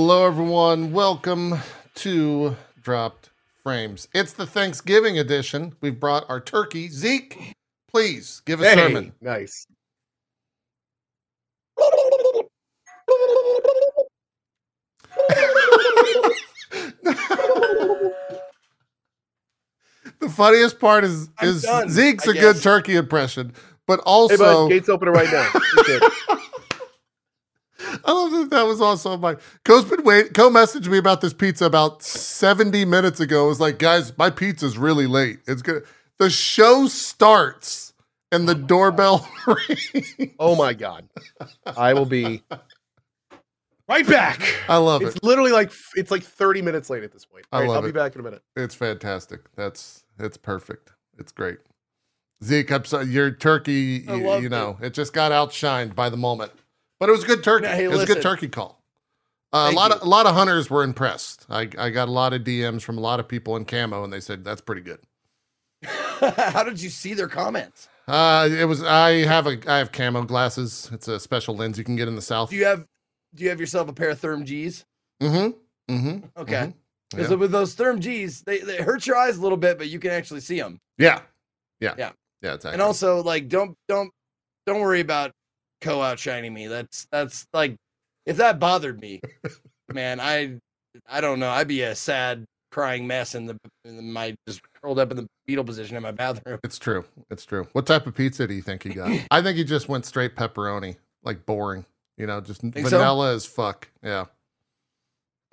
Hello, everyone. Welcome to Dropped Frames. It's the Thanksgiving edition. We've brought our turkey. Zeke, please give a Hey, sermon. nice. the funniest part is I'm is done, Zeke's I a good turkey impression, but Hey, also bud, gates open right now. You kid. I love that that was also my Cohh's been wait Cohh messaged me about this pizza about 70 minutes ago. It was like, guys, my pizza's really late. It's good. The show starts and the oh doorbell rings. oh my god, I will be right back. I love It's it. It's literally like it's like 30 minutes late at this point. I All right, love I'll be back in a minute. It's fantastic. That's it's perfect. It's great. Zeke, I'm sorry, your turkey, you, you know, it. just got outshined by the moment. But it was a good turkey. Hey, it was a good turkey call. Uh, a lot you. of a lot of hunters were impressed. I, I got a lot of DMs from a lot of people in camo, and they said that's pretty good. How did you see their comments? Uh, it was. I have a. I have camo glasses. It's a special lens you can get in the south. Do you have do you have yourself a pair of Therm G's? Mm-hmm. Mm-hmm. Okay. Because Yeah. with those Therm G's, they, they hurt your eyes a little bit, but you can actually see them. Yeah. Yeah. Yeah. Yeah. And also, like, don't don't don't worry about Cohh outshining me. That's that's like, if that bothered me, man, I I don't know. I'd be a sad crying mess in the in my just curled up in the fetal position in my bathroom. It's true. It's true. What type of pizza do you think he got? I think he just went straight pepperoni, like boring. You know, just so? vanilla as fuck. Yeah.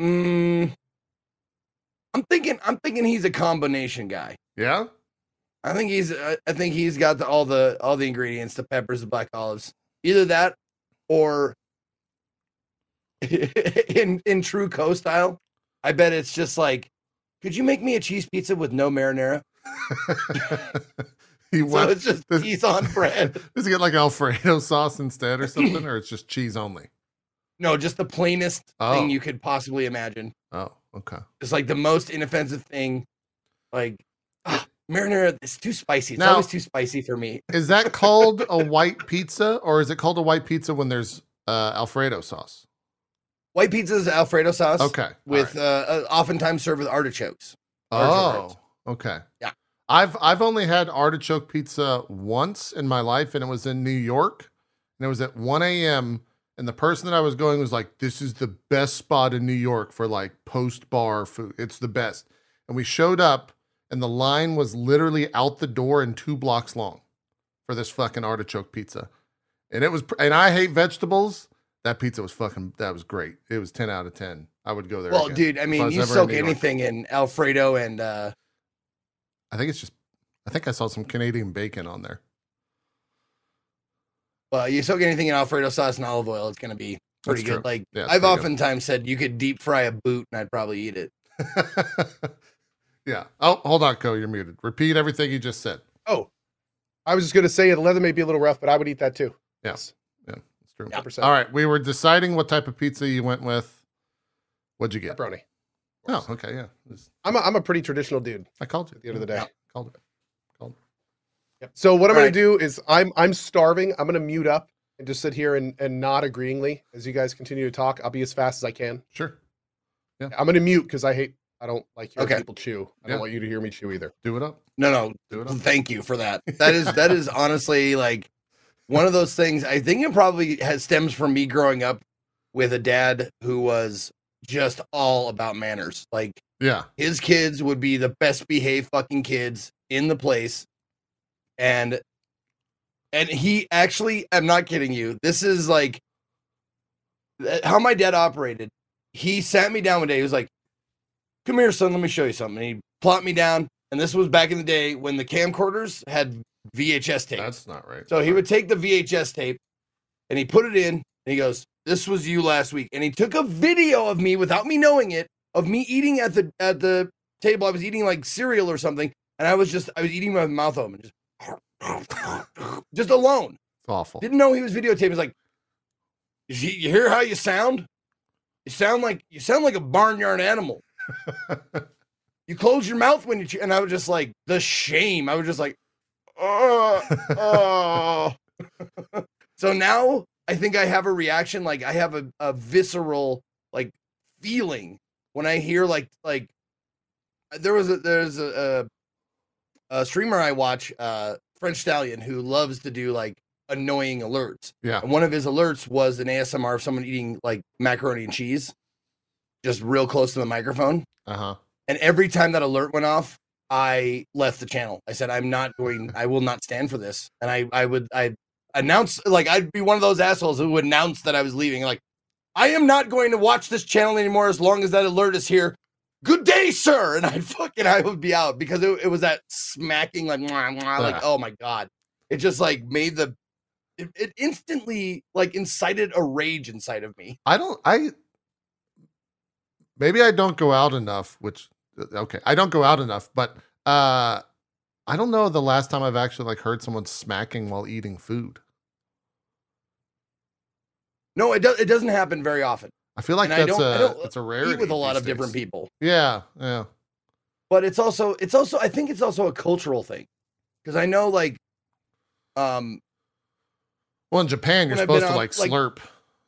Mm, I'm thinking I'm thinking he's a combination guy. Yeah. I think he's I I think he's got the, all the all the ingredients, the peppers, the black olives. Either that or in in true Cohh style, I bet it's just like, could you make me a cheese pizza with no marinara? he So it's just does- cheese on bread. Does he get like Alfredo sauce instead or something, or it's just cheese only? No, just the plainest Oh. thing you could possibly imagine. Oh, okay. It's like the most inoffensive thing. Like marinara is too spicy. It's Now- always too spicy for me. Is that called a white pizza, or is it called a white pizza when there's uh, Alfredo sauce? White pizza is Alfredo sauce. Okay. With right. uh, uh, oftentimes served with artichokes. artichoke Oh, okay. Yeah. I've I've only had artichoke pizza once in my life, and it was in New York, and it was at 1 a.m. And the person that I was going was like, "This is the best spot in New York for like post bar food. It's the best." And we showed up, and the line was literally out the door and two blocks long for this fucking artichoke pizza. And it was, and I hate vegetables. That pizza was fucking. That was great. It was 10 out of 10. I would go there. Well, again. dude, I mean, was you in soak York. anything in Alfredo and uh, I think it's just. I think I saw some Canadian bacon on there. well, you soak anything in Alfredo sauce and olive oil, it's gonna be pretty That's good. true. Like Yeah, I've pretty good. oftentimes said you could deep fry a boot and I'd probably eat it. yeah. Oh, hold on, Cohh. You're muted. Repeat everything you just said. Oh, I was just gonna say the leather may be a little rough, but I would eat that too. Yes. Yeah, it's true. Yeah. All right. We were deciding what type of pizza you went with. What'd you get? Pepperoni. Oh, okay. Yeah. This- I'm a, I'm a pretty traditional dude I called you at the end of the day. Yeah, called it. So what I'm All gonna do is I'm I'm starving. I'm gonna mute up and just sit here and, and nod agreeingly as you guys continue to talk. I'll be as fast as I can. Sure. Yeah. I'm gonna mute because I hate I don't like hearing Okay. people chew. I Yeah. don't want you to hear me chew either. Do it up. No, no, Do it up. thank you for that. That is that is honestly like one of those things. I think it probably has stems from me growing up with a dad who was just all about manners. Like Yeah. his kids would be the best behaved fucking kids in the place and and he actually i'm not kidding you this is like how my dad operated he sat me down one day he was like come here son let me show you something and he plopped me down and this was back in the day when the camcorders had vhs tape. That's not right. so he would take the VHS tape and he put it in and he goes, This was you last week. And he took a video of me without me knowing it, of me eating at the at the table. I was eating like cereal or something, and I was just I was eating my mouth open, just just alone. It's awful. Didn't know he was videotaping. He's like, you hear how you sound? You sound like you sound like a barnyard animal. You close your mouth when you chew. And I was just like, the shame. I was just like, oh, oh. so now I think I have a reaction. Like I have a, a visceral, like feeling when I hear like like there was a there's a, a, a streamer I watch, uh, French Stallion, who loves to do like annoying alerts. Yeah. And one of his alerts was an ASMR of someone eating like macaroni and cheese, just real close to the microphone. Uh huh. And every time that alert went off, I left the channel. I said, I'm not going, I will not stand for this. And I, I would, I announce, like, I'd be one of those assholes who would announce that I was leaving. Like, I am not going to watch this channel anymore as long as that alert is here. Good day, sir. And I'd fucking, I would be out because it, it was that smacking, like, mwah, mwah, like, Ah. oh my God. It just like made the, it, it instantly like incited a rage inside of me. I don't. I maybe I don't go out enough. Which okay, I don't go out enough, but uh, I don't know the last time I've actually like heard someone smacking while eating food. No, it, does. it doesn't happen very often. I feel like And I that's a it's a rarity with a lot of different people. Yeah, yeah. but it's also it's also I think it's also a cultural thing because I know like um Well, in Japan, you're When I've been supposed to like like- slurp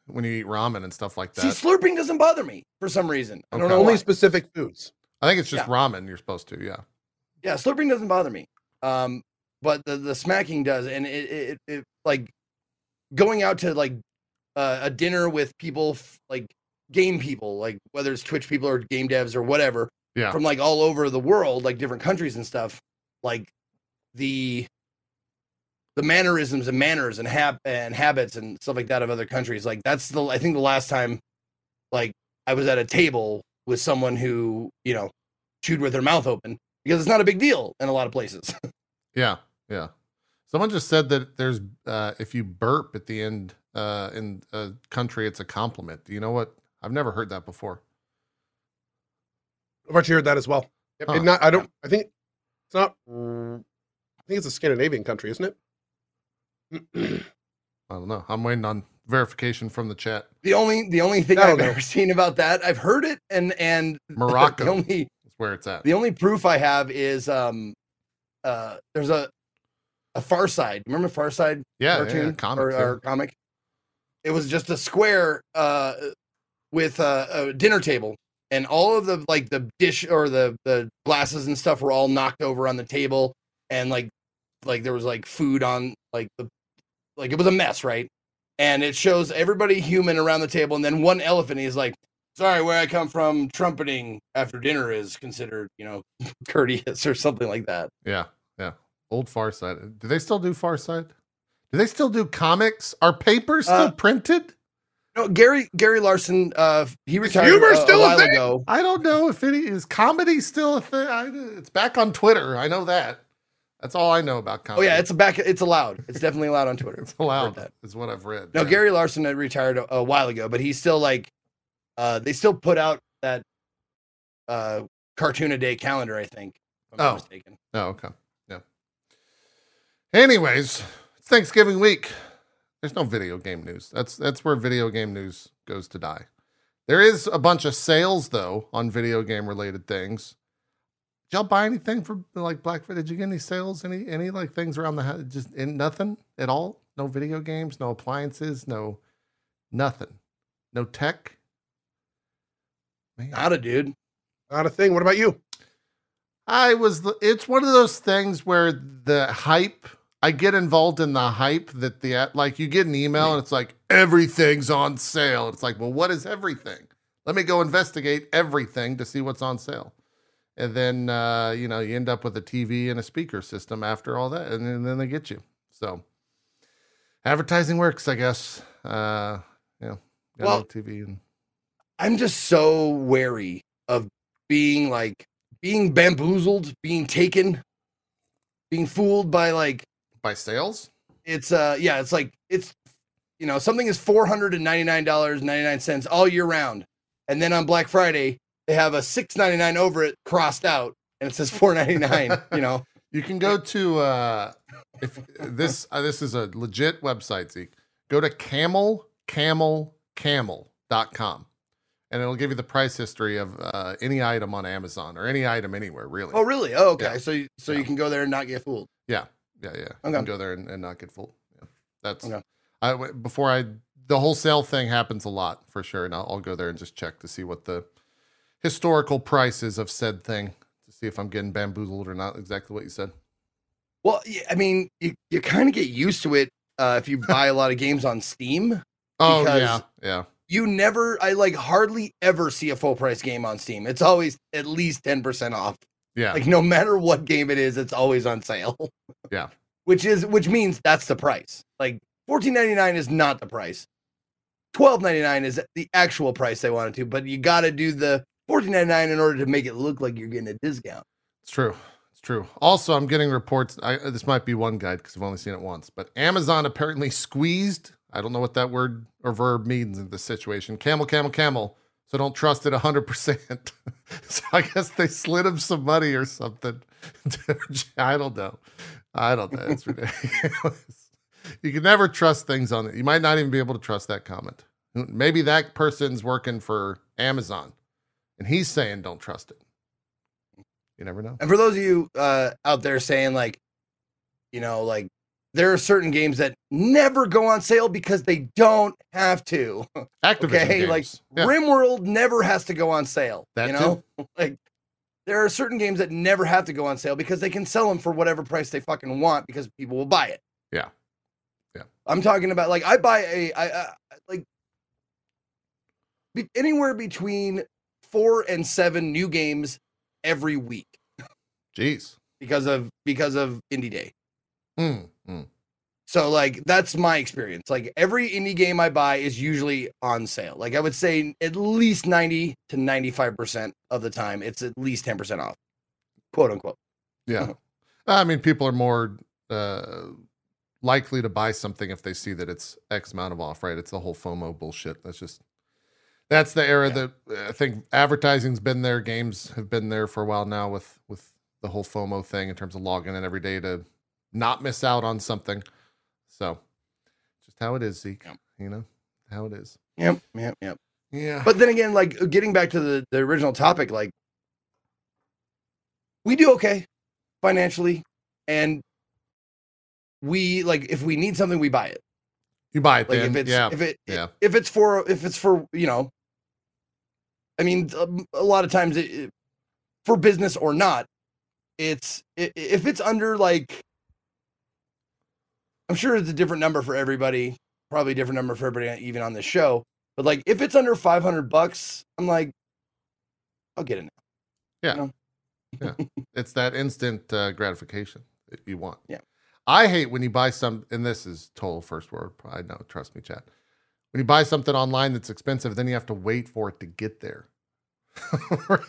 when you eat ramen and stuff like that. see slurping doesn't bother me for some reason I don't Okay. know Only why. specific foods. I think it's just yeah. ramen. You're supposed to. Yeah. yeah slurping doesn't bother me um but the the smacking does and it it, it like going out to like uh, a dinner with people f- like game people like whether it's Twitch people or game devs or whatever Yeah. from like all over the world like different countries and stuff like the the mannerisms and manners and hab and habits and stuff like that of other countries like that's the i think the last time like i was at a table with someone who you know chewed with their mouth open because it's not a big deal in a lot of places Yeah, yeah. Someone just said that there's uh if you burp at the end uh in a country it's a compliment. Do you know what? I've never heard that before. I've actually heard that as well. Huh. not, I don't. I think it's not. I think it's a Scandinavian country, isn't it? I don't know. I'm waiting on verification from the chat. the only the only thing i've know. ever seen about that i've heard it and and Morocco the only is where it's at. The only proof I have is um uh there's a a Far Side. Remember Far Side yeah, yeah, cartoon yeah, comics, or, yeah. or comic? It was just a square uh with a, a dinner table and all of the like the dish or the the glasses and stuff were all knocked over on the table and like like there was like food on like the like it was a mess, right? And it shows everybody human around the table and then one elephant he's like sorry where i come from trumpeting after dinner is considered you know courteous or something like that Yeah, yeah. Old Far Side. Do they still do Far Side? Do they still do comics? Are papers still Uh, printed? no gary gary larson uh he retired humor a, still a a while thing? ago I don't know if any is comedy still a thing. I, it's back on Twitter. I know that. That's all I know about comics. oh yeah it's a back it's allowed it's definitely allowed on twitter it's allowed. that. Is what I've read. no yeah. gary larson had retired a, a while ago but he's still like uh they still put out that uh cartoon a day calendar i think if i'm Oh. mistaken Oh, okay. Yeah. Anyways, it's Thanksgiving week. There's no video game news. That's that's where video game news goes to die. There is a bunch of sales though on video game related things. Did y'all buy anything for like Black Friday? Did you get any sales? Any any like things around the house? Just in nothing at all? No video games, no appliances, no nothing. No tech. Man. not a dude Not a thing. What about you? I was. It's one of those things where the hype. I get involved in the hype that the like you get an email and it's like everything's on sale. It's like, well, what is everything? Let me go investigate everything to see what's on sale. And then uh, you know you end up with a TV and a speaker system after all that, and then, then they get you. So advertising works, I guess. Uh, yeah, got Well- TV and i'm just so wary of being like being bamboozled being taken being fooled by like by sales. it's uh yeah it's like it's you know something is $499.99 all year round and then on black friday they have a 699 over it crossed out and it says 499 you know You can go to uh if this uh, this is a legit website, Zeke. Go to camel camel camel.com and it'll give you the price history of uh, any item on Amazon or any item anywhere, really. oh really oh okay Yeah. so you, so Yeah. you can go there and not get fooled Yeah, yeah, yeah. You Okay. can go there and, and not get fooled. Yeah. That's Okay. I w- before I the wholesale thing happens a lot for sure, and I'll, I'll go there and just check to see what the historical prices of said thing to see if I'm getting bamboozled or not. Exactly what you said. Well, I mean, you, you kind of get used to it uh, if you buy a lot of games on Steam. Oh yeah, yeah. You never, I like hardly ever see a full price game on Steam. It's always at least 10% off. Yeah. Like no matter what game it is, it's always on sale. Yeah. Which is which means that's the price. Like fourteen ninety nine is not the price. Twelve ninety nine is the actual price they wanted to, but you got to do the fourteen ninety nine in order to make it look like you're getting a discount. It's true. It's true. Also, I'm getting reports. I, uh, this might be one guide because I've only seen it once, but Amazon apparently squeezed. I don't know what that word or verb means in this situation. Camel, camel, camel. So don't trust it 100%. so I guess they slid him some money or something. I don't know. I don't know. It's ridiculous. You can never trust things on it. You might not even be able to trust that comment. Maybe that person's working for Amazon and he's saying don't trust it. You never know. And for those of you uh, out there saying like, you know, like there are certain games that never go on sale because they don't have to. Activision Okay, games. like Yeah. RimWorld never has to go on sale. That you know, like there are certain games that never have to go on sale because they can sell them for whatever price they fucking want because people will buy it. Yeah. Yeah. I'm talking about like I buy a I, I like be, anywhere between four and seven new games every week Jeez. because of because of indie day. Mm, mm. So like that's my experience. Like every indie game I buy is usually on sale. Like I would say at least 90 to 95% of the time it's at least 10% off. Quote unquote. Yeah. I mean, people are more uh, likely to buy something if they see that it's X amount of off, right? It's the whole FOMO bullshit. That's just, that's the era Yeah. that uh, I think advertising's been there. Games have been there for a while now with, with the whole FOMO thing in terms of logging in every day to not miss out on something. So just how it is, Zeke, Yep. you know, how it is. Yep, yep, yep. Yeah. But then again, like getting back to the, the original topic, like we do okay financially and we like if we need something we buy it. you buy it Like then. if it's yeah. if it yeah. if it's for if it's for you know i mean um, a lot of times it, for business or not it's if it's under like i'm sure it's a different number for everybody probably a different number for everybody even on this show but like if it's under 500 bucks i'm like i'll get it now. Yeah. Yeah. It's that instant uh, gratification that you want. Yeah. I hate when you buy some, and this is total first word. I know, trust me, chat. When you buy something online that's expensive, then you have to wait for it to get there. right?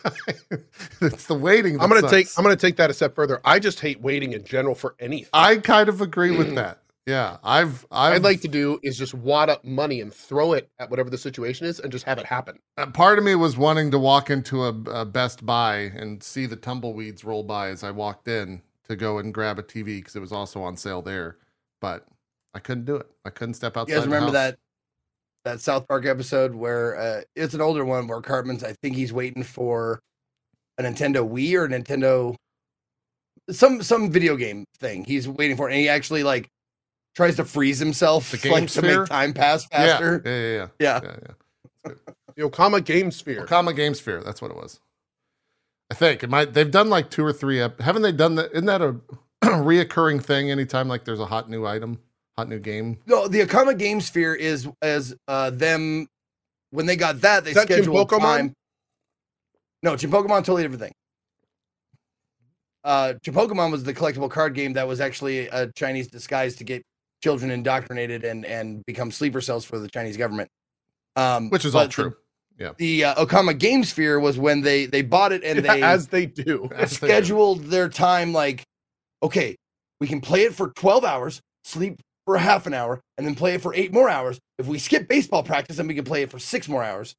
It's the waiting. I'm gonna take. I'm gonna take that a step further. I just hate waiting in general for anything. I kind of agree with that. Yeah, I've, I've I'd like to do is just wad up money and throw it at whatever the situation is and just have it happen. uh, part of me was wanting to walk into a, a Best Buy and see the tumbleweeds roll by as I walked in to go and grab a TV because it was also on sale there, but I couldn't do it. I couldn't step outside. you guys the remember house. that that south park episode where uh it's an older one where cartman's i think he's waiting for a nintendo wii or a nintendo some some video game thing he's waiting for it, and he actually like tries to freeze himself The game like to make time pass Yeah, faster yeah, yeah, yeah. yeah, yeah, yeah. The Okama Game Sphere. Okama Game Sphere. That's what it was. I think it might. They've done like two or three. Ep- haven't they done that? Isn't that a reoccurring thing? Anytime like there's a hot new item, hot new game. no the Okama Game Sphere is as uh them when they got that they Is that scheduled Pokemon? time no Chinpokomon totally different thing uh Chinpokomon was the collectible card game that was actually a Chinese disguise to get children indoctrinated and and become sleeper cells for the Chinese government um Which is all the- true. the uh, Okama Game Sphere was when they they bought it and they as they do. As they do. scheduled their time like okay we can play it for 12 hours sleep for a half an hour and then play it for eight more hours if we skip baseball practice then we can play it for six more hours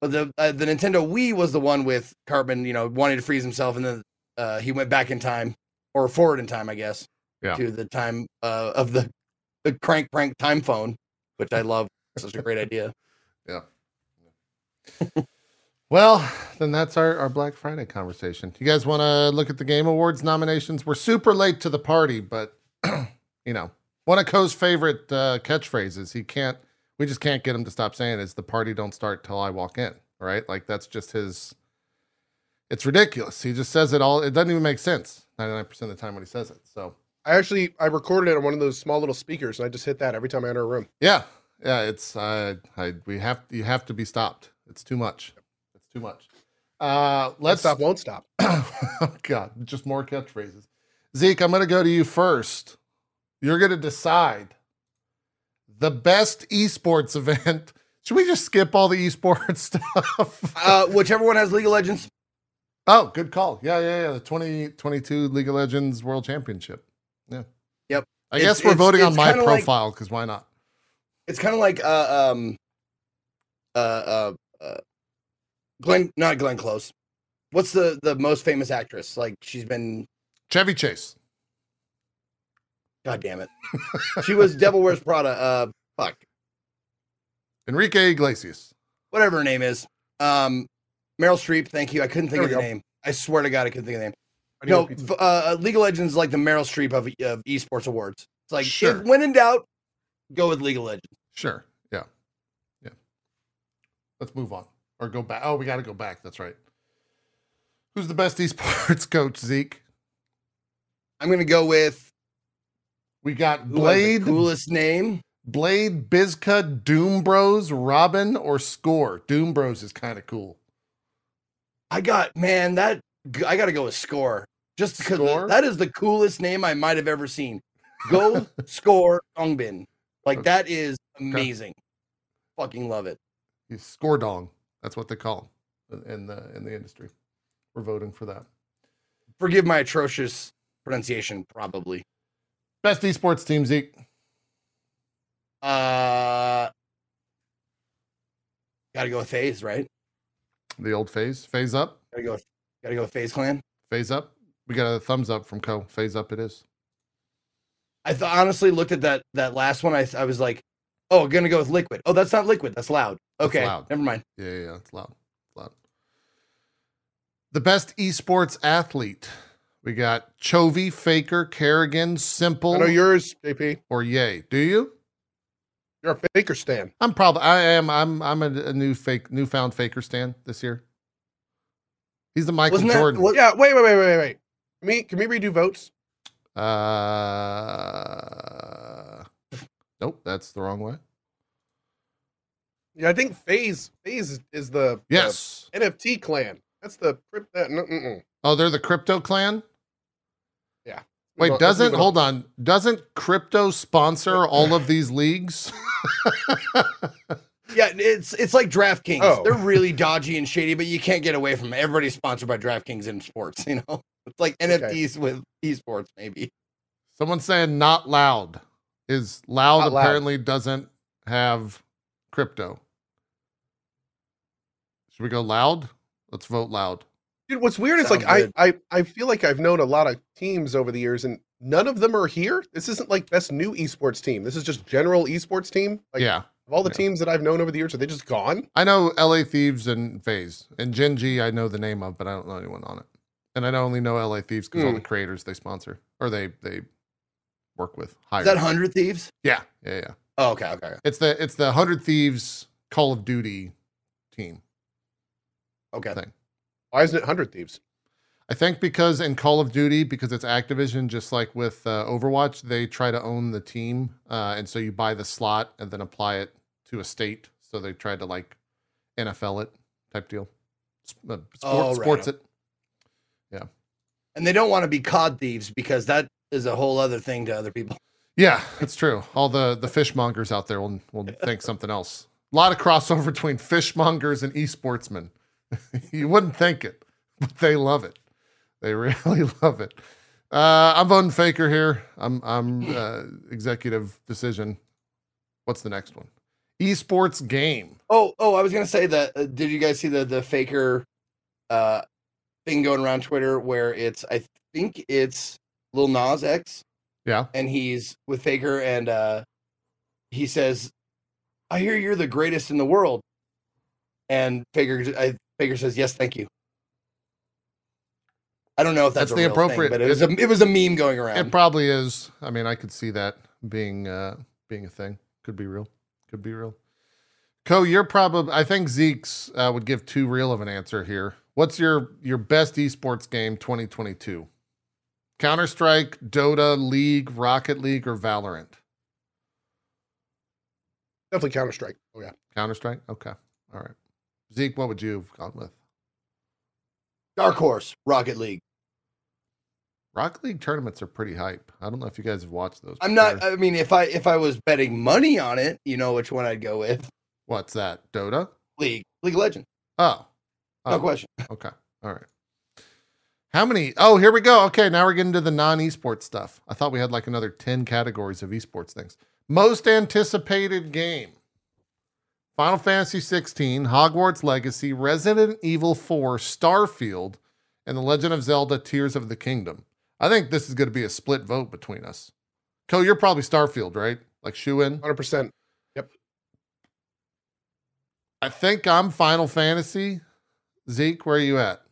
but the uh, the nintendo wii was the one with cartman you know wanting to freeze himself and then uh, he went back in time or forward in time i guess Yeah. to the time uh, of the the crank prank time phone which i love such a great idea Yeah. Well, then that's our, our Black Friday conversation. You guys want to look at the Game Awards nominations? We're super late to the party, but you know, one of Cohh's favorite uh, catchphrases. He can't we just can't get him to stop saying is the party don't start till I walk in. Right? Like that's just his. It's ridiculous. He just says it all. It doesn't even make sense. Ninety nine percent of the time when he says it. So I actually I recorded it on one of those small little speakers, and I just hit that every time I enter a room. yeah, yeah. It's uh, I we have you have to be stopped. It's too much. It's too much. Uh, Let's stop, won't stop. oh God, just more catchphrases. Zeke, I'm going to go to you first. You're going to decide the best esports event. Should we just skip all the esports stuff? Uh, whichever one has League of Legends. oh, good call. Yeah, yeah, yeah. The 2022 League of Legends World Championship. Yeah. Yep. I It's- guess we're voting on my like- profile because why not? It's kind of like uh, um, uh, uh, uh, Glenn, not Glenn Close. What's the the most famous actress? Like she's been. Chevy Chase. God damn it. She was Devil Wears Prada. Uh, fuck, Enrique Iglesias. whatever her name is. Um, Meryl Streep. Thank you. I couldn't think of the go. name. I swear to God, I couldn't think of the name. I need a No, v- uh, League of Legends is like the Meryl Streep of, of esports awards. It's like Sure. if when in doubt, go with League of Legends. Sure. Yeah. Yeah. Let's move on or go back. Oh, we got to go back. That's right. Who's the best esports coach, Zeke? I'm gonna go with We got has the Blade, coolest name. Blade, Bizka, Doom Bros, Robin, or Score. Doom Bros is kind of cool. I got man that I got to go with Score just because Score? that is the coolest name I might have ever seen. Go Score Dongbin. Like Okay. that is amazing. Fucking love it. He's Score Dong. That's what they call him uh, in the in the industry. We're voting for that. Forgive my atrocious pronunciation, probably. Best esports team, Zeke. Uh, gotta go with FaZe, right? The old FaZe. FaZe up. Gotta go. With, gotta go with FaZe Clan. FaZe up. We got a thumbs up from Cohh. FaZe up it is. I th- honestly looked at that that last one. I I was like, oh, gonna go with Liquid. Oh, that's not Liquid. That's Loud. That's Okay, Loud. never mind. Yeah, yeah, yeah. It's loud. It's loud. The best esports athlete. We got Chovy, Faker, karrigan, Simple, I know yours, JP. or Yay. Do you? You're a faker stan. I'm probably I am I'm I'm a, a new fake newfound Faker stan this year. He's the Michael Wasn't that Jordan. what- Yeah, wait, wait, wait, wait, wait. Can we can we redo votes? Uh, nope, that's the wrong way. Yeah, I think FaZe FaZe is, the the Yes. NFT clan. That's the crypt. Uh, no. Oh, they're the crypto clan. Wait, doesn't hold on? Doesn't crypto sponsor all of these leagues? Yeah, it's it's like DraftKings. Oh. They're really dodgy and shady, but you can't get away from it. Everybody's sponsored by DraftKings in sports. You know, it's like Okay. NFTs with esports, maybe. Someone's saying not loud. Is loud Not loud. apparently doesn't have crypto. Should we go loud? Let's vote loud. Dude, what's weird is like I, good. I I feel like I've known a lot of teams over the years, and none of them are here. This isn't like best new esports team. This is just general esports team. Like yeah. of all the yeah. teams that I've known over the years, are they just gone? I know LA Thieves and FaZe. And Gen G, I know the name of, but I don't know anyone on it. And I only know LA Thieves because all Hmm. the creators they sponsor or they they work with hire. Is that Hundred Thieves? Yeah, yeah, yeah. Oh, okay, okay. okay. It's the it's the Hundred Thieves Call of Duty team. Okay. Thing. Why isn't it Hundred Thieves? I think because in Call of Duty, because it's Activision, just like with uh, Overwatch, they try to own the team, uh, and so you buy the slot and then apply it to a state. So they tried to like NFL it type deal, uh, sport, Oh, right. sports it. Yeah, and they don't want to be cod thieves because that is a whole other thing to other people. Yeah, it's true. All the the fishmongers out there will will think something else. A lot of crossover between fishmongers and esportsmen. you wouldn't think it, but they love it. They really love it. Uh, I'm voting Faker here. I'm I'm uh, executive decision. What's the next one? Esports game. Oh, oh, I was gonna say that. Uh, did you guys see the the faker uh thing going around Twitter where it's I think it's Lil Nas X Yeah. and he's with Faker and uh he says, "I hear you're the greatest in the world," and Faker I, Faker says, "Yes, thank you." I don't know if that's, That's the real thing, appropriate- but it was a it was a meme going around. It probably is. I mean, I could see that being uh, being a thing. Could be real. Could be real. Cohh, you're probably. I think Zeke's uh, would give too real of an answer here. What's your your best esports game 2022? Counter Strike, Dota, League, Rocket League, or Valorant? Definitely Counter Strike. Oh yeah. Counter Strike. Okay. All right. Zeke, what would you have gone with? Dark Horse, Rocket League. Rocket League tournaments are pretty hype. I don't know if you guys have watched those. I'm not. I mean, if I if I was betting money on it, you know which one I'd go with. What's that? Dota? League, League of Legends, Oh. no Oh, question. Okay. All right. How many? Oh, here we go. Okay, now we're getting to the non esports stuff. I thought we had like another 10 categories of esports things. Most anticipated game Final Fantasy 16, Hogwarts Legacy, Resident Evil 4, Starfield, and The Legend of Zelda Tears of the Kingdom. I think this is going to be a split vote between us. Cohh, you're probably Starfield, right? Like shoe in? Hundred percent. Yep. I think I'm Final Fantasy. Zeke, where are you at?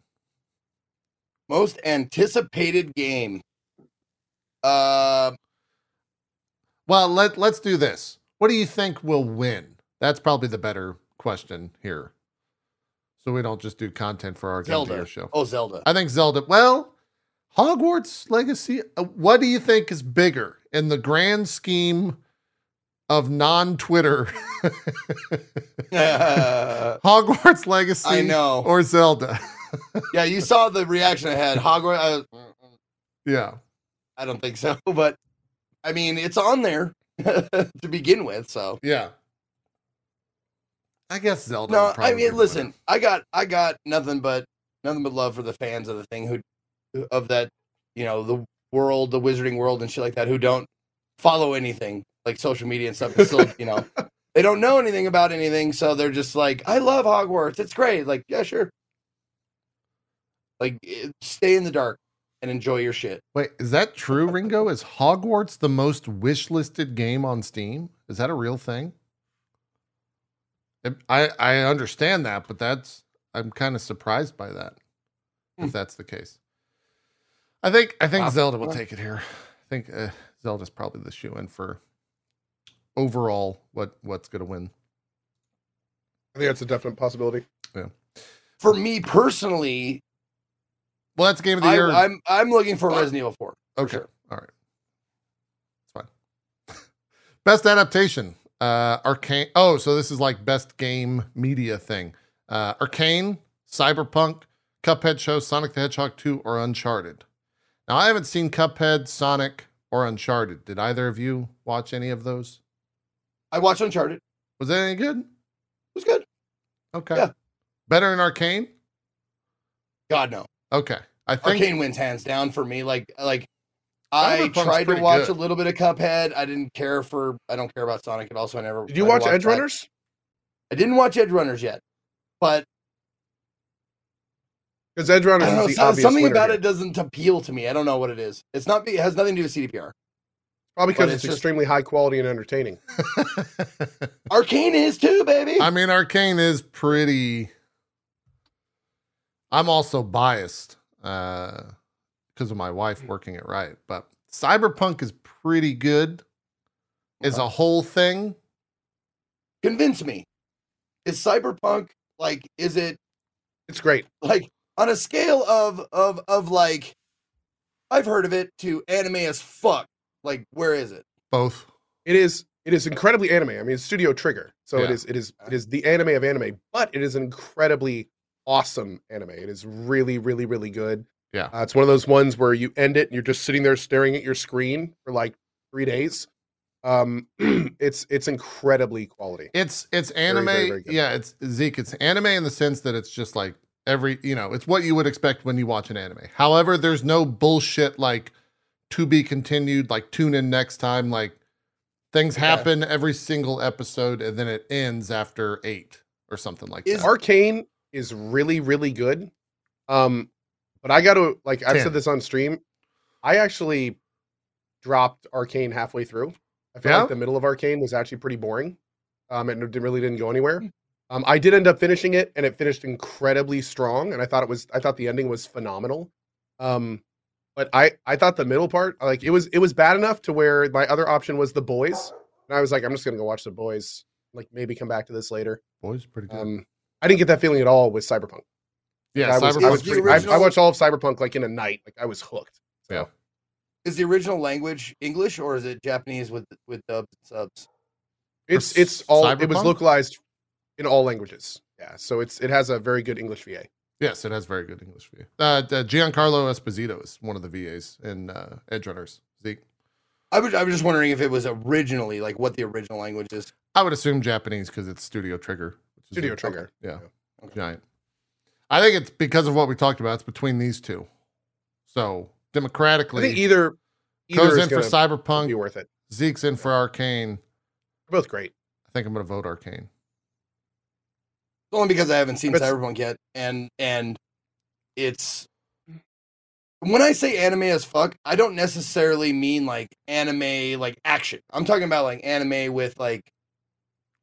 Most anticipated game. Uh, Well, let let's do this. What do you think will win? That's probably the better question here. So we don't just do content for our Zelda. Show. Oh, Zelda. I think Zelda. Well, Hogwarts Legacy. uh, What do you think is bigger in the grand scheme of non-Twitter? I Hogwarts Legacy. I know. Or Zelda. yeah, you saw the reaction I had. Hogwarts. Was, yeah. I don't think so, but I mean, it's on there to begin with. So Yeah. I guess Zelda. no, I mean, listen, I got, I got nothing but nothing but love for the fans of the thing who, of that, you know, the world, the wizarding world, and shit like that, who don't follow anything like social media and stuff. Still, you know, they don't know anything about anything, so they're just like, I love Hogwarts. It's great. Like, yeah, sure. Like, eh, stay in the dark and enjoy your shit. Wait, is that true, Ringo? Is Hogwarts the most wishlisted game on Steam? Is that a real thing? I I understand that, but that's I'm kind of surprised by that. Hmm. If that's the case, I think I think Wow. Zelda will take it here. I think uh, Zelda's probably the shoe in for overall what what's going to win. I think that's a definite possibility. Yeah. For me personally, Well, that's game of the I, year. I'm I'm looking for Resident Evil 4. for Okay. sure. All right. It's fine. best adaptation. Uh Arcane. Oh, so this is like best game media thing. Uh Arcane, Cyberpunk, Cuphead Show, Sonic the Hedgehog 2, or Uncharted. Now I haven't seen Cuphead, Sonic, or Uncharted. Did either of you watch any of those? I watched Uncharted. Was that any good? It was good. Okay. Yeah. Better than Arcane? God no. Okay. I think Arcane wins hands down for me. Like like I tried to watch good. a little bit of Cuphead. I didn't care for I don't care about Sonic at all, so I never Did you watch Edge. Runners? I didn't watch Edge Runners yet. But Because Edge I Runners don't know, is the so- obvious something about here. it doesn't appeal to me. I don't know what it is. It's not it has nothing to do with CDPR. Probably because but it's, it's just- extremely high quality and entertaining. Arcane is too, baby. I mean, Arcane is pretty. I'm also biased uh, because of my wife working it right, but Cyberpunk is pretty good as a whole thing. Convince me. Is Cyberpunk like is it It's great. like on a scale of of of like I've heard of it to anime as fuck. Like where is it? Both. It is it is incredibly anime. I mean, it's Studio Trigger, so it Yeah. is it is it is the anime of anime, but it is an incredibly awesome anime. It is really really really good. Yeah. uh, it's one of those ones where you end it and you're just sitting there staring at your screen for like three days. Um, it's it's incredibly quality. It's it's anime. very, very good. yeah, it's Zeke. It's anime in the sense that it's just like every you know, it's what you would expect when you watch an anime. However, there's no bullshit like to be continued. Like tune in next time. Like things Yeah. happen every single episode, and then it ends after eight or something like Is- that. Arcane is really really good. Um, but I got to like I've Ten. said this on stream. I actually dropped Arcane halfway through. I feel Yeah? like the middle of Arcane was actually pretty boring. Um, and it really didn't go anywhere. Um, I did end up finishing it, and it finished incredibly strong. And I thought it was I thought the ending was phenomenal. Um, but I I thought the middle part like it was it was bad enough to where my other option was the boys, and I was like I'm just gonna go watch the boys. like maybe come back to this later. Boys, pretty good. Um, I didn't get that feeling at all with Cyberpunk. Yeah, I was, I, was the pretty- I- I, watched all of Cyberpunk like in a night. Like I was hooked. So, Yeah. Is the original language English or is it Japanese with with dubs and subs? It's it's all it was localized in all languages. Yeah, so it's it has a very good English VA. Yes, it has very good English VA. Uh, uh, Giancarlo Esposito is one of the VAs in uh, Edge Runners. Zeke, I was I was just wondering if it was originally like what the original language is. I would assume Japanese because it's Studio Trigger. Which is Studio a- Trigger. Yeah, Okay. giant. I think it's because of what we talked about. It's between these two. So I democratically, think either either goes in for gonna be Cyberpunk. worth it. Zeke's in for Arcane. They're both great. I think I'm going to vote Arcane. Only because I haven't seen But- Cyberpunk yet, and and it's when I say anime as fuck, I don't necessarily mean like anime like action. I'm talking about like anime with like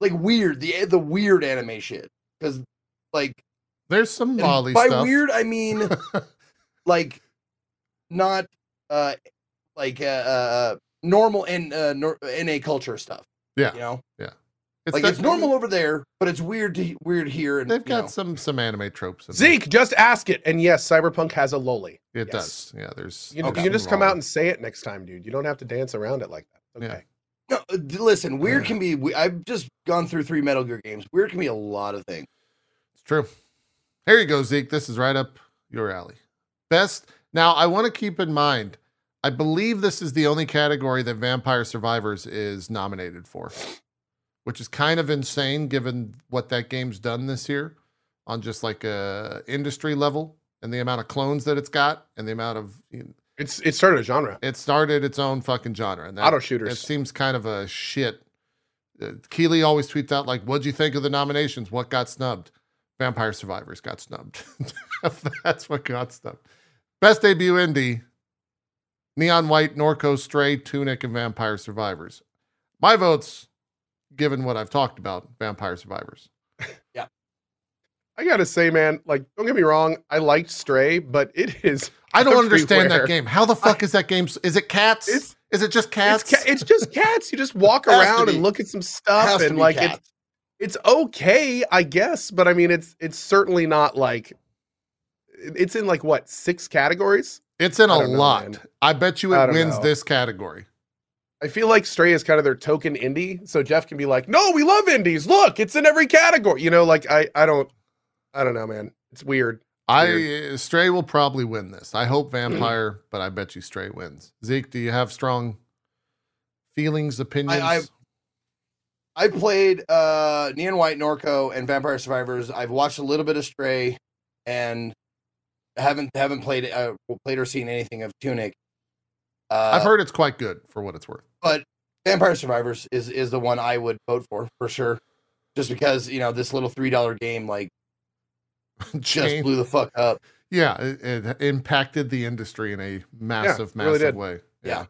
like weird the the weird anime shit because like There's some and Molly by stuff. weird I mean like not uh like uh, uh normal and uh nor- NA culture stuff. Yeah. you know, Yeah. it's like it's normal over there, but it's weird to weird here. And They've got know. some some anime tropes. In there. Zeke, just ask it. And yes, Cyberpunk has a loli. It yes. does. Yeah, there's. You, Okay. you can just come out and say it next time, dude. You don't have to dance around it like that. Yeah. Okay. No, uh, d- listen, weird can be. we- I've just gone through three Metal Gear games. Weird can be a lot of things. It's true. Here you go, Zeke. This is right up your alley. Best. Now, I want to keep in mind, I believe this is the only category that Vampire Survivors is nominated for, which is kind of insane given what that game's done this year on just like a industry level and the amount of clones that it's got and the amount of It's it started a genre. it started its own fucking genre. And that, Auto it shooters. seems kind of a shit. Uh, Keighley always tweets out like, "What'd you think of the nominations? What got snubbed? Vampire Survivors got snubbed. That's what got snubbed. Best debut indie: Neon White, Norco, Stray, Tunic, and Vampire Survivors. My votes, given what I've talked about, Vampire Survivors. Yeah. I gotta say, man, like, don't get me wrong, I liked Stray, but it is I don't understand that game. How the fuck is that game? Is it cats? Is it just cats? it's, ca- it's just cats. You just walk around and look at some stuff and like cats. It's it's okay, I guess, but I mean it's it's certainly not like it's in like what, six categories? It's in I a don't know, lot. man. I bet you it wins know. this category. I feel like Stray is kind of their token indie, so Geoff can be like, "No, we love indies. Look, it's in every category." You know, like I I don't I don't know, man. It's weird. I uh, Stray will probably win this. I hope Vampire, but I bet you Stray wins. Zeke, do you have strong feelings, opinions? I- I played uh Neon White, Norco, and Vampire Survivors. I've watched a little bit of Stray, and haven't haven't played uh, played or seen anything of Tunic. Uh, I've heard it's quite good for what it's worth. but Vampire Survivors is is the one I would vote for for sure, just because you know this little three dollar game like just blew the fuck up. yeah, it, it impacted the industry in a massive, really massive did. way. Yeah.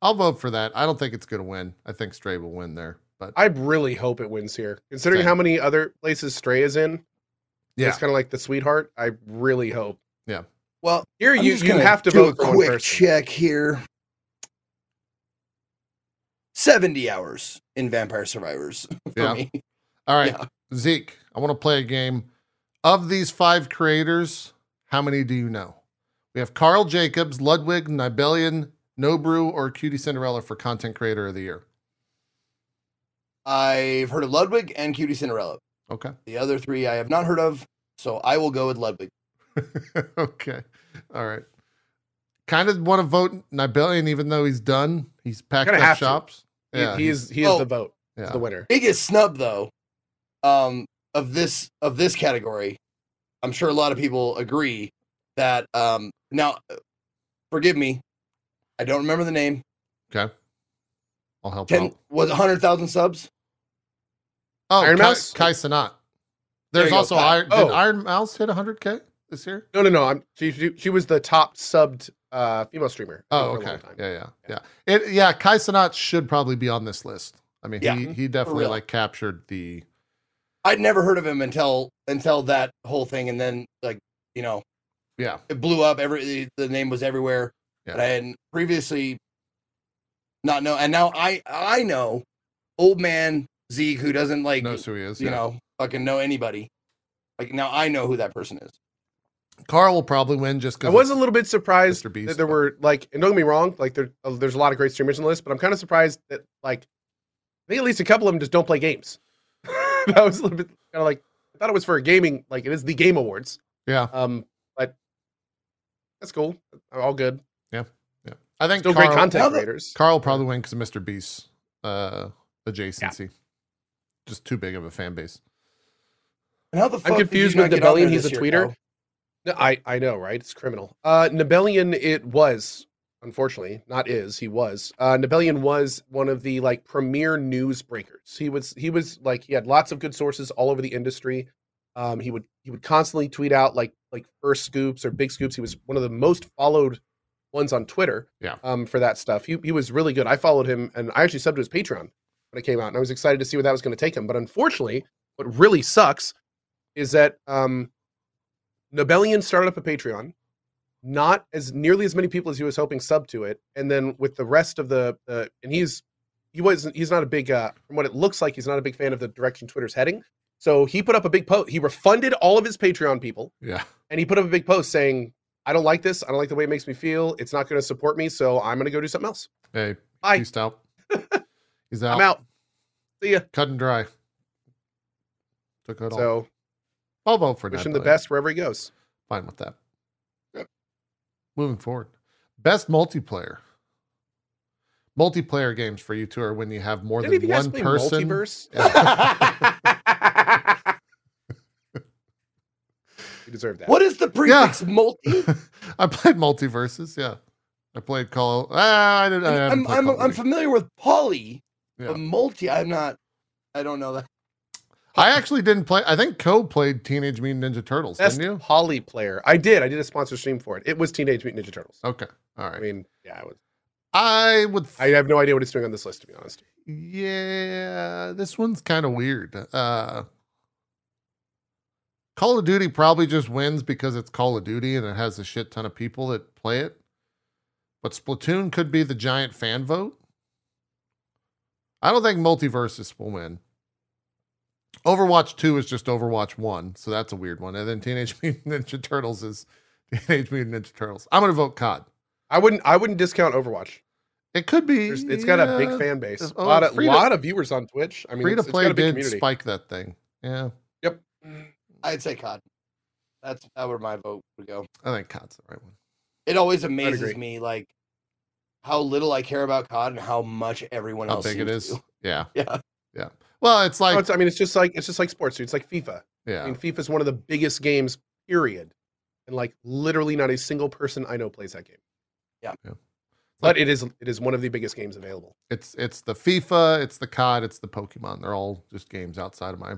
I'll vote for that. I don't think it's going to win. I think Stray will win there, but I really hope it wins here, considering Same. how many other places Stray is in. yeah, It's kind of like the sweetheart. I really hope Yeah. Well, here I'm you just you gonna have to do vote a for quick person. check here. Seventy hours in Vampire Survivors for Yeah. me. All right, Yeah. Zeke, I want to play a game. Of these five creators, how many do you know? We have Karl Jacobs, Ludwig, Nibellion, Nobru, or QTCinderella for Content Creator of the Year. I've heard of Ludwig and QTCinderella. Okay. The other three I have not heard of, so I will go with Ludwig. okay. All right. Kind of want to vote Nibellion, even though he's done. He's packed Gonna up have to. shops. He, Yeah, he he's- is he is Oh. the vote, He's yeah. the winner. Biggest snub though, um, of this of this category. I'm sure a lot of people agree that um now forgive me, I don't remember the name. Okay. I'll help Ten out. was hundred thousand subs? Oh, Iron Kai, Mouse? Kai Cenat. There's go, also. Iron. Oh. Did Iron Mouse hit 100k this year? No, no, no. I'm she she, she was the top subbed uh female streamer. Oh, okay. time. Yeah, yeah, yeah. It, yeah. Kai Cenat should probably be on this list. I mean, Yeah. he he definitely like captured the. I'd never heard of him until until that whole thing, and then like you know Yeah, it blew up. Every the name was everywhere, Yeah. but previously not know. And now I I know old man Zeke who doesn't like knows who he is. you yeah. know fucking know anybody. Like now I know who that person is. Karl will probably win just because I was a little bit surprised Mr. Beast, that there were like, and don't get me wrong, like there, uh, there's a lot of great streamers on the list, but I'm kind of surprised that like, I think at least a couple of them just don't play games. that was a little bit kind of like I thought it was for a gaming, like it is the Game Awards. Yeah, Um, but that's cool. All good. I think Still Karl, great content creators. Karl probably win because of Mr. Beast's uh, adjacency. Just too big of a fan base. And how the fuck did confused with not get on Nibellion, he's a tweeter. Kyle? No, I I know, right? It's criminal. Uh Nibellion it was, unfortunately, not is, he was. Uh Nibellion was one of the like premier news breakers. He was he was like he had lots of good sources all over the industry. Um he would he would constantly tweet out like like first scoops or big scoops. He was one of the most followed ones on Twitter. Yeah. Um for that stuff. He he was really good. I followed him and I actually subbed to his Patreon when it came out and I was excited to see where that was going to take him. But unfortunately, what really sucks is that um Nibellion started up a Patreon, not as nearly as many people as he was hoping sub to it, and then with the rest of the, the and he's he was he's not a big uh from what it looks like he's not a big fan of the direction Twitter's heading. So he put up a big post. He refunded all of his Patreon people, Yeah. and he put up a big post saying, "I don't like this. I don't like the way it makes me feel. It's not going to support me. So I'm going to go do something else. Hey, Bye. peace out. He's out. I'm out. See ya." Cut and dry. Took it all. So I'll vote for wish him the best wherever he goes. Fine with that. Yep. Moving forward. Best multiplayer. Multiplayer games for you two are when you have more Did any of than one person. Multiverse? deserve that. What is the prefix multi? I played multiverses. Yeah, I played Call. Ah, I didn't. I haven't I'm I'm, Call I'm familiar with poly, Yeah. but multi I'm not. I don't know that. I actually didn't play. I think Cohh played Teenage Mutant Ninja Turtles, Best didn't you? Poly player. I did. I did a sponsor stream for it. It was Teenage Mutant Ninja Turtles. Okay, All right. I mean, yeah, I was. I would. I have no idea what it's doing on this list, to be honest. Yeah, this one's kind of weird. Uh Call of Duty probably just wins because it's Call of Duty and it has a shit ton of people that play it. But Splatoon could be the giant fan vote. I don't think Multiversus will win. Overwatch 2 is just Overwatch 1, so that's a weird one. And then Teenage Mutant Ninja Turtles is Teenage Mutant Ninja Turtles. I'm going to vote COD. I wouldn't. I wouldn't discount Overwatch. It could be. There's, it's got a big fan base. A lot of to- lot of viewers on Twitch. I mean, Free to play got a big did community. spike that thing. Yeah. Yep. I'd say COD. That's that where my vote would go. I think COD's the right one. It always amazes me like how little I care about COD and how much everyone How else big it seems is. to. Yeah. Yeah. Well, it's No, like it's, I mean, it's just like it's just like sports. dude. It's like FIFA. I yeah. mean, FIFA is one of the biggest games. Period. And like literally, not a single person I know plays that game. Yeah. Yeah. But it is it is one of the biggest games available. It's it's the FIFA, it's the COD, it's the Pokemon. They're all just games outside of my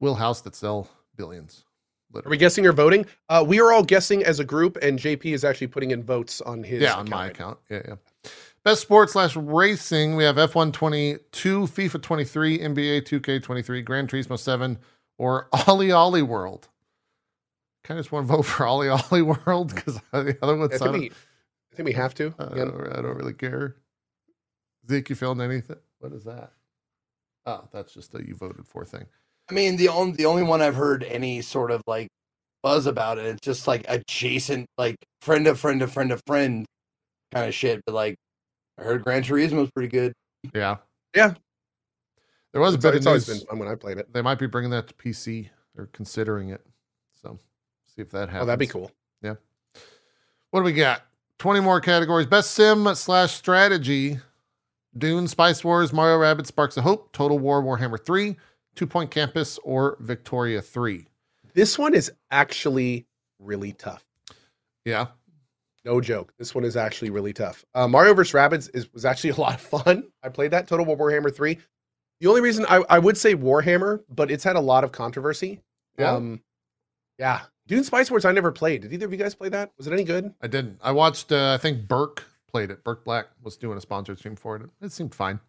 wheelhouse that sell billions. Are we Literally. guessing or voting? Uh, we are all guessing as a group, and JP is actually putting in votes on his. Yeah, on my right now. account. Yeah, yeah. Best sports slash racing. We have F1 22, FIFA 23, NBA 2K 23, Gran Turismo 7, or Ollie Ollie World. Kind of just want to vote for Ollie Ollie World because the other ones I think, we, I think we have to. I don't, I don't really care. Zeke, you feeling anything? What is that? Oh, that's just a you voted for thing. I mean, the only the only one I've heard any sort of like buzz about it, it's just like adjacent, like friend of friend of friend of friend kind of shit. But like, I heard Gran Turismo is pretty good. Yeah. Yeah. There was a it's, bit it's always been fun when I played it. They might be bringing that to PC. They're considering it. So see if that happens. Oh, that'd be cool. Yeah. What do we got? 20 more categories. Best sim slash strategy. Dune, Spice Wars, Mario Rabbids, Sparks of Hope, Total War, Warhammer 3, Two Point Campus, or Victoria 3. This one is actually really tough. Yeah. No joke. This one is actually really tough. Uh, Mario vs. Rabbids is was actually a lot of fun. I played that Total War Warhammer 3. The only reason I, I would say Warhammer, but it's had a lot of controversy. Yeah. Um, yeah. Dune Spice Wars I never played. Did either of you guys play that? Was it any good? I didn't. I watched, uh, I think Burke played it. Burke Black was doing a sponsored stream for it. It seemed fine.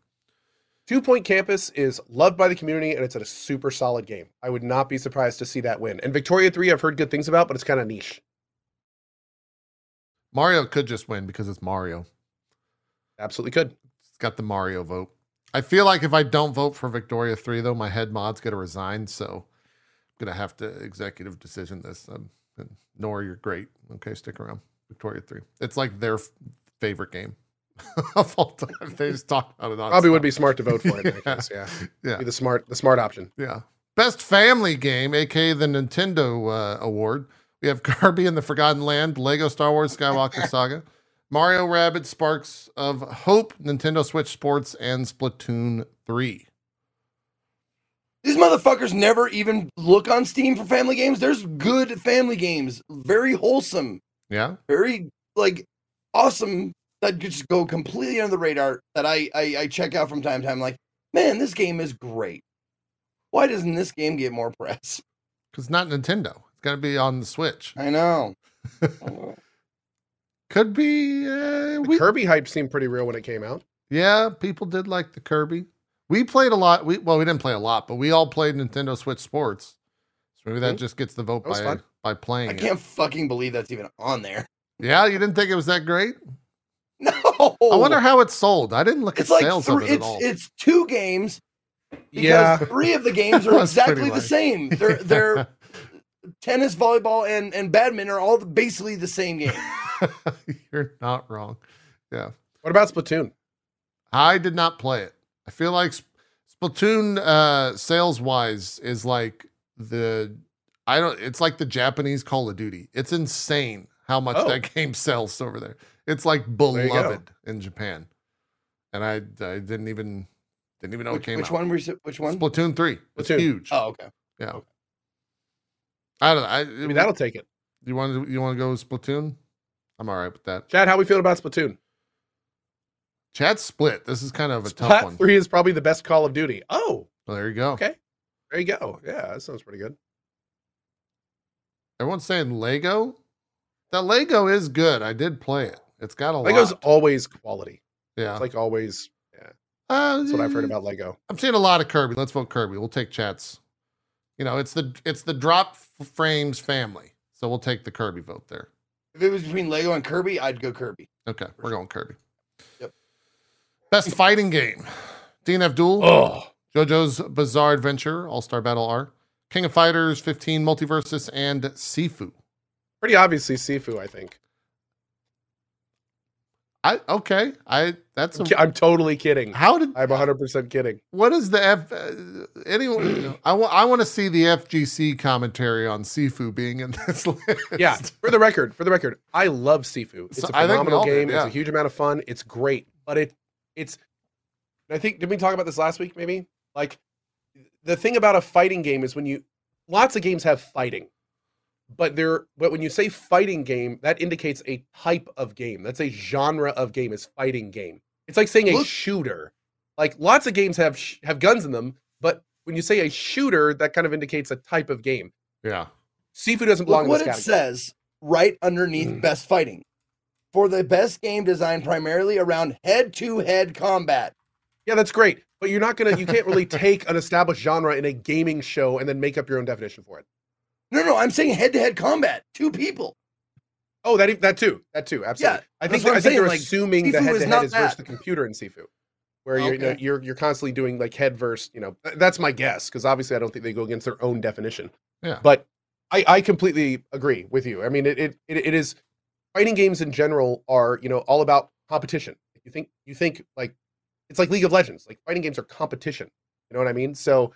Two Point Campus is loved by the community and it's a super solid game. I would not be surprised to see that win. And Victoria 3 I've heard good things about, but it's kind of niche. Mario could just win because it's Mario. Absolutely could. It's got the Mario vote. I feel like if I don't vote for Victoria 3, though, my head mod's going to resign. So I'm going to have to executive decision this. Um, Nora, you're great. Okay, stick around. Victoria 3. It's like their f- favorite game of all time. They just talk about it. Probably would be smart to vote for it. In that Yeah. case, yeah. Yeah. Be the smart, the smart option. Yeah. Best family game, aka the Nintendo uh, Award. We have Kirby and the Forgotten Land, Lego Star Wars Skywalker Saga, Mario Rabbids Sparks of Hope, Nintendo Switch Sports, and Splatoon 3. These motherfuckers never even look on Steam for family games. There's good family games, very wholesome, Yeah. very like awesome that could just go completely under the radar that I, I I check out from time to time. Like, man, this game is great. Why doesn't this game get more press? Because not Nintendo. It's got to be on the Switch. I know. I know. Could be. Uh, The we, Kirby hype seemed pretty real when it came out. yeah, people did like the Kirby. We played a lot. We Well, we didn't play a lot, but we all played Nintendo Switch Sports. So maybe that Mhm. just gets the vote by, fun. by playing I can't fucking believe that's even on there. Yeah, you didn't think it was that great? No. I wonder how it sold. I didn't look it's at like sales three, of it at it's all. it's two games because Yeah. three of the games are exactly the same. They're they're tennis, volleyball, and and badminton are all basically the same game. You're not wrong. Yeah. What about Splatoon? I did not play it. I feel like Splatoon uh sales wise is like the I don't it's like the Japanese Call of Duty. It's insane how much Oh. that game sells over there. It's like beloved in Japan. And I I didn't even didn't even know which it came which out. one? Was it, which one? Splatoon 3. It's Splatoon. huge. Oh, okay. yeah. I don't know. I, mean that'll take it. you want to you want to go with Splatoon? I'm all right with that. Chad, how we feel about Splatoon? Chat's split. This is kind of a tough one. Three is probably the best Call of Duty. Oh, Well, there you go. okay. There you go. Yeah, that sounds pretty good. Everyone's saying Lego. That Lego is good. I did play it. It's got a Lego's lot. always quality. Yeah, It's like always. Yeah, Uh, that's what I've heard about Lego. I'm seeing a lot of Kirby. Let's vote Kirby. We'll take chats. You know, it's the it's the drop frames family. So we'll take the Kirby vote there. If it was between Lego and Kirby, I'd go Kirby. Okay, we're going Kirby. Yep. Best fighting game: DNF Duel, Oh, JoJo's Bizarre Adventure, All Star Battle R, King of Fighters 15 Multiversus, and Sifu. pretty obviously Sifu. I think. I okay. I that's I'm, a, I'm totally kidding. how did I'm 100 percent kidding. what is the F? Uh, anyone? I want. I want to see the FGC commentary on Sifu being in this list. Yeah, for the record, for the record, I love Sifu. It's So- a I think we phenomenal did, game. It's a huge amount of fun. It's great, but it it's. I think did we talk about this last week? Maybe like the thing about a fighting game is when you lots of games have fighting, but they're but when you say fighting game, that indicates a type of game. That's a genre of game is fighting game. It's like saying a Look- shooter. Like lots of games have sh- have guns in them, but when you say a shooter, that kind of indicates a type of game. Yeah. Sifu doesn't belong Look what it says right underneath Mm. best fighting. For the best game designed primarily around head-to-head combat. Yeah, that's great. But you're not gonna you can't really take an established genre in a gaming show and then make up your own definition for it. No, no, I'm saying head-to-head combat. Two people. Oh, that e- that too. That too. Absolutely. Yeah, I think what I'm I think you're like, assuming the Sifu head is to not head is versus the computer in Sifu. Where you're, you know, you're you're constantly doing like head versus, you know, that's my guess because obviously I don't think they go against their own definition. Yeah. But I, I completely agree with you. I mean, it, it it it is fighting games in general are you know all about competition. You think you think like it's like League of Legends. Like fighting games are competition. You know what I mean? So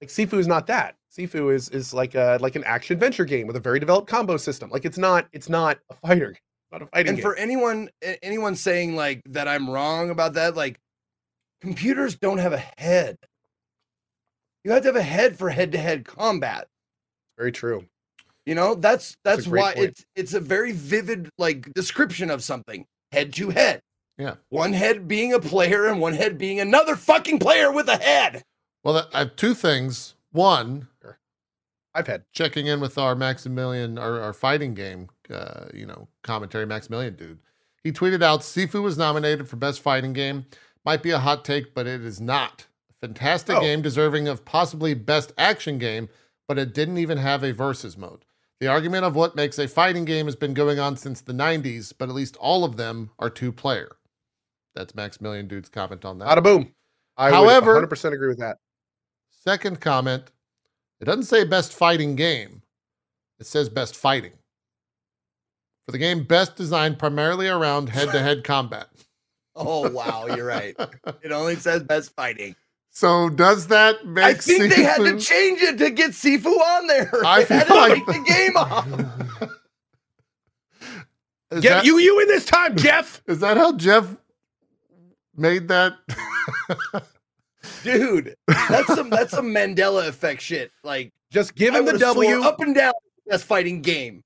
like Sifu is not that. Sifu is is like a like an action adventure game with a very developed combo system. Like it's not it's not a fighter, not a fighting and game. for anyone anyone saying like that I'm wrong about that, like computers don't have a head. You have to have a head for head-to-head combat. very true. You know, that's That's that's why point. it's it's a very vivid like description of something. Head to head. Yeah. One head being a player and one head being another fucking player with a head. Well, I have two things. One, I've had checking in with our Maximilian, our, our fighting game, uh, you know, commentary Maximilian dude. He tweeted out Sifu was nominated for best fighting game. Might be a hot take, but it is not. Fantastic Oh. game deserving of possibly best action game, but it didn't even have a versus mode. The argument of what makes a fighting game has been going on since the 90s, but at least all of them are two player. That's Maximilian dude's comment on that. Bada boom. I However- would 100% agree with that. Second comment, it doesn't say best fighting game. It says best fighting. For the game best designed primarily around head-to-head combat. Oh wow, you're right. It only says best fighting. So does that make I think they had to change it to get Sifu on there. I They had to like- take the game off. Is Get that- you you in this time, Geoff. Is that how Geoff made that? Dude, that's some that's some Mandela effect shit. Like Just give him the W. up and down best fighting game.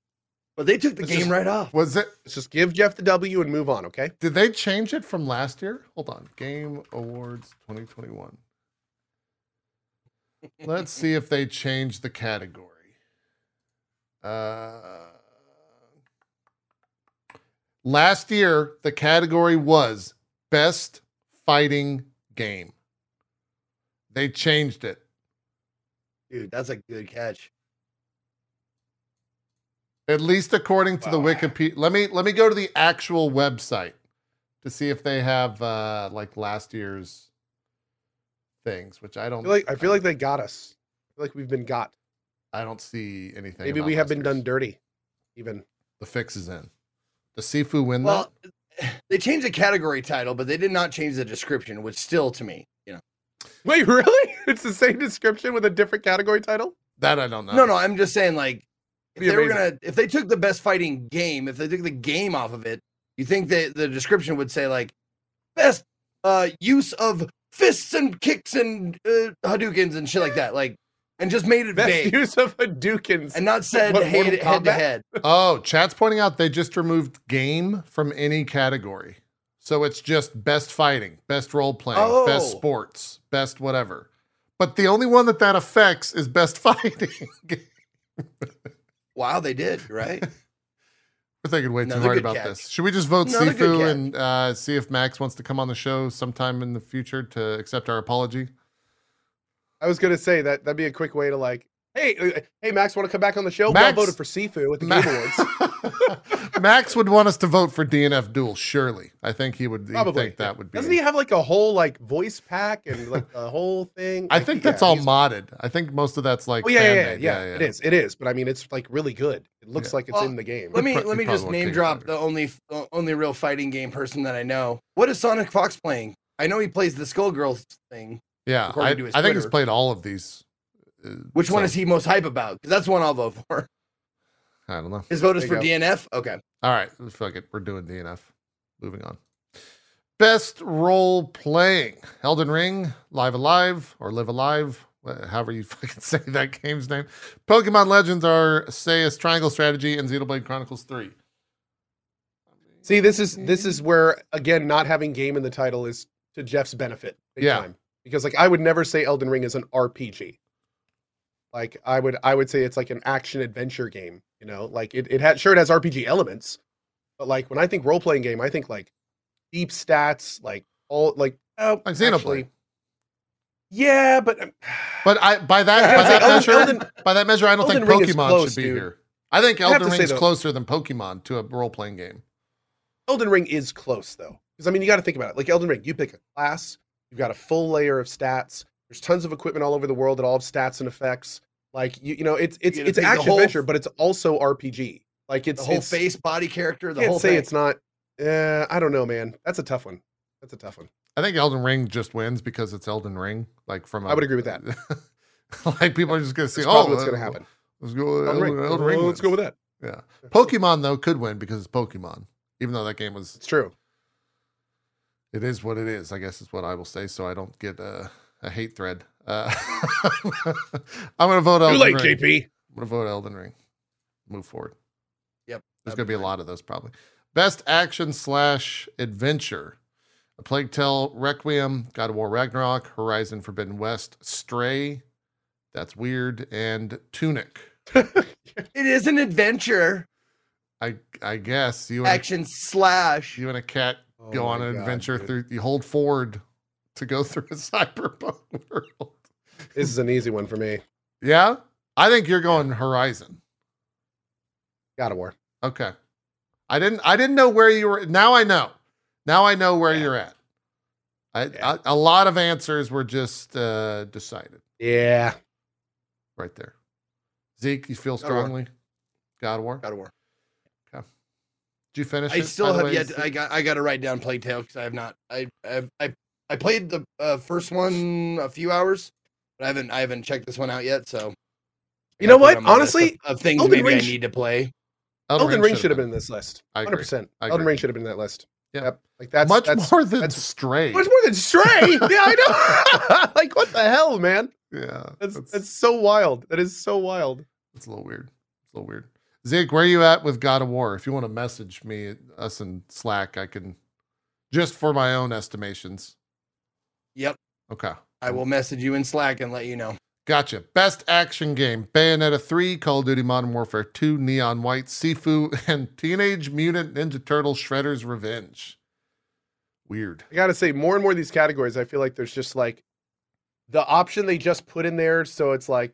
But they took the It's game just- right off. Was it? Let's just give Geoff the W and move on, okay? Did they change it from last year? Hold on. Game Awards 2021. Let's see if they changed the category. Uh, last year, the category was Best Fighting Game. They changed it. Dude, that's a good catch. At least according to the Wikipedia. Let me let me go to the actual website to see if they have uh like last year's things, which I I don't feel like I feel like they got us. I feel like we've been got. I don't see anything. Maybe we have been done dirty. Even The fix is in. The Sifu win Well, they changed the category title, but they did not change the description, which still to me. wait, really? It's the same description with a different category title. that? That I don't know. No, no, I'm just saying like if Be they were gonna if they took the best fighting game, if they took the game off of it, you think that the description would say like best uh use of fists and kicks and uh, Hadoukens and shit like that, like and just made it Best vague use of Hadoukens. and not said What, head, head to head. Oh, chat's pointing out they just removed game from any category. So it's just best fighting, best role playing, best Oh. sports, best whatever. But the only one that that affects is best fighting. Wow, they did, you're right? We're thinking way too Another hard about catch. this. Should we just vote Another Sifu and uh, see if Max wants to come on the show sometime in the future to accept our apology? I was gonna say that that'd be a quick way to like, hey, uh, hey, Max, want to come back on the show? Max- well, I voted for Sifu with the Ma- Game Awards. Max would want us to vote for DNF Duel, surely. I think he would Probably. think that would be. Doesn't he have like a whole like voice pack and like the whole thing? I Like, think yeah, that's all modded. I think most of that's like Oh yeah, yeah, yeah, fan-made. yeah, It is. It is. But I mean, it's like really good. It looks Yeah. like it's Well, in the game. Let me pro- let me just name drop the only the only real fighting game person that I know. What is Sonic Fox playing? I know he plays the Skullgirls thing. Yeah, I, to his I think he's played all of these. Which one is he most hype about? Because that's one I'll vote for. I don't know. His vote is for you DNF. Okay. All right, fuck it. We're doing DNF. Moving on. Best role playing: Elden Ring, Live Alive, or Live Alive, however you fucking say that game's name. Pokemon Legends Arceus Triangle Strategy and Xenoblade Chronicles Three. See, this is this is where again, not having game in the title is to Geoff's benefit. Big Yeah. time. Because like I would never say Elden Ring is an RPG. Like I would I would say it's like an action adventure game. You know, like it, it had sure it has RPG elements, but like when I think role playing game, I think like deep stats, like all like oh Like Xenoblade. actually, Yeah, but um, But I by that by that measure, Elden- Elden- by that measure, I don't think Ring Pokemon close, should be dude. here. I think Elden Ring is closer than Pokemon to a role playing game. Elden Ring is close though, because I mean you got to think about it. Like Elden Ring, you pick a class, you've got a full layer of stats. There's tons of equipment all over the world that all have stats and effects. Like you, you know, it's it's it's pick the action whole- adventure, but it's also RPG. Like it's The whole it's, face, body character, the can't whole say thing. it's not. Uh, I don't know, man. That's a tough one. That's a tough one. I think Elden Ring just wins because it's Elden Ring. Like from I would agree with that. like people are just gonna say, That's "Oh, what's going uh, to happen. Let's go. Elden Elden, Ring. Elden Ring let's go with that. Yeah. Pokemon though could win because it's Pokemon, even though that game was. It's true. It is what it is. I guess is what I will say, so I don't get a, a hate thread. Uh, I'm gonna vote Too Elden late, Ring. JP. I'm gonna vote Elden Ring. Move forward. Yep. There's gonna be a lot of those probably. Best action slash adventure. A Plague Tale, Requiem, God of War Ragnarok, Horizon Forbidden West, Stray, that's weird, and Tunic. It is an adventure, I I guess you and, action slash. you and a cat Oh go on an God, adventure dude. through you hold forward to go through a cyberpunk world. This is an easy one for me. Yeah? I think you're going Horizon. God of War. Okay. I didn't I didn't know where you were now I know. Now I know where Yeah. you're at. I, Yeah. I, a lot of answers were just uh, decided Yeah. right there. Zeke, you feel God of War. strongly? God of War. God of War. Okay. Did you finish? I it, still have way, yet. Zeke? I got. I got to write down Plague Tale because I have not. I. I. I, I played the uh, first one a few hours, but I haven't. I haven't checked this one out yet. So. You know what? it on my list Honestly, of, of things Elden maybe I Ring sh- need to play. Elden Ring should have been in this list. I Hundred percent. Elden. Ring should have been in that list. Yeah. Yep. Like that's much that's, more than that's Stray. much more than Stray. yeah, I know. like what the hell, man? yeah, That's that's, that's so wild. That is so wild. It's a little weird. It's a little weird. Zeke, where are you at with God of War? If you want to message me, us in Slack, I can just for my own estimations. Yep. Okay. I will message you in Slack and let you know. Gotcha. Best action game: Bayonetta 3, Call of Duty Modern Warfare 2, Neon White, Sifu, and Teenage Mutant Ninja Turtles: Shredder's Revenge. Weird. I gotta say, more and more of these categories, I feel like there's just like the option they just put in there, so it's like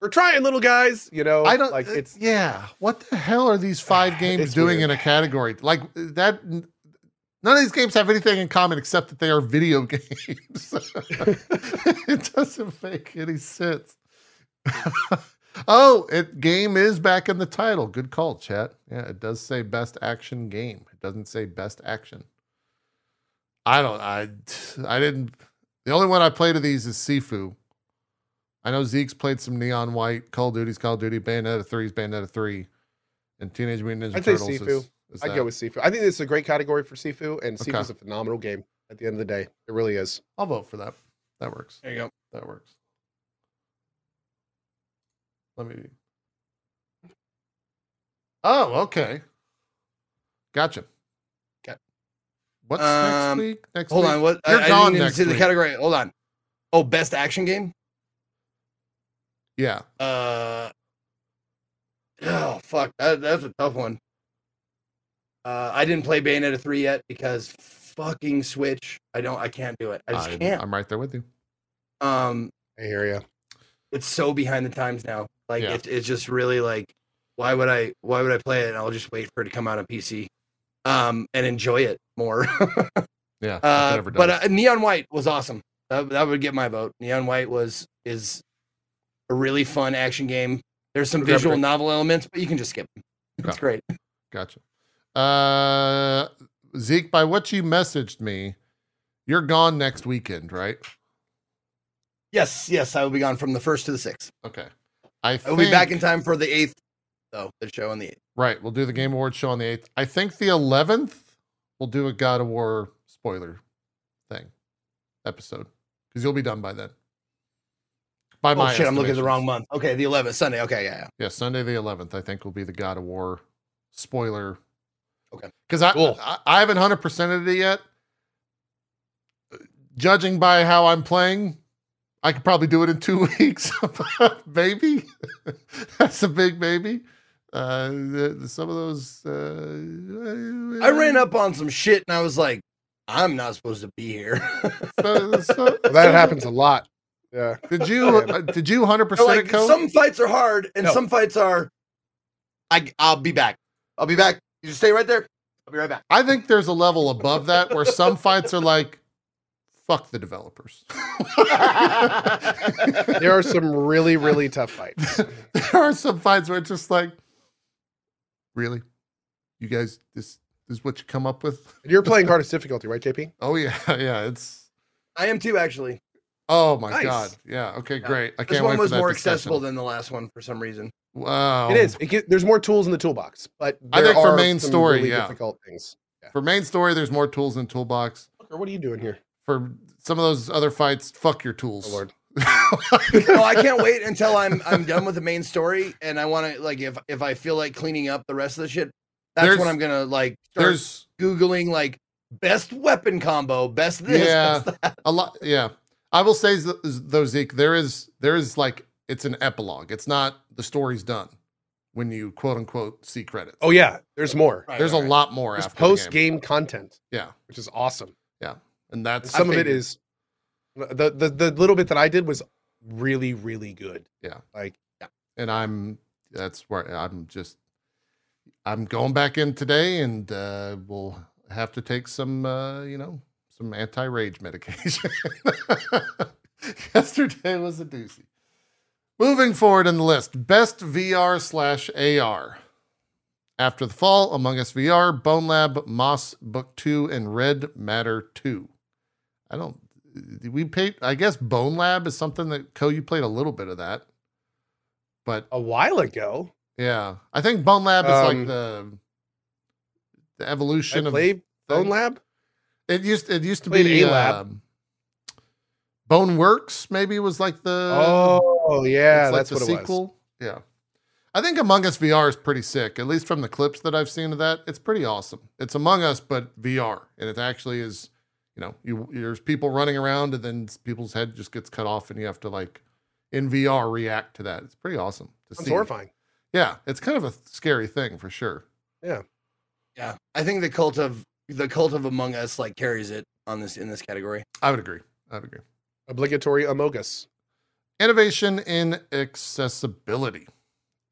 we're trying, little guys. You know, I don't like uh, it's yeah. What the hell are these five games doing weird. in a category like that? None of these games have anything in common except that they are video games. it doesn't make any sense. oh, it game is back in the title. Good call, chat. Yeah, it does say best action game. It doesn't say best action. I don't. I I didn't. The only one I played of these is Sifu. I know Zeke's played some Neon White, Call of Duty's Call of Duty, Bayonetta 3's Bayonetta 3, and Teenage Mutant Ninja I'd say Turtles. Sifu. Is, is I'd that- go with Sifu. I think this is a great category for Sifu, and Okay. Sifu's a phenomenal game. At the end of the day, it really is. I'll vote for that. That works. There you go. That works. Let me. Oh, okay. Gotcha. Okay. What's Um, next week? Next Hold week? on. What? You're I, I gone didn't even next see the week. category. Hold on. Oh, best action game. Yeah. Uh. Oh fuck. That, that's a tough one. Uh, I didn't play Bayonetta three yet because fucking Switch. I don't. I can't do it. I just I'm, can't. I'm right there with you. Um. I hear you. it's so behind the times now. Like Yeah. it's it's just really like why would I why would I play it? And I'll just wait for it to come out on PC, um, and enjoy it more. Yeah. Uh, but uh, Neon White was awesome. That, that would get my vote. Neon White was is a really fun action game. There's some visual novel elements, but you can just skip them. It's Okay. great. Gotcha. Uh, Zeke, by what you messaged me, you're gone next weekend, right? Yes, yes, I will be gone from the first to the sixth. Okay. I I will be back in time for the eighth, though. The show on the eighth. Right. We'll do the Game Awards show on the 8th. I think the 11th, we'll do a God of War spoiler thing episode because you'll be done by then. By Oh my shit! I'm looking at the wrong month. Okay, the eleventh, Sunday. Okay, yeah, yeah. Yeah, Sunday the 11th, I think will be the God of War spoiler. Okay. Because I, Cool. I I haven't 100%ed it yet. Judging by how I'm playing, I could probably do it in two weeks. baby. That's a big baby. Uh, the, the- some of those. Uh, I ran up on some shit and I was like, I'm not supposed to be here. So- so- that happens a lot. Yeah. Did you? uh, did you 100% like some fights are hard and No. some fights are I I'll be back. I'll be back. You just stay right there. I'll be right back. I think there's a level above that where some fights are like, fuck the developers. There are some really, really tough fights. there are some fights where it's just like, really? You guys, this, this is what you come up with? You're playing hardest difficulty, right, JP? Oh, yeah. Yeah. It's, I am too actually. Oh my Nice. God. Yeah. Okay, Yeah. great. I This can't one wait was for that more discussion. accessible than the last one for some reason. Wow. It is. It get, there's more tools in the toolbox, but I think for main story, really yeah. difficult things. For main story, there's more tools in toolbox. Fucker, What are you doing here? For some of those other fights, fuck your tools. Oh, Lord. well, I can't wait until I'm I'm done with the main story and I want to like if if I feel like cleaning up the rest of the shit, that's There's- when I'm gonna like start There's googling like best weapon combo, best this, Yeah. best that. a lot yeah i will say though zeke there is there is like it's an epilogue it's not the story's done when you quote unquote see credits Oh yeah, there's more. Right, there's right, a right. lot more There's after the post game. game content, yeah which is awesome. Yeah, And that's some of it is the, the the little bit that I did was really, really good. Yeah. Like yeah. and i'm that's where i'm just i'm going back in today and uh we'll have to take some uh you know some anti rage medication. Yesterday was a doozy. Moving forward in the list, best VR slash AR. After the Fall, Among Us VR, Bone Lab, Moss Book 2, and Red Matter 2. I don't. We paid. I guess Bone Lab is something that Cohh. You played a little bit of that, but A while ago, yeah, I think Bone Lab is like Um, the the I evolution of played Bone. Lab. It. Used it used to played be A-Lab. um, Bone Works. Maybe was like the oh yeah, like that's the what it was. sequel. Yeah. I think Among Us VR is pretty sick, at least from the clips that I've seen of that. It's pretty awesome. It's Among Us, but VR. And it actually is, you know, you there's people running around and then people's head just gets cut off and you have to like in VR react to that. It's pretty awesome to Sounds see. horrifying. Yeah, it's kind of a scary thing for sure. Yeah. Yeah, I think the cult of the cult of Among Us like carries it on this in this category. I would agree. I would agree. Obligatory Amogus. Innovation in accessibility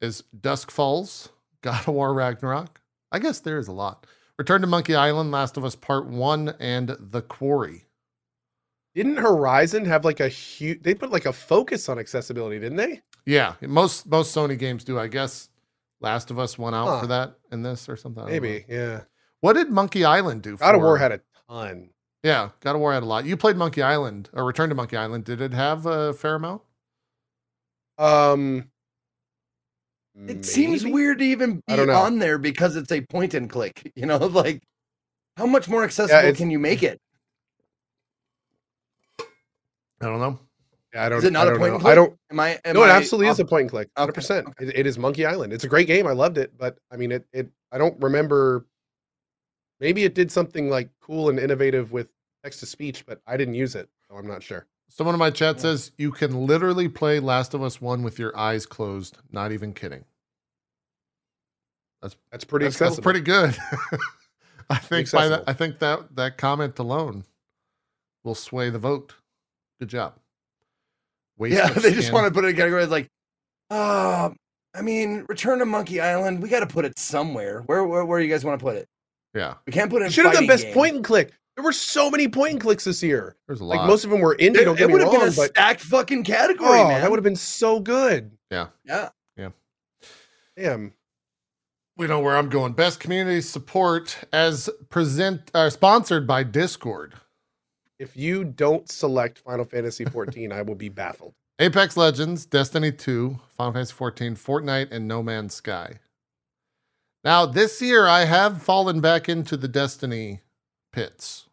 is Dusk Falls, God of War Ragnarok. I guess there is a lot. Return to Monkey Island, Last of Us Part 1, and The Quarry. Didn't Horizon have like a huge? They put like a focus on accessibility, didn't they? Yeah, most most Sony games do. I guess Last of Us won out Huh. for that in this or something. I know. Maybe. Yeah. What did Monkey Island do? God of War had a ton. Yeah, God of War had a lot. You played Monkey Island or Return to Monkey Island. Did it have a fair amount? Um. It seems weird to even I be on there because it's a point and click. You know, like how much more accessible it's- can you make it? I don't know. Yeah, I don't. Is it not I a don't point know. and I don't. Am I? Am no, it I absolutely is a point and click. Okay, Hundred percent. okay. It, it is Monkey Island. It's a great game. I loved it, but I mean, it. It. I don't remember. Maybe it did something like cool and innovative with text to speech, but I didn't use it, so I'm not sure. Someone in my chat Yeah. says you can literally play Last of Us 1 with your eyes closed. Not even kidding. That's pretty that's, that's accessible. pretty good. I think by that. I think that that comment alone will sway the vote. Good job. Waste Yeah, of they just want to put it in a category like, uh, I mean, Return to Monkey Island. We got to put it somewhere. Where, where, where you guys want to put it? Yeah, We can't put it. in Should have done best game. point and click. There were so many point and clicks this year. there's a lot. Like most of them were indie. It, don't get me would have wrong, been a but stacked fucking category, oh, man. that would have been so good. Yeah. Yeah. Yeah. Damn. we know where I'm going. Best community support as present uh, sponsored by Discord. If you don't select Final Fantasy 14, I will be baffled. Apex Legends, Destiny 2, Final Fantasy 14, Fortnite, and No Man's Sky. Now, this year I have fallen back into the Destiny pits,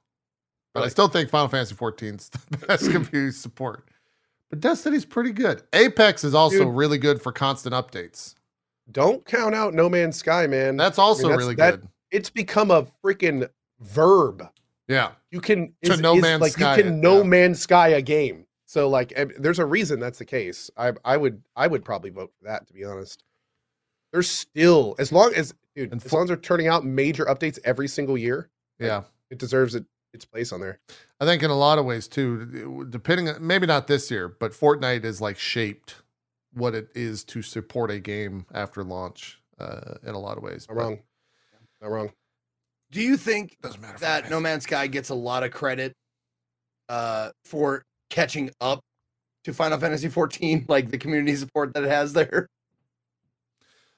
but I still think Final Fantasy 14 is the best community support. But Destiny's pretty good. Apex is also Dude. really good for constant updates. Don't count out No Man's Sky, man. That's also that's- really that- good. it's become a freaking verb. Yeah. You can To is- No is- Man's like Sky you can it, No yeah. Man's Sky a game. So like, eh, there's a reason that's the case. I I would I would probably vote for that to be honest. There's still as long as dude And as long as they're turning out major updates every single year, Yeah. it deserves it, its place on there. I think in a lot of ways too, depending maybe not this year, but Fortnite is like shaped what it is to support a game after launch uh, in a lot of ways. Not But wrong. Not wrong. Do you think Doesn't matter. that me. No Man's Sky gets a lot of credit uh, for catching up to Final Fantasy 14, like the community support that it has there?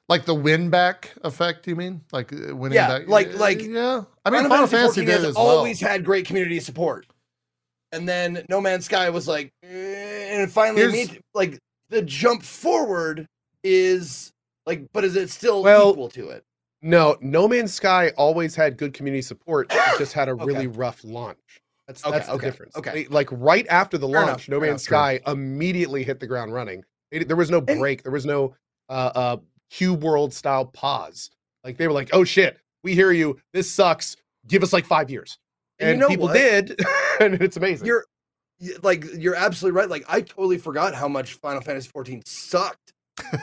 Like the win back effect. You mean like uh, winning Yeah, back? like- uh, like, yeah. I mean, Final, Fantasy, did has as well. always had great community support, and then No Man's Sky was like, eh, and finally Here's- made like the jump forward is like, but is it still Well, equal to it? No, No Man's Sky always had good community support. It just had a Okay. really rough launch. That's Okay, that's the okay, difference. okay. They- like right after the Fair enough, launch, No fair Man's enough, Sky immediately hit the ground running. They- there was no And- break. There was no uh, uh, cube world style pause. Like they were like, "Oh shit, we hear you. This sucks. Give us like five years." And you know people what? did, and it's amazing. You're like you're absolutely right. Like I totally forgot how much Final Fantasy 14 sucked.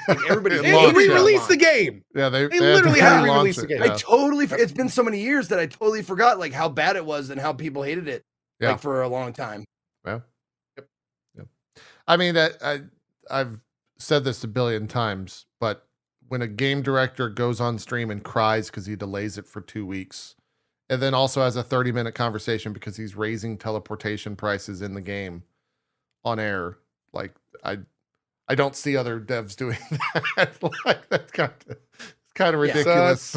Like everybody It they re-released the game. yeah, they, They had to literally had to relaunch re-release the it, game. I yeah. totally. It's been so many years that I totally forgot like how bad it was and how people hated it. Yeah. Like for a long time. Yeah. Yep. I mean, I, I I've said this a billion times, but when a game director goes on stream and cries because he delays it for two weeks, and then also has a 30 minute conversation because he's raising teleportation prices in the game on air. Like I I don't see other devs doing that. like that's kind of kind of Yeah. So ridiculous.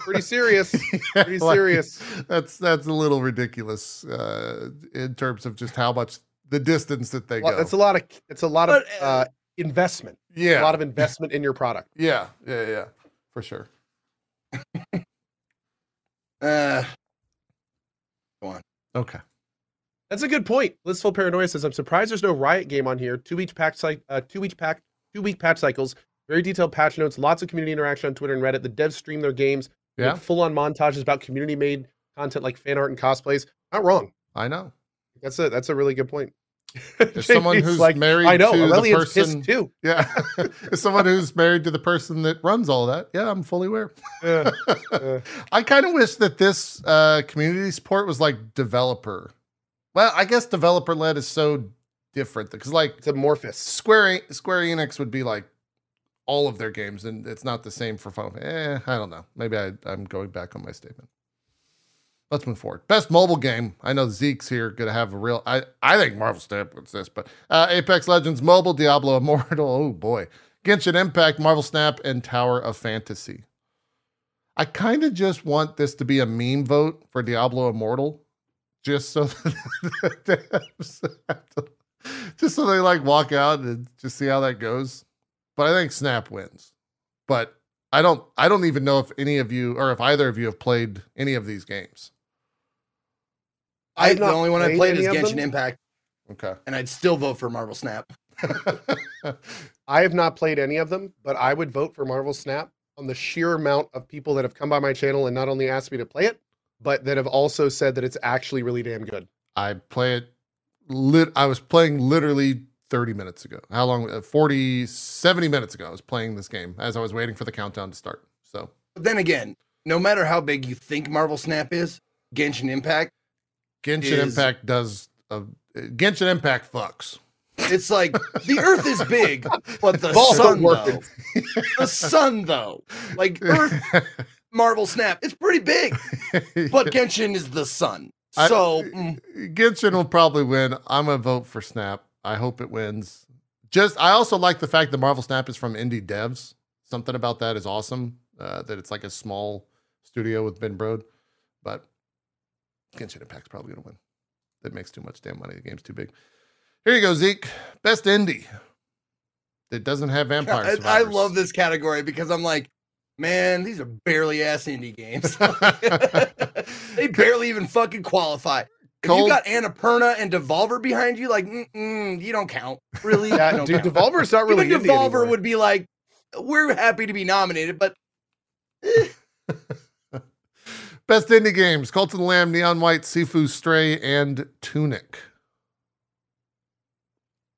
Pretty serious. Yeah, Pretty like, serious. that's that's a little ridiculous uh, in terms of just how much the distance that they Well, go. That's a lot of it's a lot of But, uh, uh, investment. Yeah, A lot of investment in your product. yeah, yeah, yeah, for sure. Uh, go on. Okay. That's a good point. Blissful Paranoia says, "I'm surprised there's no Riot game on here. Two week pack, cycle, uh, two week pack, two week patch cycles, very detailed patch notes, lots of community interaction on Twitter and Reddit. The devs stream their games, Yeah, full on montages about community made content like fan art and cosplays. Not wrong. I know. That's a that's a really good point. As someone who's like, married I know to the Aurelian's person- too. Yeah, as someone who's married to the person that runs all that, yeah, I'm fully aware. Yeah, yeah. I kind of wish that this uh, community support was like developer. Well, I guess developer led is so different because like It's amorphous. Square Square Enix would be like all of their games, and it's not the same for Final. Eh, I don't know. Maybe I, I'm going back on my statement. Let's move forward. Best mobile game. I know Zeke's here. Going to have a real. I I think Marvel Snap wins this, but uh, Apex Legends Mobile, Diablo Immortal. Oh boy, Genshin Impact, Marvel Snap, and Tower of Fantasy. I kind of just want this to be a meme vote for Diablo Immortal, just so that to- just so they like walk out and just see how that goes. But I think Snap wins. But I don't I don't even know if any of you or if either of you have played any of these games. I I've the only one I played played is Genshin them. Impact, Okay. and I'd still vote for Marvel Snap. I have not played any of them, but I would vote for Marvel Snap on the sheer amount of people that have come by my channel and not only asked me to play it, but that have also said that it's actually really damn good. I play it lit I was playing literally 30 minutes ago. How long? Uh, 40 70 minutes ago I was playing this game as I was waiting for the countdown to start. So, But then again, no matter how big you think Marvel Snap is, Genshin Impact, Genshin Is- Impact does uh, Genshin Impact fucks. it's like the Earth is big, but the Balls sun though, the sun though, like Earth, Marvel Snap, it's pretty big, but Genshin is the sun. I- So mm, Genshin will probably win. I'm gonna vote for Snap. I hope it wins. Just I also like the fact that Marvel Snap is from indie devs. Something about that is awesome. Uh, that it's like a small studio with Ben Brode, but Genshin Impact's probably gonna win. That makes too much damn money. The game's too big. Here you go, Zeke. Best indie. That doesn't have vampires. I, I love this category because I'm like, man, these are barely ass indie games. they barely even fucking qualify. If you got Annapurna and Devolver behind you, like, you don't count. Really? Yeah, don't dude, count. Devolver's not really Even Devolver anymore. would be like, we're happy to be nominated, but eh, Best indie games: Cult of the Lamb, Neon White, Sifu Stray, and Tunic.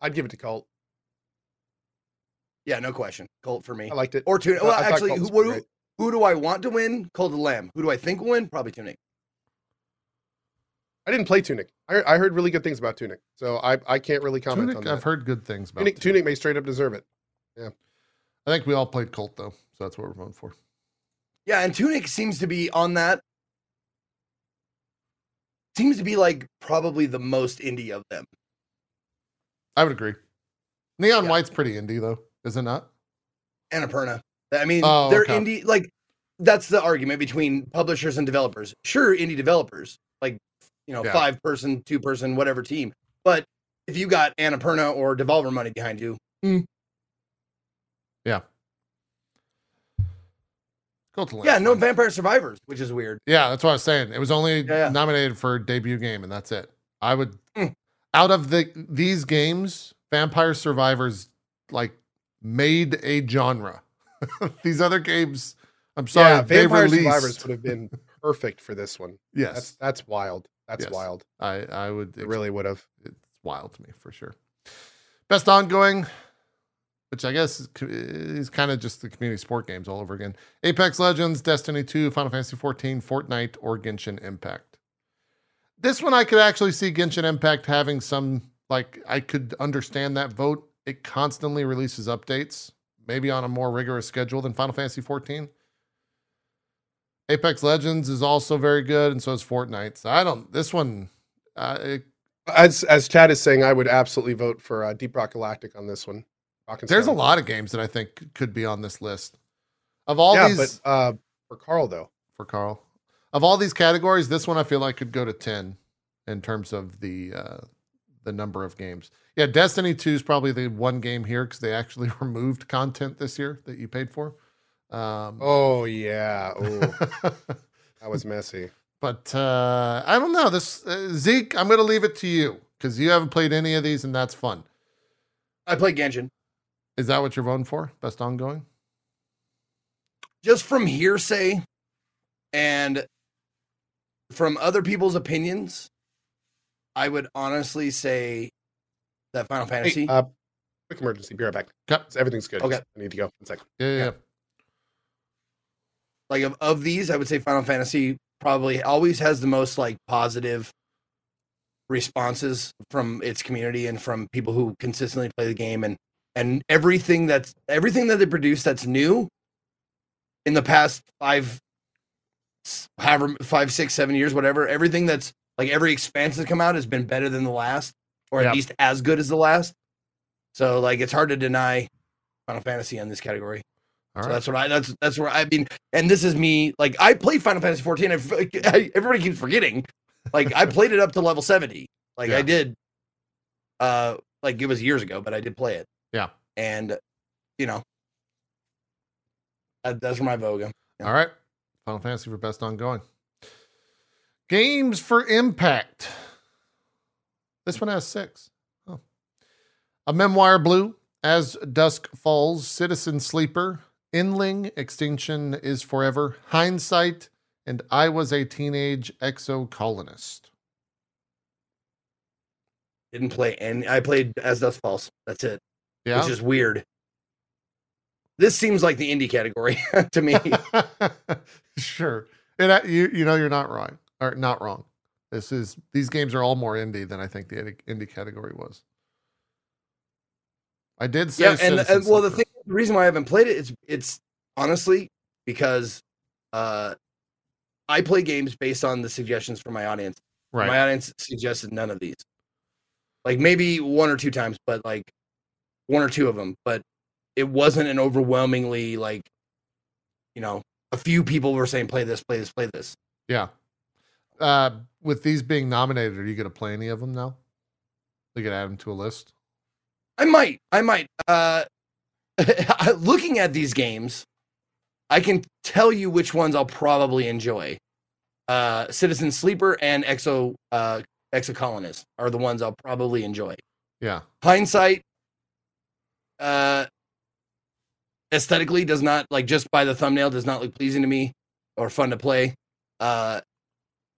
I'd give it to Cult. yeah, no question. Cult for me. I liked it. Or Tunic. I- Well, I thought actually, who, who, who do I want to win? Cult of the Lamb. Who do I think will win? Probably Tunic. I didn't play Tunic. I, I heard really good things about Tunic, so I, I can't really comment Tunic, on that. I've heard good things about. Tunic, Tunic may straight up deserve it. Yeah. I think we all played Cult though, so that's what we're voting for. Yeah, and Tunic seems to be on that. Seems to be like probably the most indie of them. I would agree. Neon Yeah. White's pretty indie though, is it not? Annapurna. I mean, Oh, they're okay. indie. Like that's the argument between publishers and developers. Sure, indie developers, like you know, Yeah. five person, two person, whatever team. But if you got Annapurna or Devolver money behind you, mm. Cult of the Lamb. yeah, no Vampire Survivors, which is weird. Yeah, that's what I was saying. It was only Yeah, yeah. nominated for debut game, and that's it. I would Mm. out of the these games, Vampire Survivors like made a genre. these other games, I'm sorry, yeah, Vampire released. Survivors would have been perfect for this one. yes, That's that's wild. That's Yes. wild. I I would It really would have. it's wild to me for sure. Best ongoing, which I guess is, kind of just the community sport games all over again. Apex Legends, Destiny 2, Final Fantasy 14, Fortnite, or Genshin Impact. This one I could actually see Genshin Impact having some like I could understand that vote. It constantly releases updates, maybe on a more rigorous schedule than Final Fantasy 14. Apex Legends is also very good, and so is Fortnite. So I don't. This one, uh, it, As as Chad is saying, I would absolutely vote for uh, Deep Rock Galactic on this one. Rock there's a lot of games that I think could be on this list. Of all yeah, these, but uh, for Karl though, for Karl, of all these categories, this one I feel like could go to ten in terms of the uh, the number of games. Yeah, Destiny Two is probably the one game here because they actually removed content this year that you paid for. Um, oh yeah, oh that was messy. But uh, I don't know. This uh, Zeke, I'm going to leave it to you because you haven't played any of these, and that's fun. I play Genshin. Is that what you're voting for? Best ongoing? Just from hearsay and from other people's opinions, I would honestly say that Final Fantasy. Hey, uh, quick emergency. Be right back. Okay. Everything's good. Okay. I need to go. One second. Yeah, yeah. Yeah. yeah. like of, of these, I would say Final Fantasy probably always has the most like positive responses from its community and from people who consistently play the game and and everything that's everything that they produce that's new in the past five however five six seven years whatever everything that's like every expanse that's come out has been better than the last or Yeah. at least as good as the last so like it's hard to deny final fantasy in this category All so right. that's what I that's that's where I mean, and this is me. Like I played Final Fantasy 14. I, I- everybody keeps forgetting. Like I played it up to level 70. Like Yeah. I did. Uh, like it was years ago, but I did play it. Yeah. and you know, that, that's where my vote go. Yeah. All right. Final Fantasy for best ongoing. Games for Impact. This one has six. Oh. A Memoir Blue, As Dusk Falls, Citizen Sleeper, Endling, Extinction is Forever, Hindsight, and I Was a Teenage Exocolonist. Didn't play and I played As Dusk Falls. That's it. Yeah. Which is weird. This seems like the indie category to me. sure. And I, you you know you're not wrong or not wrong. This is these games are all more indie than I think the indie, category was. I did say yeah, and, and well, the thing, the reason why I haven't played it is it's honestly because uh, I play games based on the suggestions from my audience. right. My audience suggested none of these, like maybe one or two times, but like one or two of them, but it wasn't an overwhelmingly like, you know, a few people were saying play this, play this, play this. yeah. Uh, with these being nominated, are you going to play any of them now? We could add them to a list. I might. I might. Uh, looking at these games, I can tell you which ones I'll probably enjoy. Uh, Citizen Sleeper and Exo uh, Exocolonist are the ones I'll probably enjoy. Yeah. Hindsight, uh, aesthetically does not like just by the thumbnail does not look pleasing to me or fun to play. Uh,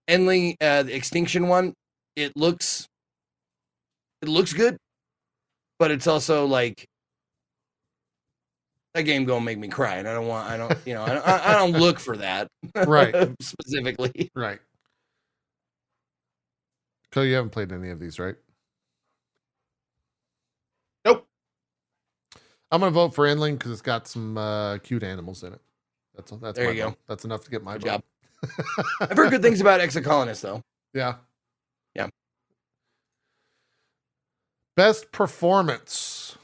Endling, uh, the Extinction one, it looks, it looks good, but it's also like that game gonna make me cry, and I don't want, I don't, you know, I don't, I I don't look for that, Right. specifically. Right. So you haven't played any of these, right? I'm gonna vote for Endling because it's got some uh, cute animals in it. That's that's There you go. vote. That's enough to get my job. I've heard good things about Exocolonist though. Yeah. Yeah. Best performance.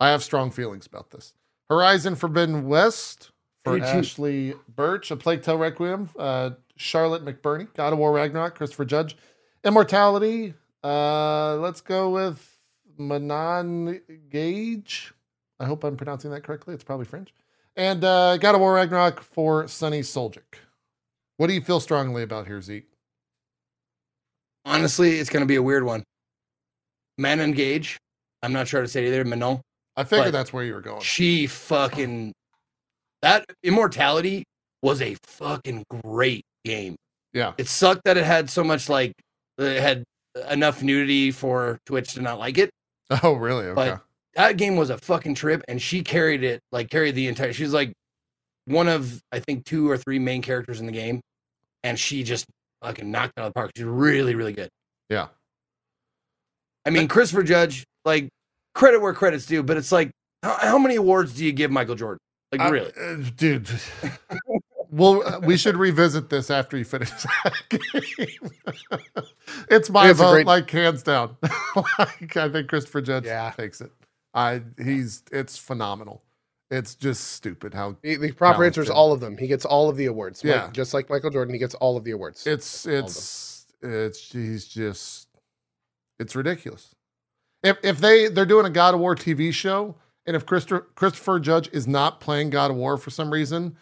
I have strong feelings about this. Horizon Forbidden West for. Ashly Burch, A Plague Tale Requiem, uh, Charlotte McBurney, God of War Ragnarok, Christopher Judge, Immortality. Uh, let's go with Manon Gage. I hope I'm pronouncing that correctly. It's probably French. And uh, God of War Ragnarok for Sunny Soljic. What do you feel strongly about here, Zeke? Honestly, it's gonna be a weird one. Manon Gage. I'm not sure how to say it either. Manon. I figured that's where you were going. She fucking that Immortality was a fucking great game. Yeah. It sucked that it had so much like it had enough nudity for Twitch to not like it. Oh, really? Okay. But- That game was a fucking trip, and she carried it like carried the entire. She's like one of I think two or three main characters in the game, and she just fucking knocked it out of the park. She's really really good. yeah. I mean, Christopher Judge, like credit where credit's due, but it's like how, how many awards do you give Michael Jordan? Like I- really? uh, dude. Well, uh, we should revisit this after you finish that game. it's my It's vote, great- like hands down. like, I think Christopher Judge Yeah. takes it. I he's it's phenomenal. It's just stupid how The, the proper answer is all of them. He gets all of the awards. Yeah. just like Michael Jordan, he gets all of the awards. it's it's it's he's just it's ridiculous. If if they they're doing a God of War TV show, and if Christopher Christopher Judge is not playing God of War for some reason,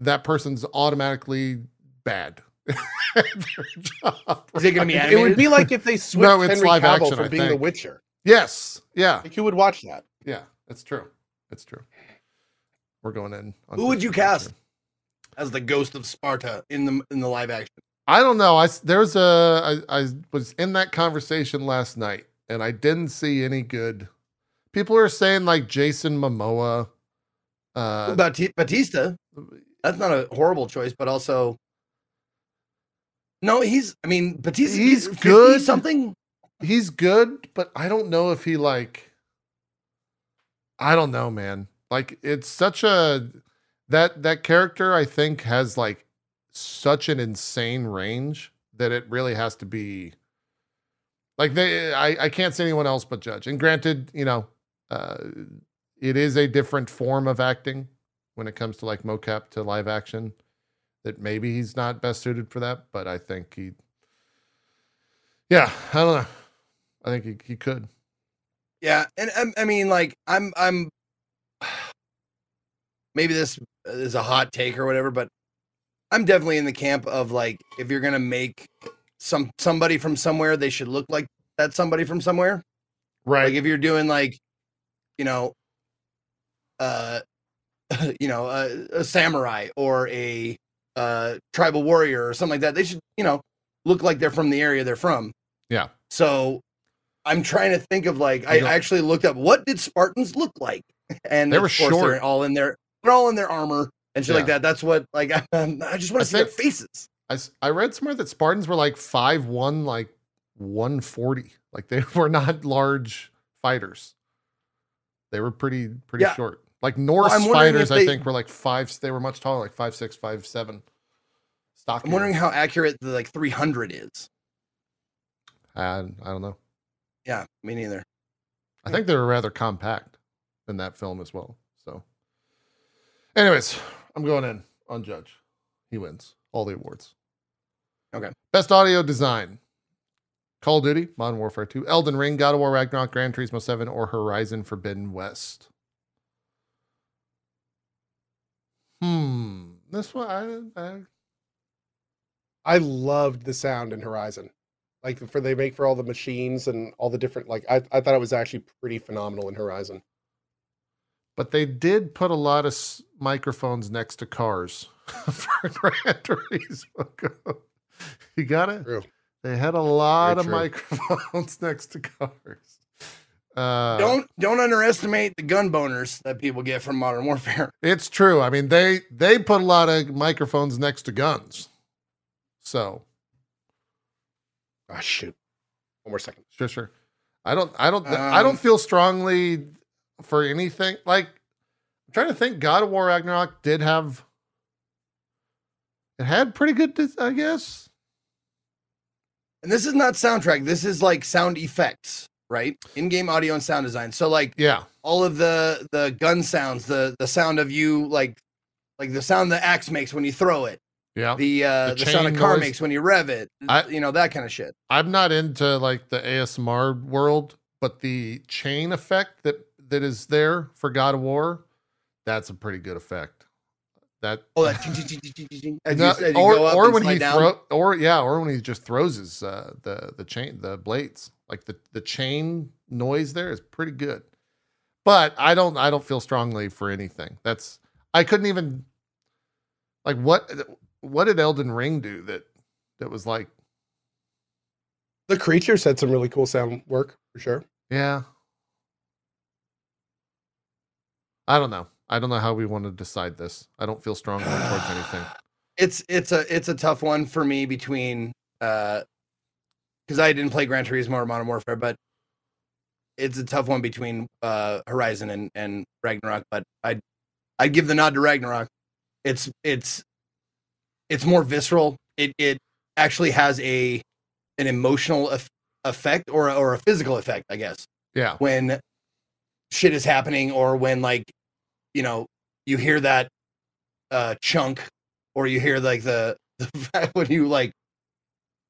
that person's automatically bad. at their job, Is it gonna be right? it would be like if they switched No, it's Henry live Cavill action, from I being The. Witcher. Yes. Yeah. Like, who would watch that? Yeah. That's true. That's true. We're going in. on Who would you Christopher Judge cast as the ghost of Sparta in the in the live action? I don't know. I s- there's a I, I was in that conversation last night and I didn't see any good. People are saying like Jason Momoa. Uh, Bati- Batista. That's not a horrible choice, but also no, he's. I mean, Batista. He's 50 good. Something. he's good, but I don't know if he like. I don't know, man. Like it's such a that that character. I think has like such an insane range that it really has to be. Like they, I, I can't say anyone else but Judge. And granted, you know, uh, it is a different form of acting when it comes to like mocap to live action. That maybe he's not best suited for that, but I think he. Yeah, I don't know. I think he, he could. Yeah, and um, I mean, like, I'm, I'm. Maybe this is a hot take or whatever, but I'm definitely in the camp of like, if you're gonna make some somebody from somewhere, they should look like that somebody from somewhere. Right. Like if you're doing like, you know, uh, you know, a, a samurai or a uh tribal warrior or something like that, they should, you know, look like they're from the area they're from. Yeah. So I'm trying to think of like I actually looked up what did Spartans look like, and they were short. They're all in their they're all in their armor and shit like that. That's what like I, I just want to see their think- faces. I read somewhere that Spartans were like five one, like 140. Like they were not large fighters. They were pretty pretty Yeah. short. Like Norse I'm fighters, if I think, were like five. They were much taller, like five six, five seven. Stock. I'm wondering how accurate the like 300 is. I, I don't know. Yeah, me neither. I think they were rather compact in that film as well. So, anyways, I'm going in on Judge. He wins all the awards. Okay. Best audio design: Call of Duty, Modern Warfare 2, Elden Ring, God of War, Ragnarok, Gran Turismo 7, or Horizon Forbidden West. Hmm. This one, I, I I loved the sound in Horizon. Like for they make for all the machines and all the different like I, I thought it was actually pretty phenomenal in Horizon. but they did put a lot of s- microphones next to cars for Gran Turismo. You got it. True. They had a lot Very of true. microphones next to cars. Uh, don't don't underestimate the gun boners that people get from modern warfare. It's true. I mean, they they put a lot of microphones next to guns. So Oh shoot. One more second. sure, sure. I don't, I don't, I Um, don't feel strongly for anything. Like I'm trying to think. God of War Ragnarok did have. It had pretty good, I guess. And this is not soundtrack. This is like sound effects, right? In-game audio and sound design. So like Yeah, all of the the gun sounds, the the sound of you like like the sound the axe makes when you throw it, yeah. the uh The the, sound a car noise. makes when you rev it, I- you know that kind of shit. I'm not into like the ASMR world, but the chain effect that that is there for God of War, that's a pretty good effect. That Oh, that No, you or or when he throw or yeah, or when he just throws his uh the the chain the blades. Like the the chain noise there is pretty good. But I don't I don't feel strongly for anything. That's I couldn't even like what what did Elden Ring do that that was like The creatures had some really cool sound work for sure. yeah. I don't know. I don't know how we want to decide this. I don't feel strongly towards anything. it's it's a it's a tough one for me between uh because I didn't play Gran Turismo or Modern Warfare, but it's a tough one between uh Horizon and and Ragnarok. But I I'd give the nod to Ragnarok. It's it's it's more visceral. It it actually has a an emotional eff- effect or or a physical effect, I guess, Yeah. when shit is happening or when like you know you hear that uh chunk or you hear like the, the fact when you like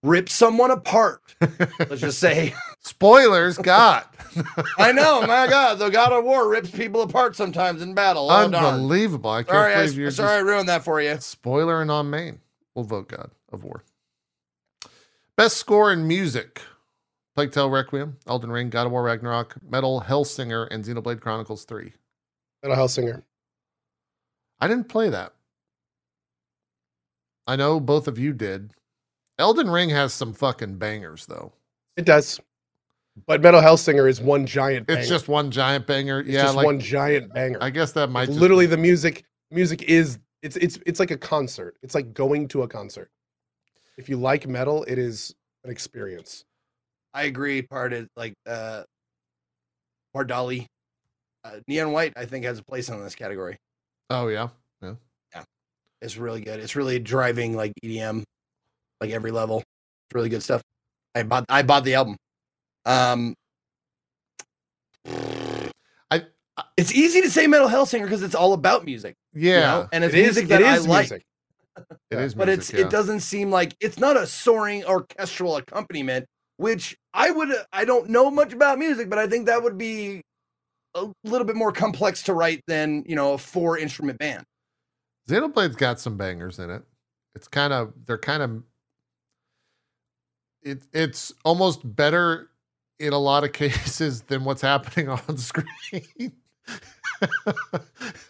rip someone apart. Let's just say, Spoilers, God. I know, my God, the God of War rips people apart sometimes in battle. Oh. Unbelievable. I can't Sorry, I, you're sorry, I ruined that for you. spoiler and on main. We'll vote God of War. Best score in music. Plague Tale Requiem, Elden Ring, God of War Ragnarok, Metal Hellsinger, and Xenoblade Chronicles 3. Metal Hellsinger. I didn't play that. I know both of you did. Elden Ring has some fucking bangers though. It does. But Metal Hellsinger is one giant banger. It's just one giant banger. It's yeah, just like one giant banger. I guess that might Like, just literally the music music is it's it's it's like a concert. It's like going to a concert. If you like metal, it is an experience. I agree. Part of like uh, Pardali. Uh, Neon White, I think, has a place in this category. Oh yeah. Yeah. yeah. It's really good. It's really driving like EDM, like every level. It's really good stuff. I bought I bought the album. Um, I- it's easy to say Metal Hellsinger because it's all about music. you Yeah. know? and it's It is music it that I is like. music. It is but music, it's yeah. it doesn't seem like it's not a soaring orchestral accompaniment which i would i don't know much about music but i think that would be a little bit more complex to write than you know a four instrument band Xenoblade's got some bangers in it. It's kind of they're kind of it, it's almost better in a lot of cases than what's happening on screen.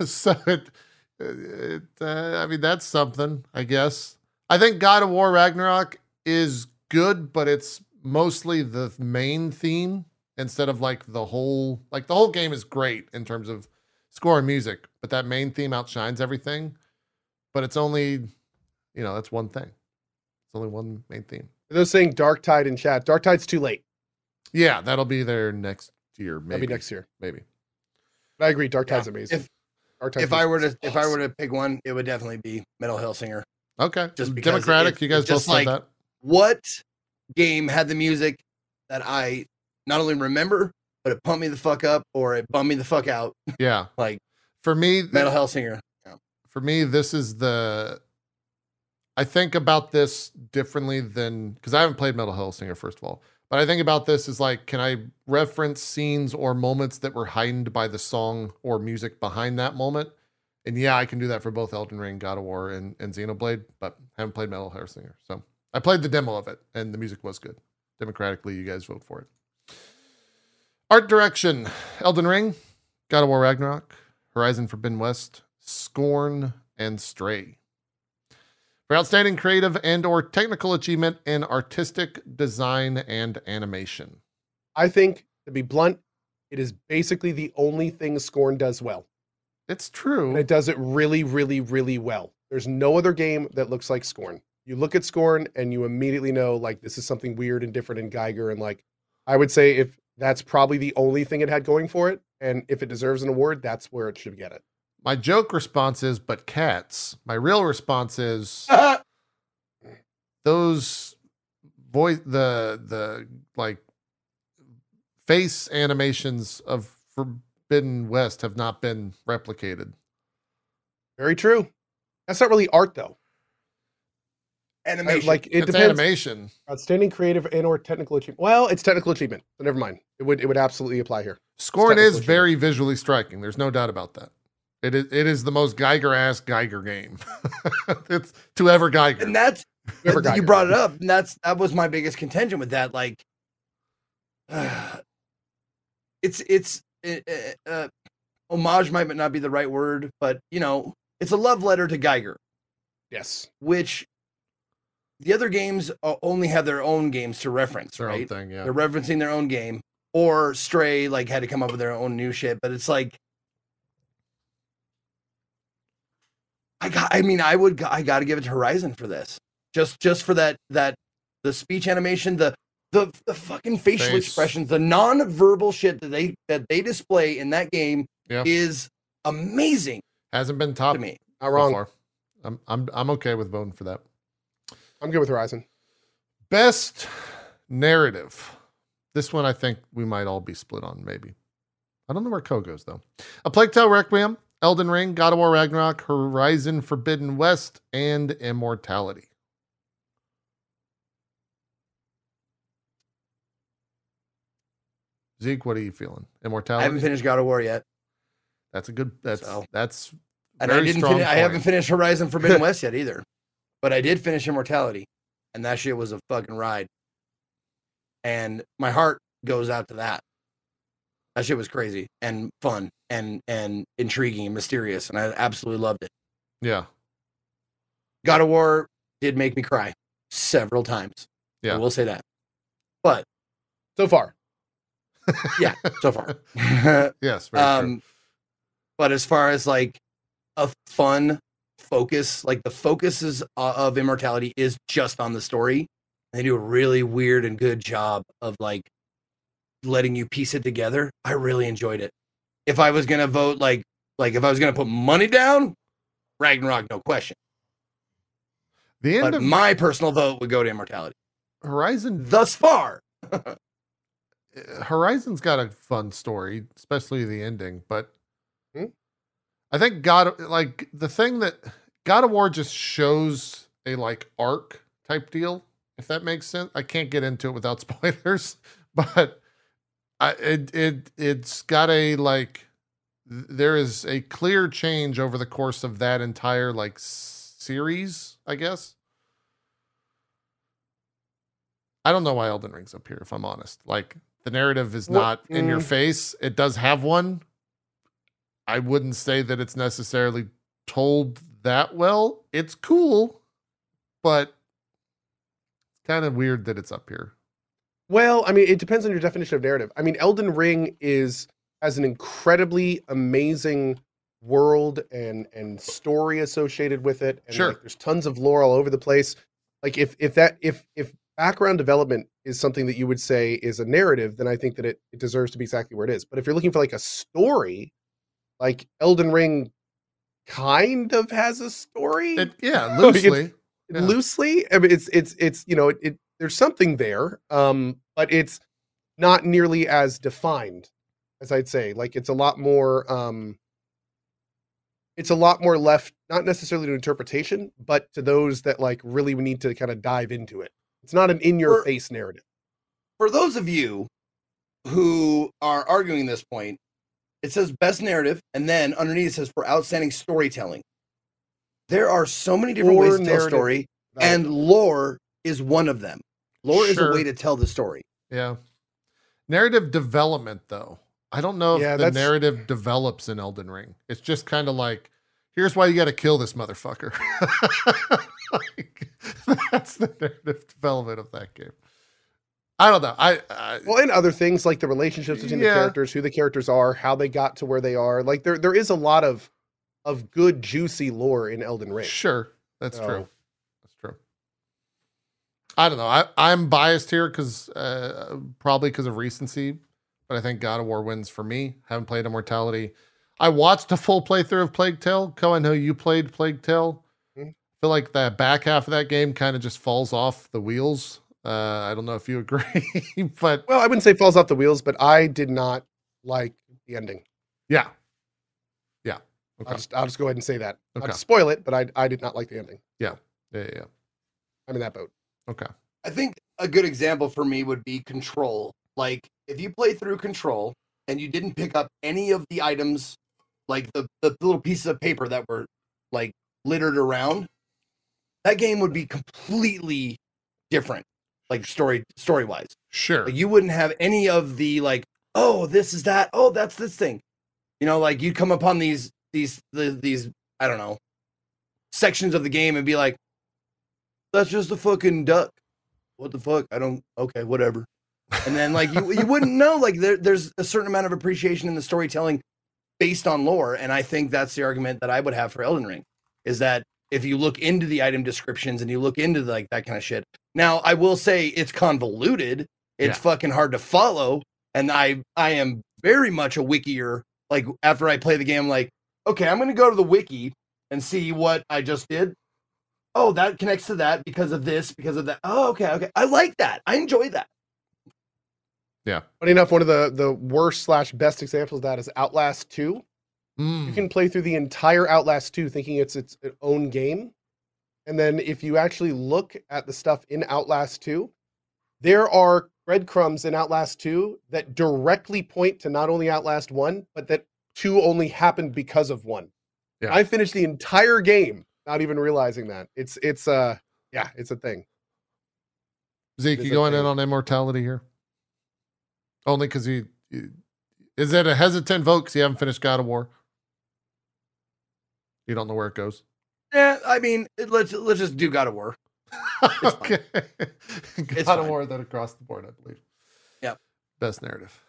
so it, it uh, I mean that's something, I guess. I think God of War Ragnarok is good, but it's mostly the main theme instead of like the whole like the whole game is great in terms of score and music, but that main theme outshines everything. But it's only, you know, that's one thing. It's only one main theme. They're saying Darktide in chat. Darktide's too late. Yeah, that'll be there next year, maybe. That'll be next year. Maybe. But I agree. Dark Yeah. Tide's amazing. If- Darktide's if i were to amazing. if i were to pick one it would definitely be metal hellsinger Okay. Just Democratic, it- you guys it's both just said like- that. what game had the music that i not only remember but it pumped me the fuck up or it bummed me the fuck out Yeah. like For me, metal hellsinger for me, this is the. I think about this differently than because I haven't played Metal Hellsinger first of all, but I think about this as like, can I reference scenes or moments that were heightened by the song or music behind that moment? And yeah, I can do that for both Elden Ring, God of War, and, and Xenoblade, but haven't played Metal Hellsinger. So I played the demo of it, and the music was good. Democratically, you guys vote for it. Art direction: Elden Ring, God of War Ragnarok, Horizon Forbidden West, Scorn, and Stray. For outstanding creative and or technical achievement in artistic design and animation. I think, to be blunt, it is basically the only thing Scorn does well. It's true. And it does it really, really, really well. There's no other game that looks like Scorn. You look at Scorn and you immediately know like this is something weird and different in Giger. And like I would say if that's probably the only thing it had going for it, and if it deserves an award, that's where it should get it. My joke response is, but cats. My real response is those voice the the like face animations of Forbidden West have not been replicated. Very true. That's not really art though. I- animation like it it's depends. animation. Outstanding creative and or technical achievement. Well, it's technical achievement, so never mind. It would it would absolutely apply here. Scorn is very visually striking. There's no doubt about that. It is it is the most Giger ass Giger game. it's to ever Giger. and that's Whoever you brought it up, and that's that was my biggest contention with that. Like, it's it's uh, uh, homage might not be the right word, but you know, it's a love letter to Giger, Yes. which the other games uh, only have their own games to reference, Their own right? thing, yeah. They're referencing their own game, or Stray like had to come up with their own new shit. But it's like, I got. I mean, I would. I got to give it to Horizon for this. Just just for that that the speech animation, the the the fucking facial Face. expressions, the non-verbal shit that they that they display in that game Yeah. is amazing Hasn't been top to me. Not wrong. far. I'm I'm I'm okay with voting for that. I'm good with Horizon. Best narrative. This one I think we might all be split on, maybe. I don't know where Cohh goes though. A Plague Tale Requiem, Elden Ring, God of War Ragnarok, Horizon Forbidden West, and Immortality. Zeke, what are you feeling? Immortality. I haven't finished God of War yet, That's a good. That's So- that's. and I didn't. Finish, I haven't finished Horizon Forbidden West yet either, but I did finish Immortality, and that shit was a fucking ride. And my heart goes out to that. That shit was crazy and fun and and intriguing and mysterious, and I absolutely loved it. Yeah, God of War did make me cry several times. Yeah. I will say that. But So far. yeah, so far. yes. Very true. um but as far as like a fun focus like the focus is, uh, of immortality is just on the story they do a really weird and good job of like letting you piece it together i really enjoyed it if i was gonna vote like like if i was gonna put money down ragnarok no question The end but of my personal vote would go to immortality Horizon thus far Horizon's got a fun story, especially the ending, but Hmm? I think God like the thing that God of War just shows a like arc type deal, if that makes sense. I can't get into it without spoilers, but I it it it's got a like there is a clear change over the course of that entire like series, I guess. I don't know why Elden Ring's up here, if I'm honest. Like the narrative is not in your mm. face. It does have one. I wouldn't say that it's necessarily told that well. It's cool, but it's kind of weird that it's up here. Well, I mean, it depends on your definition of narrative. I mean, Elden Ring is has an incredibly amazing world and and story associated with it. And Sure. like, there's tons of lore all over the place. Like if if that if if background development is something that you would say is a narrative, then I think that it, it deserves to be exactly where it is. But if you're looking for like a story, like Elden Ring kind of has a story It, yeah, Like, loosely. yeah. loosely i mean it's it's it's you know it, it there's something there um but it's not nearly as defined as i'd say like it's a lot more um it's a lot more left not necessarily to interpretation but to those that like really need to kind of dive into it it's not an in your face narrative for those of you who are arguing this point, it says best narrative, and then underneath it says for outstanding storytelling. There are so many different Or ways to tell a narrative story, and lore is one of them. Lore is a way to tell the story. Yeah. Narrative development, though. I don't know if Yeah, the that's- narrative develops in Elden Ring. It's just kind of like, here's why you got to kill this motherfucker. like, that's the narrative development of that game. I don't know. I, I well and other things like the relationships between Yeah. the characters who the characters are how they got to where they are like there there is a lot of of good juicy lore in elden ring sure that's So- true. I don't know. I, I'm biased here because uh, probably because of recency, but I think God of War wins for me. Haven't played Immortality. I watched a full playthrough of Plague Tale. Cohh, I know you played Plague Tale. Mhm. feel like the back half of that game kind of just falls off the wheels. Uh, I don't know if you agree, but Well, I wouldn't say falls off the wheels, but I did not like the ending. yeah, yeah, okay, I'll just I'll just go ahead and say that. Okay. to spoil it, but I I did not like the ending. yeah, yeah, yeah. I'm in that boat. Okay, I think a good example for me would be Control. Like if you play through Control and you didn't pick up any of the items, like the, the little pieces of paper that were like littered around, that game would be completely different, like story story wise. sure. Like you wouldn't have any of the like, oh, this is that, oh, that's this thing. You know, like you'd come upon these these the, these I don't know sections of the game and be like, that's just a fucking duck. What the fuck? I don't. Okay, whatever. And then like you you wouldn't know like there, there's a certain amount of appreciation in the storytelling based on lore, and I think that's the argument that I would have for Elden Ring is that if you look into the item descriptions and you look into like that kind of shit. Now, I will say it's convoluted. It's Yeah. fucking hard to follow, and I I am very much a wikier. Like after I play the game, like okay, I'm gonna go to the wiki and see what I just did. Oh, that connects to that because of this, because of that. Oh, okay, okay. I like that. I enjoy that. Yeah. Funny enough, one of the the worst slash best examples of that is Outlast 2. You Mm. can play through the entire Outlast 2 thinking it's its own game. And then if you actually look at the stuff in Outlast 2, there are breadcrumbs in Outlast 2 that directly point to not only Outlast 1, but that 2 only happened because of 1. Yeah. I finished the entire game not even realizing that. It's it's uh yeah, it's a thing. Zeke, Is you a going in on immortality here? Only because you, you is it a hesitant vote because you haven't finished God of War? You don't know where it goes. Yeah, I mean, it- let's let's just do God of War. fine. okay, It's God of. War that across the board, I believe. Yep. Best narrative.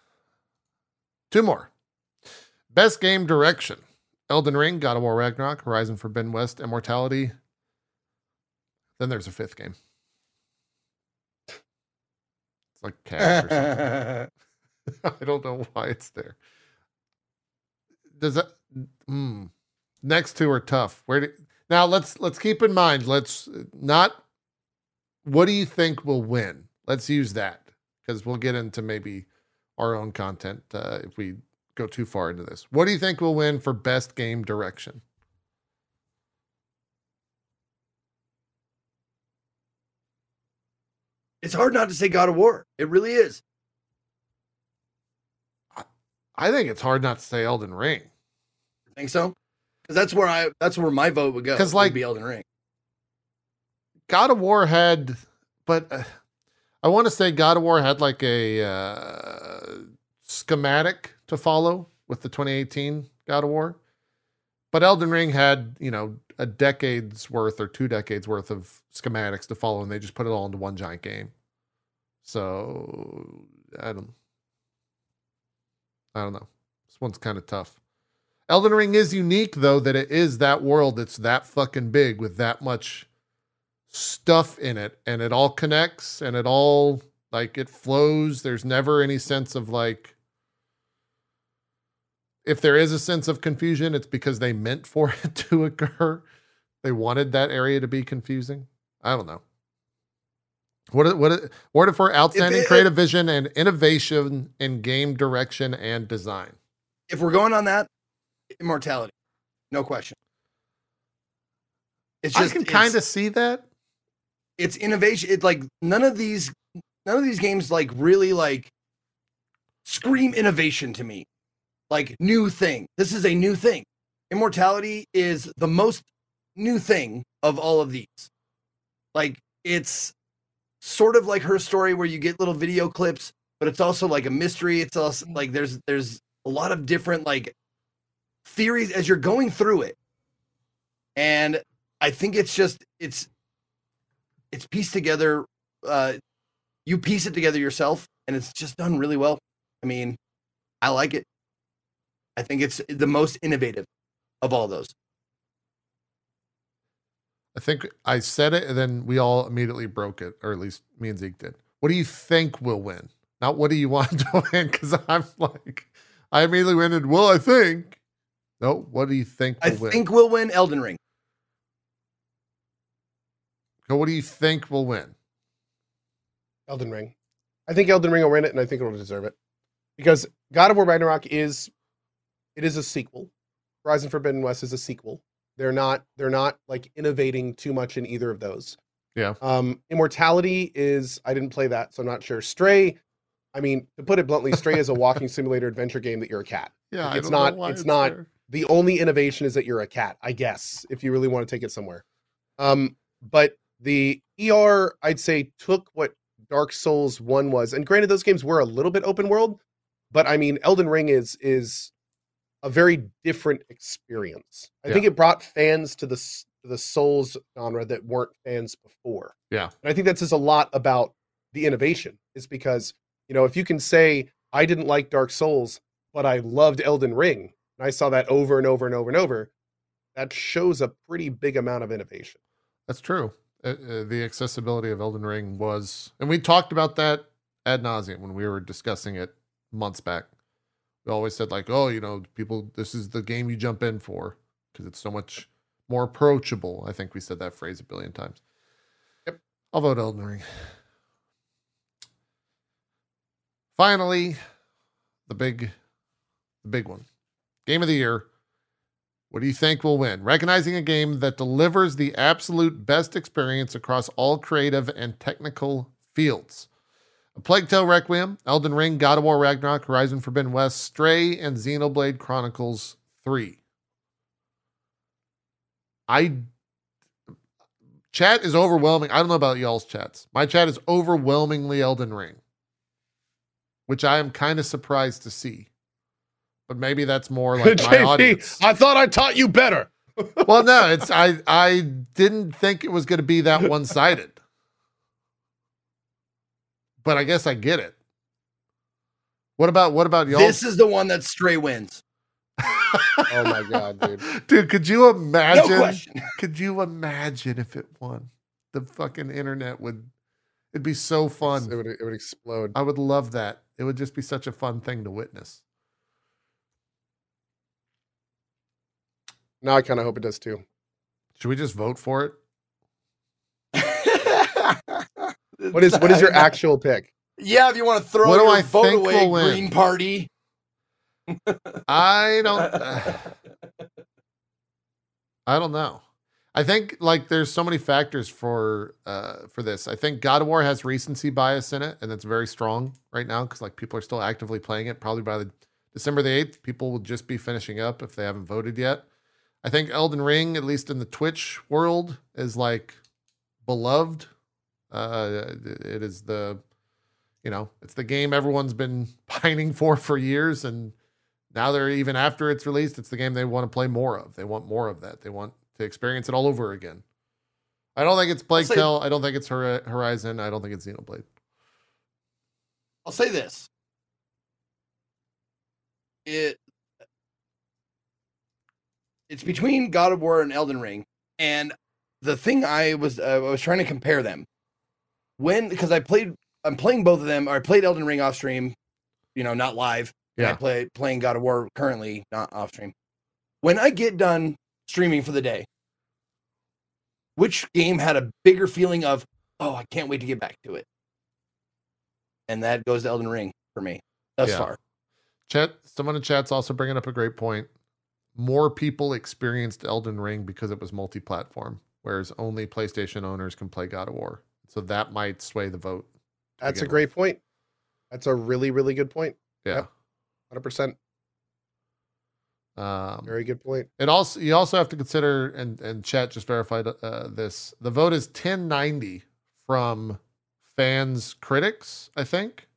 Two more. Best game direction: Elden Ring, God of War Ragnarok, Horizon Forbidden West, Immortality. Then there's a fifth game. It's like cash or something. I don't know why it's there. Does that? Mm, next two are tough. Where do, now? Let's let's keep in mind. Let's not. What do you think will win? Let's use that because we'll get into maybe our own content uh, if we go too far into this. What do you think will win for best game direction? it's hard not to say God of War. It really is. I think it's hard not to say Elden Ring. Think so? Because that's where I that's where my vote would go. Because like- be Elden Ring. God of War had, but uh, I want to say God of War had like a uh, schematic to follow with the 2018 God of War, but Elden Ring had you know a decade's worth or two decades worth of schematics to follow, and they just put it all into one giant game. So I don't, I don't know. This one's kind of tough. Elden Ring is unique though that it is that world that's that fucking big with that much stuff in it and it all connects and it all like it flows there's never any sense of like if there is a sense of confusion it's because they meant for it to occur they wanted that area to be confusing i don't know what what if for outstanding it- creative vision and innovation in game direction and design If we're going on that, immortality, no question. It's just i can kind of see that it's innovation. It like none of these none of these games like really like scream innovation to me. Like new thing. This is a new thing. Immortality is the most new thing of all of these. Like it's sort of like her story where you get little video clips, but it's also like a mystery. It's also like there's there's a lot of different like theories as you're going through it. And I think it's just it's it's pieced together uh you piece it together yourself and it's just done really well i mean i like it i think it's the most innovative of all those I think I said it and then we all immediately broke it, or at least me and Zeke did. What do you think will win? Not what do you want to win? Because I'm like, I immediately went and, well, I think. No, what do you think i will win? think we'll win elden ring So what do you think will win? Elden Ring. I think Elden Ring will win it, and I think it'll deserve it because God of War Ragnarok is it is a sequel. Horizon Forbidden West is a sequel. They're not they're not like innovating too much in either of those. Yeah. Um, Immortality is I didn't play that, so I'm not sure. Stray, I mean, to put it bluntly, Stray is a walking simulator adventure game that you're a cat. Yeah, Like, it's don't know not- it's not-. The only innovation is that you're a cat, I guess, if you really want to take it somewhere. Um, but the ER, I'd say, took what Dark Souls One was, and granted, those games were a little bit open world, but I mean, Elden Ring is is a very different experience. I think it brought fans to the to the Souls genre that weren't fans before. Yeah. and I think that says a lot about the innovation. Is because you know if you can say I didn't like Dark Souls, but I loved Elden Ring, and I saw that over and over and over and over, that shows a pretty big amount of innovation. That's true. Uh, uh, the accessibility of Elden Ring was, and we talked about that ad nauseum when we were discussing it months back. We always said like, oh, you know, people, this is the game you jump in for because it's so much more approachable. I think we said that phrase a billion times. Yep. I'll vote Elden Ring. Finally, the big the big one. Game of the year. What do you think will win? Recognizing a game that delivers the absolute best experience across all creative and technical fields. A Plague Tale Requiem, Elden Ring, God of War Ragnarok, Horizon Forbidden West, Stray, and Xenoblade Chronicles 3. I chat is overwhelming. I don't know about y'all's chats. My chat is overwhelmingly Elden Ring, which I am kind of surprised to see. But maybe that's more like my JP, audience. I thought I taught you better. Well, no, it's I I didn't think it was going to be that one sided, but I guess I get it. What about what about y'all? This is the one that Stray wins. Oh my god, dude. Dude, could you No imagine? question. could you imagine if it won? The fucking internet would it'd be so fun. It fun. would it would explode. I would love that. It would just be such a fun thing to witness. Now I kind of hope it does too. Should we just vote for it? What is what is your actual pick? Yeah, if you want to throw What do I vote away, will? Green Party. I don't I don't know. I think like there's so many factors for uh for this. I think God of War has recency bias in it, and it's very strong right now because like people are still actively playing it. Probably by the December the eighth, people will just be finishing up if they haven't voted yet. I think Elden Ring, at least in the Twitch world, is like beloved. Uh, it is the, you know, it's the game everyone's been pining for for years, and now they're even after it's released, it's the game they want to play more of. They want more of that. They want to experience it all over again. I don't think it's Plague say- Tale. I don't think it's Horizon. I don't think it's Xenoblade. I'll say this. It it's between God of War and Elden Ring, and the thing I was uh, I was trying to compare them when because I played I'm playing both of them. Or I played Elden Ring off stream, you know, not live. Yeah. I play playing God of War currently, not off stream. When I get done streaming for the day, which game had a bigger feeling of oh I can't wait to get back to it, and that goes to Elden Ring for me thus Yeah. far. Chat. Someone in chat's also bringing up a great point. More people experienced Elden Ring because it was multi-platform, whereas only PlayStation owners can play God of War. So that might sway the vote. That's a great point. That's a really really good point. Yeah. Yep. Hundred percent. Um, Very good point. It also you also have to consider and and chat just verified uh, this. The vote is 1090 from fans critics, I think.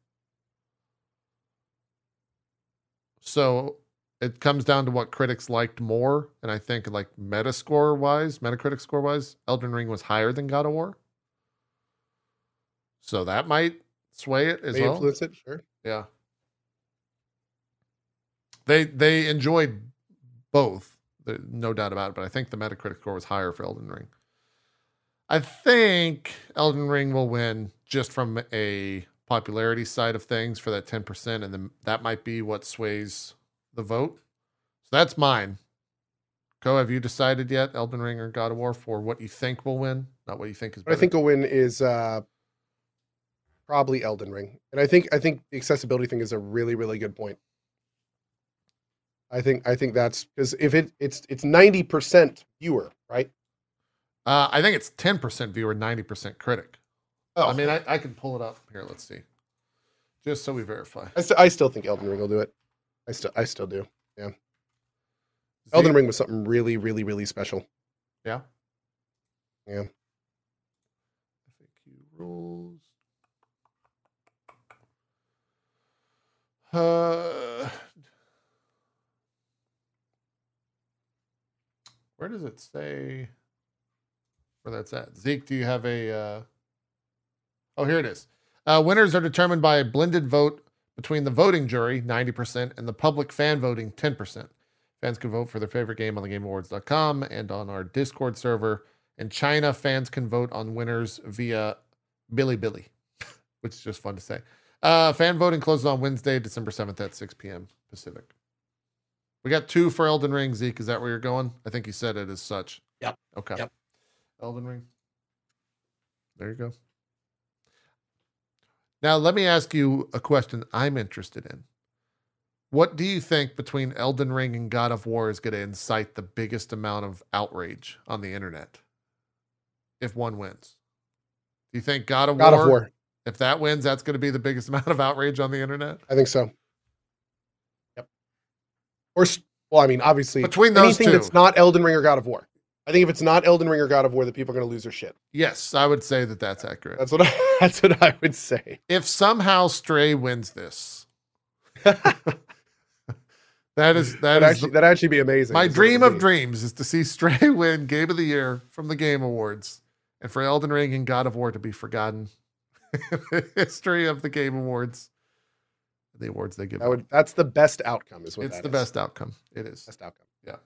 So it comes down to what critics liked more, and I think like Metascore wise, Metacritic score wise, Elden Ring was higher than God of War. So that might sway it as May well. influence it. Sure. Yeah. They they enjoyed both, no doubt about it. But I think the Metacritic score was higher for Elden Ring. I think Elden Ring will win just from a popularity side of things for that ten percent, and then that might be what sways the vote. So that's mine. Cohh, have you decided yet, Elden Ring or God of War, for what you think will win, not what you think is What I think will win is uh, probably Elden Ring, and I think I think the accessibility thing is a really really good point. I think I think that's because if it it's it's ninety percent viewer, right? Uh, I think it's ten percent viewer, ninety percent critic. Oh, I mean, I, I can pull it up here. Let's see, just so we verify. I, st- I still think Elden Ring will do it. I still I still do. Yeah. Elden Ring was something really really really special. Yeah. Yeah. FAQ rules. Uh, where does it say where that's at? Zeke, do you have a? Uh... Oh, here it is. Uh, winners are determined by a blended vote between the voting jury, 90%, and the public fan voting, 10%. Fans can vote for their favorite game on thegameawards.com and on our Discord server. In China, fans can vote on winners via Bilibili, which is just fun to say. Uh, fan voting closes on Wednesday, December 7th at 6 p.m. Pacific. We got two for Elden Ring, Zeke. Is that where you're going? I think you said it as such. Yep. Okay. Yep. Elden Ring. There you go. Now, let me ask you a question I'm interested in. What do you think between Elden Ring and God of War is going to incite the biggest amount of outrage on the internet if one wins? Do you think God of God War, of War. If that wins, that's going to be the biggest amount of outrage on the internet? I think so. Yep. Or well, I mean, obviously Between those anything two. that's not Elden Ring or God of War. I think if it's not Elden Ring or God of War, that people are going to lose their shit. Yes, I would say that that's accurate. That's what I, that's what I would say. if somehow Stray wins this, that is that is actually that'd actually be amazing. my is what it dream of dreams is to see Stray win Game of the Year from the Game Awards, and for Elden Ring and God of War to be forgotten history of the Game Awards. The awards they give. That would that's the best outcome. Is what it's the is. best outcome. It is. best outcome. Yeah.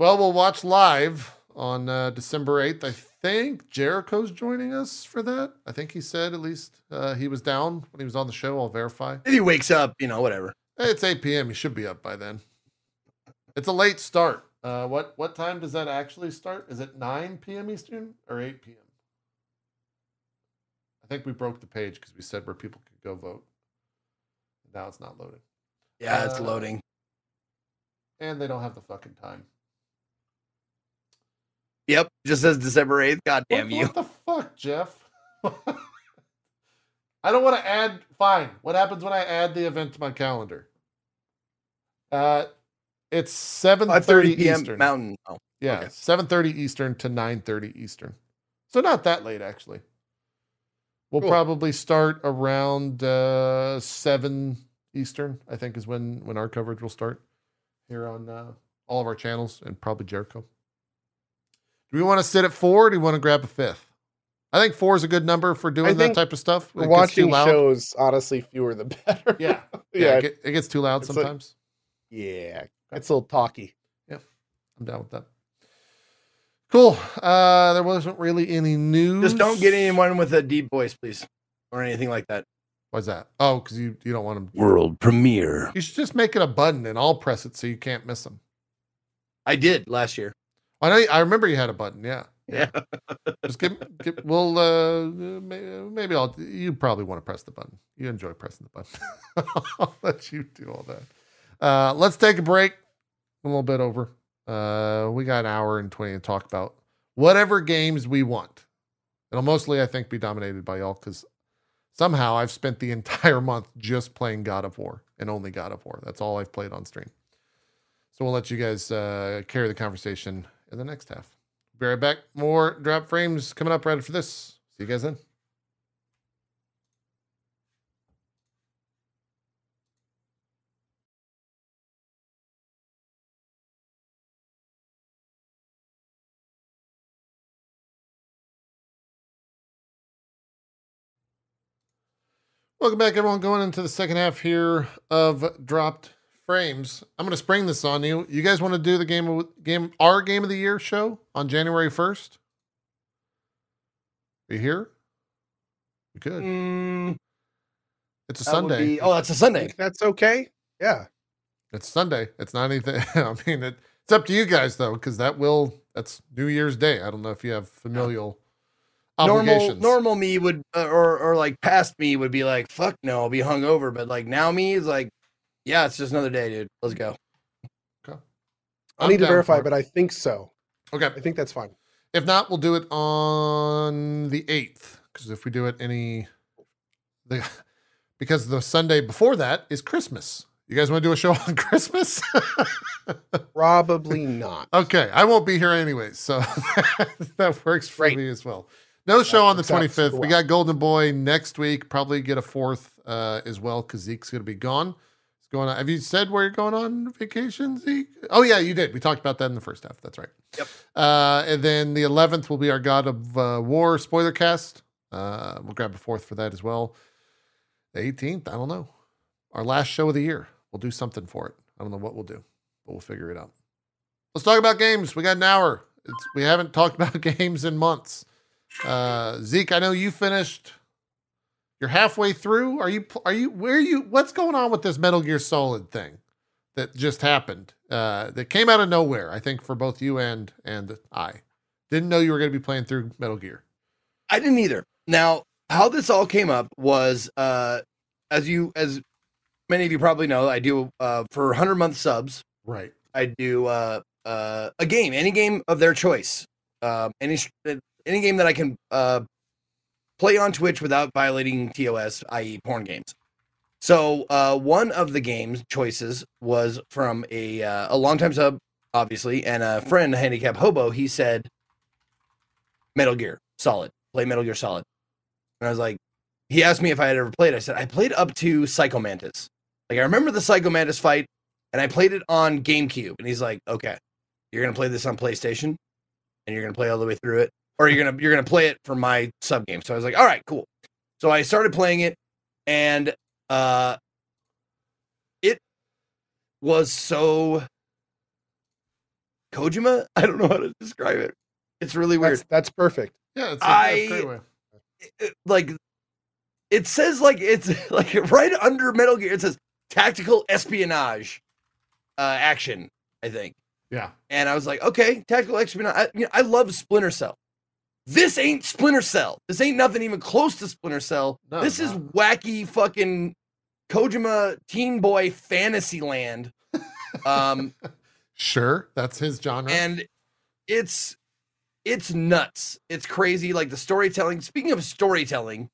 Well, we'll watch live on uh, December 8th. I think Jericho's joining us for that. I think he said at least uh, he was down when he was on the show. I'll verify. If he wakes up, you know, whatever. Hey, it's 8 p.m. He should be up by then. It's a late start. Uh, what what time does that actually start? Is it 9 p.m. Eastern or 8 p.m.? I think we broke the page because we said where people could go vote. Now it's not loaded. Yeah, it's Uh, loading. And they don't have the fucking time. Yep, just says December eighth. God damn what, you. What the fuck, Geoff? I don't want to add. Fine. What happens when I add the event to my calendar? Uh, it's seven thirty p.m. Eastern. Mountain. Oh, Yeah, okay. seven thirty Eastern to nine thirty Eastern. So not that late, actually. We'll Cool. probably start around uh, seven Eastern. I think is when when our coverage will start here on uh, all of our channels and probably Jericho. Do we want to sit at four? Or do we want to grab a fifth? I think four is a good number for doing that type of stuff. It gets too watching shows, honestly, fewer the better. Yeah, yeah, yeah, It, get- it gets too loud It's like- sometimes. yeah. It's a little talky. Yeah, I'm down with that. Cool. Uh, there wasn't really any news. Just don't get anyone with a deep voice, please, or anything like that. Why's that? Oh, because you you don't want them. World premiere. You should just make it a button and I'll press it so you can't miss them. I did last year. I know. I remember you had a button. Yeah. Yeah. Just give. give we'll. Uh, maybe, maybe I'll. You probably want to press the button. You enjoy pressing the button. I'll let you do all that. Uh, let's take a break. A little bit over. Uh, we got an hour and twenty to talk about whatever games we want. It'll mostly, I think, be dominated by y'all because somehow I've spent the entire month just playing God of War and only God of War. That's all I've played on stream. So we'll let you guys uh, carry the conversation in the next half. Be right back. More drop frames coming up right after this. See you guys then. Welcome back, everyone. Going into the second half here of dropped frames. I'm going to spring this on you. You guys want to do the game of game our game of the year show on January 1st? Are you here? We could. Mm, It's a Sunday. be- oh, that's a Sunday. that's okay. Yeah. It's Sunday. It's not anything. I mean, it, it's up to you guys though, because that will. That's New Year's Day. I don't know if you have familial Normal, normal me would, uh, or or like past me would be like, fuck no, I'll be hungover. But like now me is like, yeah, it's just another day, dude. Let's go. I'll I'm need to verify, but I think so. Okay. I think that's fine. If not, we'll do it on the eighth. Because if we do it any, the because the Sunday before that is Christmas. You guys want to do a show on Christmas? Probably not. okay, I won't be here anyways, so that works for Great. me as well. No show on the works out twenty super fifth. We got Golden Boy next week. Probably get a fourth uh, as well because Zeke's going to be gone. He's going on. Have you said where you're going on vacation, Zeke? Oh yeah, you did. We talked about that in the first half. That's right. Yep. Uh, and then the 11th will be our God of uh, War spoiler cast. Uh, we'll grab a fourth for that as well. The 18th, I don't know. Our last show of the year. We'll do something for it. I don't know what we'll do, but we'll figure it out. Let's talk about games. We got an hour. It's, we haven't talked about games in months. Uh, Zeke, I know you finished. You're halfway through. Are you? Are you? Where are you? What's going on with this Metal Gear Solid thing that just happened? uh, that came out of nowhere. I think for both you and and I didn't know you were going to be playing through Metal Gear. I didn't either. Now, how this all came up was, uh, as you as many of you probably know, I do uh, for 100 month subs. Right. I do uh, uh, a game, any game of their choice, um, any any game that I can uh, play on Twitch without violating TOS, i.e., porn games. So uh, one of the games choices was from a uh, a longtime sub, obviously, and a friend, handicap hobo. He said, "Metal Gear Solid, play Metal Gear Solid," and I was like, he asked me if I had ever played. I said I played up to Psycho Mantis. Like I remember the Psycho Mantis fight, and I played it on GameCube. And he's like, "Okay, you're gonna play this on PlayStation, and you're gonna play all the way through it, or you're gonna you're gonna play it for my sub game." So I was like, "All right, cool." So I started playing it, and uh, it was so Kojima. I don't know how to describe it. It's really weird. That's, that's perfect. Yeah, it's a, I- a great way. it- like it says like it's like right under Metal Gear. It says tactical espionage uh, action. I think, Yeah. and I was like, okay, tactical espionage. I, you know, I love Splinter Cell. This ain't Splinter Cell. This ain't nothing even close to Splinter Cell. No, this is wacky fucking Kojima Teen Boy Fantasy Land. Um, Sure, that's his genre. and it's it's nuts it's crazy like the storytelling speaking of storytelling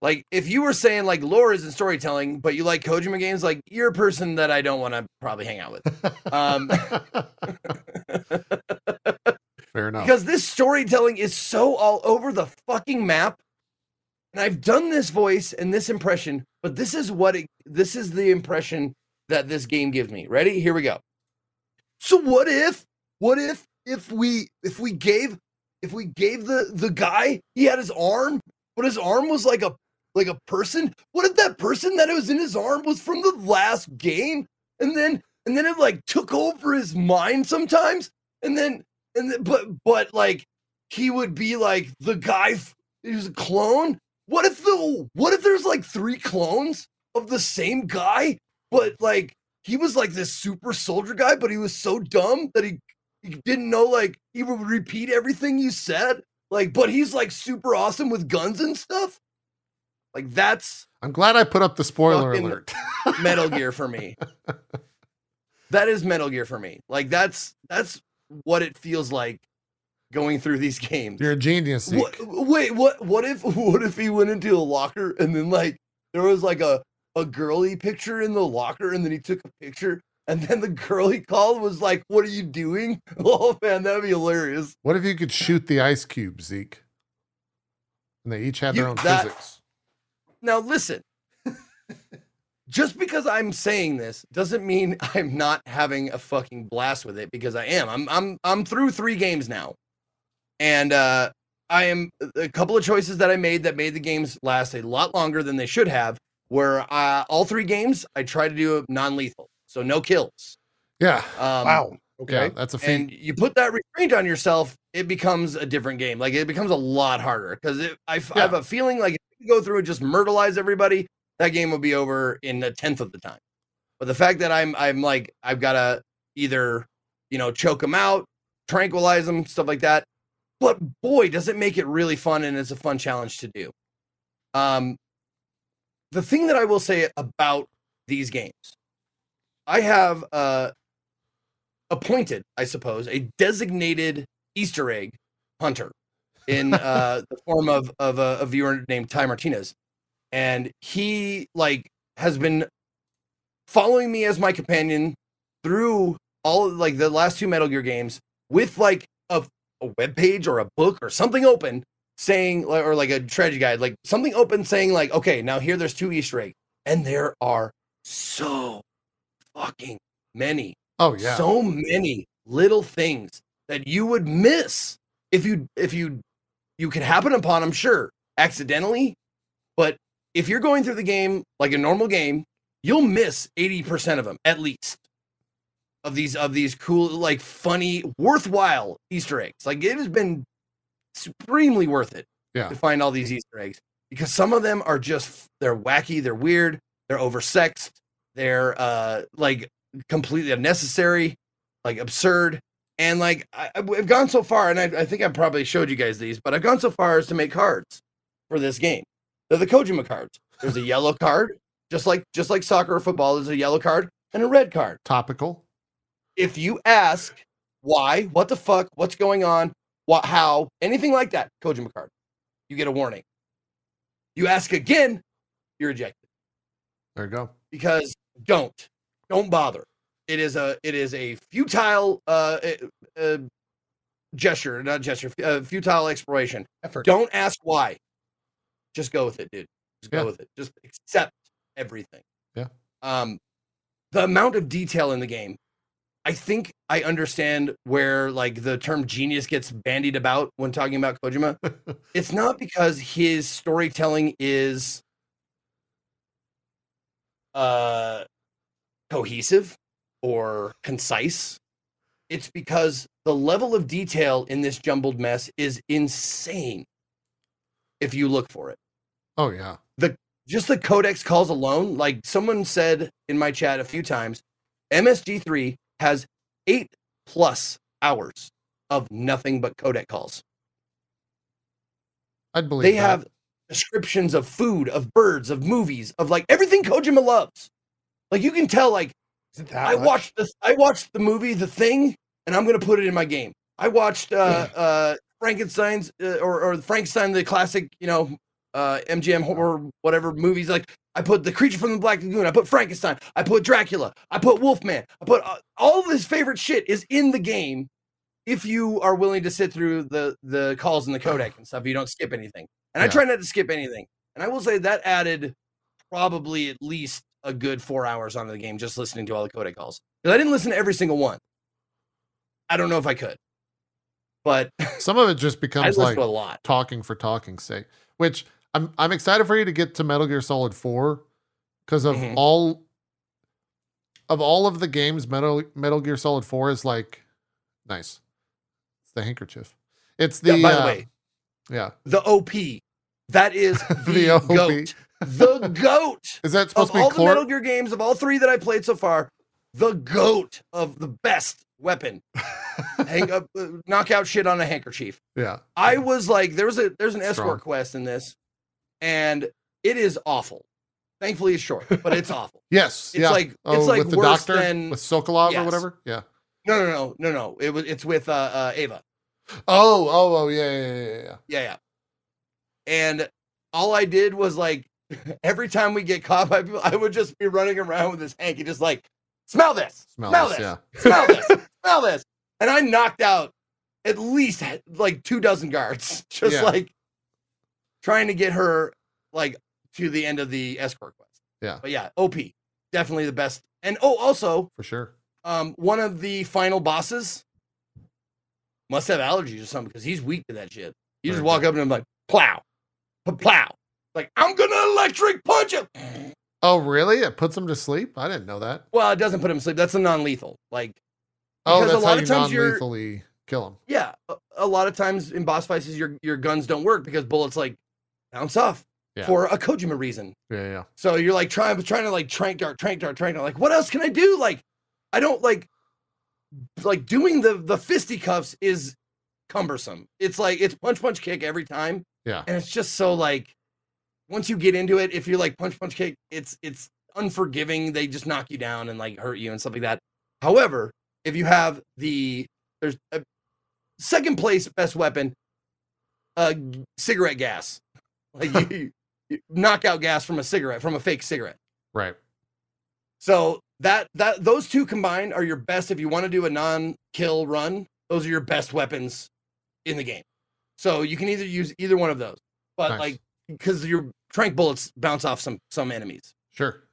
like if you were saying like lore isn't storytelling but you like kojima games like you're a person that i don't want to probably hang out with um Fair enough. because this storytelling is so all over the fucking map. And i've done this voice and this impression but this is what it this is the impression that this game gives me. Ready? Here we go. So what if what if if we if we gave if we gave the the guy he had his arm but his arm was like a like a person? What if that person that was in his arm was from the last game? And then and then it like took over his mind sometimes? And then and but but like he would be like the guy was a clone what if the what if there's like three clones of the same guy but like he was like this super soldier guy but he was so dumb that he, he didn't know like he would repeat everything you said like but he's like super awesome with guns and stuff like that's I'm glad I put up the spoiler alert. Metal Gear for me. That is Metal Gear for me. Like that's that's what it feels like going through these games. You're a genius. What, wait, what? What if? What if he went into a locker and then like there was like a a girly picture in the locker and then he took a picture and then the girl he called was like, "What are you doing?" Oh man, that'd be hilarious. What if you could shoot the ice cube, Zeke? And they each had their You- own that- physics. Now listen. Just because I'm saying this doesn't mean I'm not having a fucking blast with it because I am. I'm I'm I'm through 3 games now. And uh I am a couple of choices that I made that made the games last a lot longer than they should have where uh, all three games I try to do non-lethal. So no kills. Yeah. Um wow. Yeah, Okay. that's a feat. and you put that restraint on yourself, it becomes a different game. Like it becomes a lot harder because I have a feeling like if you go through and just myrtleize everybody, that game will be over in a tenth of the time. But the fact that I'm I'm like I've got to either you know choke them out, tranquilize them, stuff like that. But boy, does it make it really fun and it's a fun challenge to do. Um, the thing that I will say about these games, I have uh appointed, I suppose, a designated Easter egg hunter in uh, the form of of a, a viewer named Ty Martinez, and he like has been following me as my companion through all of, like the last two Metal Gear games with like a, a web page or a book or something open saying or like a strategy guide, like something open saying like, okay, now here there's two Easter eggs, and there are so fucking many oh yeah. so many little things that you would miss if you if you you could happen upon them sure accidentally but if you're going through the game like a normal game you'll miss 80% of them at least of these of these cool like funny worthwhile easter eggs like it has been supremely worth it Yeah. to find all these easter eggs because some of them are just they're wacky they're weird they're oversexed they're uh like completely unnecessary, like absurd. And like I, I've gone so far, and I, I think I probably showed you guys these, but I've gone so far as to make cards for this game. They're the Kojima cards. There's a yellow card, just like just like soccer or football. There's a yellow card and a red card. Topical. If you ask why, what the fuck, what's going on, what, how, anything like that, Kojima card, you get a warning. You ask again, you're ejected There you go. because don't don't bother it is a it is a futile uh, uh gesture not gesture uh, futile exploration Effort. don't ask why just go with it dude. Just Yeah. go with it. Just accept everything. Yeah. um the amount of detail in the game i think i understand where like the term genius gets bandied about when talking about kojima. It's not because his storytelling is uh cohesive or concise. It's because the level of detail in this jumbled mess is insane if you look for it Oh yeah. The just the codec calls alone like someone said in my chat a few times MGS3 has eight plus hours of nothing but codec calls I'd believe they that. have descriptions of food, of birds, of movies, of like everything Kojima loves. Like you can tell, like Is it that I much? watched the I watched the movie The Thing, and I'm gonna put it in my game. I watched uh, uh, Frankenstein's uh, or or Frankenstein, the classic, you know, uh, MGM horror whatever movies. Like I put the Creature from the Black Lagoon. I put Frankenstein. I put Dracula. I put Wolfman. I put uh, all of his favorite shit is in the game. If you are willing to sit through the the calls in the codec and stuff, you don't skip anything. And I try not to skip anything. And I will say that added probably at least a good four hours onto the game just listening to all the codec calls. Because I didn't listen to every single one. I don't know if I could, but Some of it just becomes like a lot. talking for talking's sake. Which I'm I'm excited for you to get to Metal Gear Solid 4 because of Mhm. all of all of the games, Metal Metal Gear Solid 4 is like nice. It's the handkerchief. It's the Yeah, by the uh, way, yeah. the OP. That is the, The OP. goat. The goat Is that supposed of to be all the Metal? Gear games of all three that I played so far. The goat of the best weapon. Hang up, uh, knockout shit on a handkerchief. yeah. I was like, there was a there's an Strong. escort quest in this, and it is awful. Thankfully, it's short, but it's awful. Yes. It's yeah. like oh, it's like with the worse doctor than with Sokolov or whatever. Yeah. no, no, no, no, no. It was it's with uh, uh Ava. Oh, oh, oh, yeah, yeah, yeah, yeah, yeah. Yeah, yeah. And all I did was like every time we get caught by people, I would just be running around with this hanky, just like smell this, Smell, smell, this, this, yeah. smell this, smell this, and I knocked out at least like two dozen guards, just Yeah. like trying to get her like to the end of the escort quest. Yeah. But yeah, OP definitely the best. And oh, also For sure. um, one of the final bosses must have allergies or something because he's weak to that shit. You just walk up and I'm like, plow, plow. Like, I'm gonna electric punch him. Oh, really? It puts him to sleep? I didn't know that. Well, it doesn't put him to sleep. That's a non-lethal. Like, Oh, Because a that's lot how of you times you're- non-lethally kill them. yeah, a, a lot of times in boss fights, your your guns don't work because bullets like bounce off Yeah. for a Kojima reason. Yeah, yeah. So you're like trying trying to like trank dart, trank dart, trank dart. Like, what else can I do? Like, I don't like like doing the the fisticuffs is cumbersome. It's like it's punch punch kick every time. Yeah. And it's just so like once you get into it, if you're like punch punch kick, it's it's unforgiving. They just knock you down and like hurt you and stuff like that. However, if you have the there's a second place best weapon, uh cigarette gas. Like you, you knockout gas from a cigarette, from a fake cigarette. Right. So that that those two combined are your best if you want to do a non-kill run. Those are your best weapons in the game. So you can either use either one of those, but Nice. like because your trank bullets bounce off some some enemies. Sure.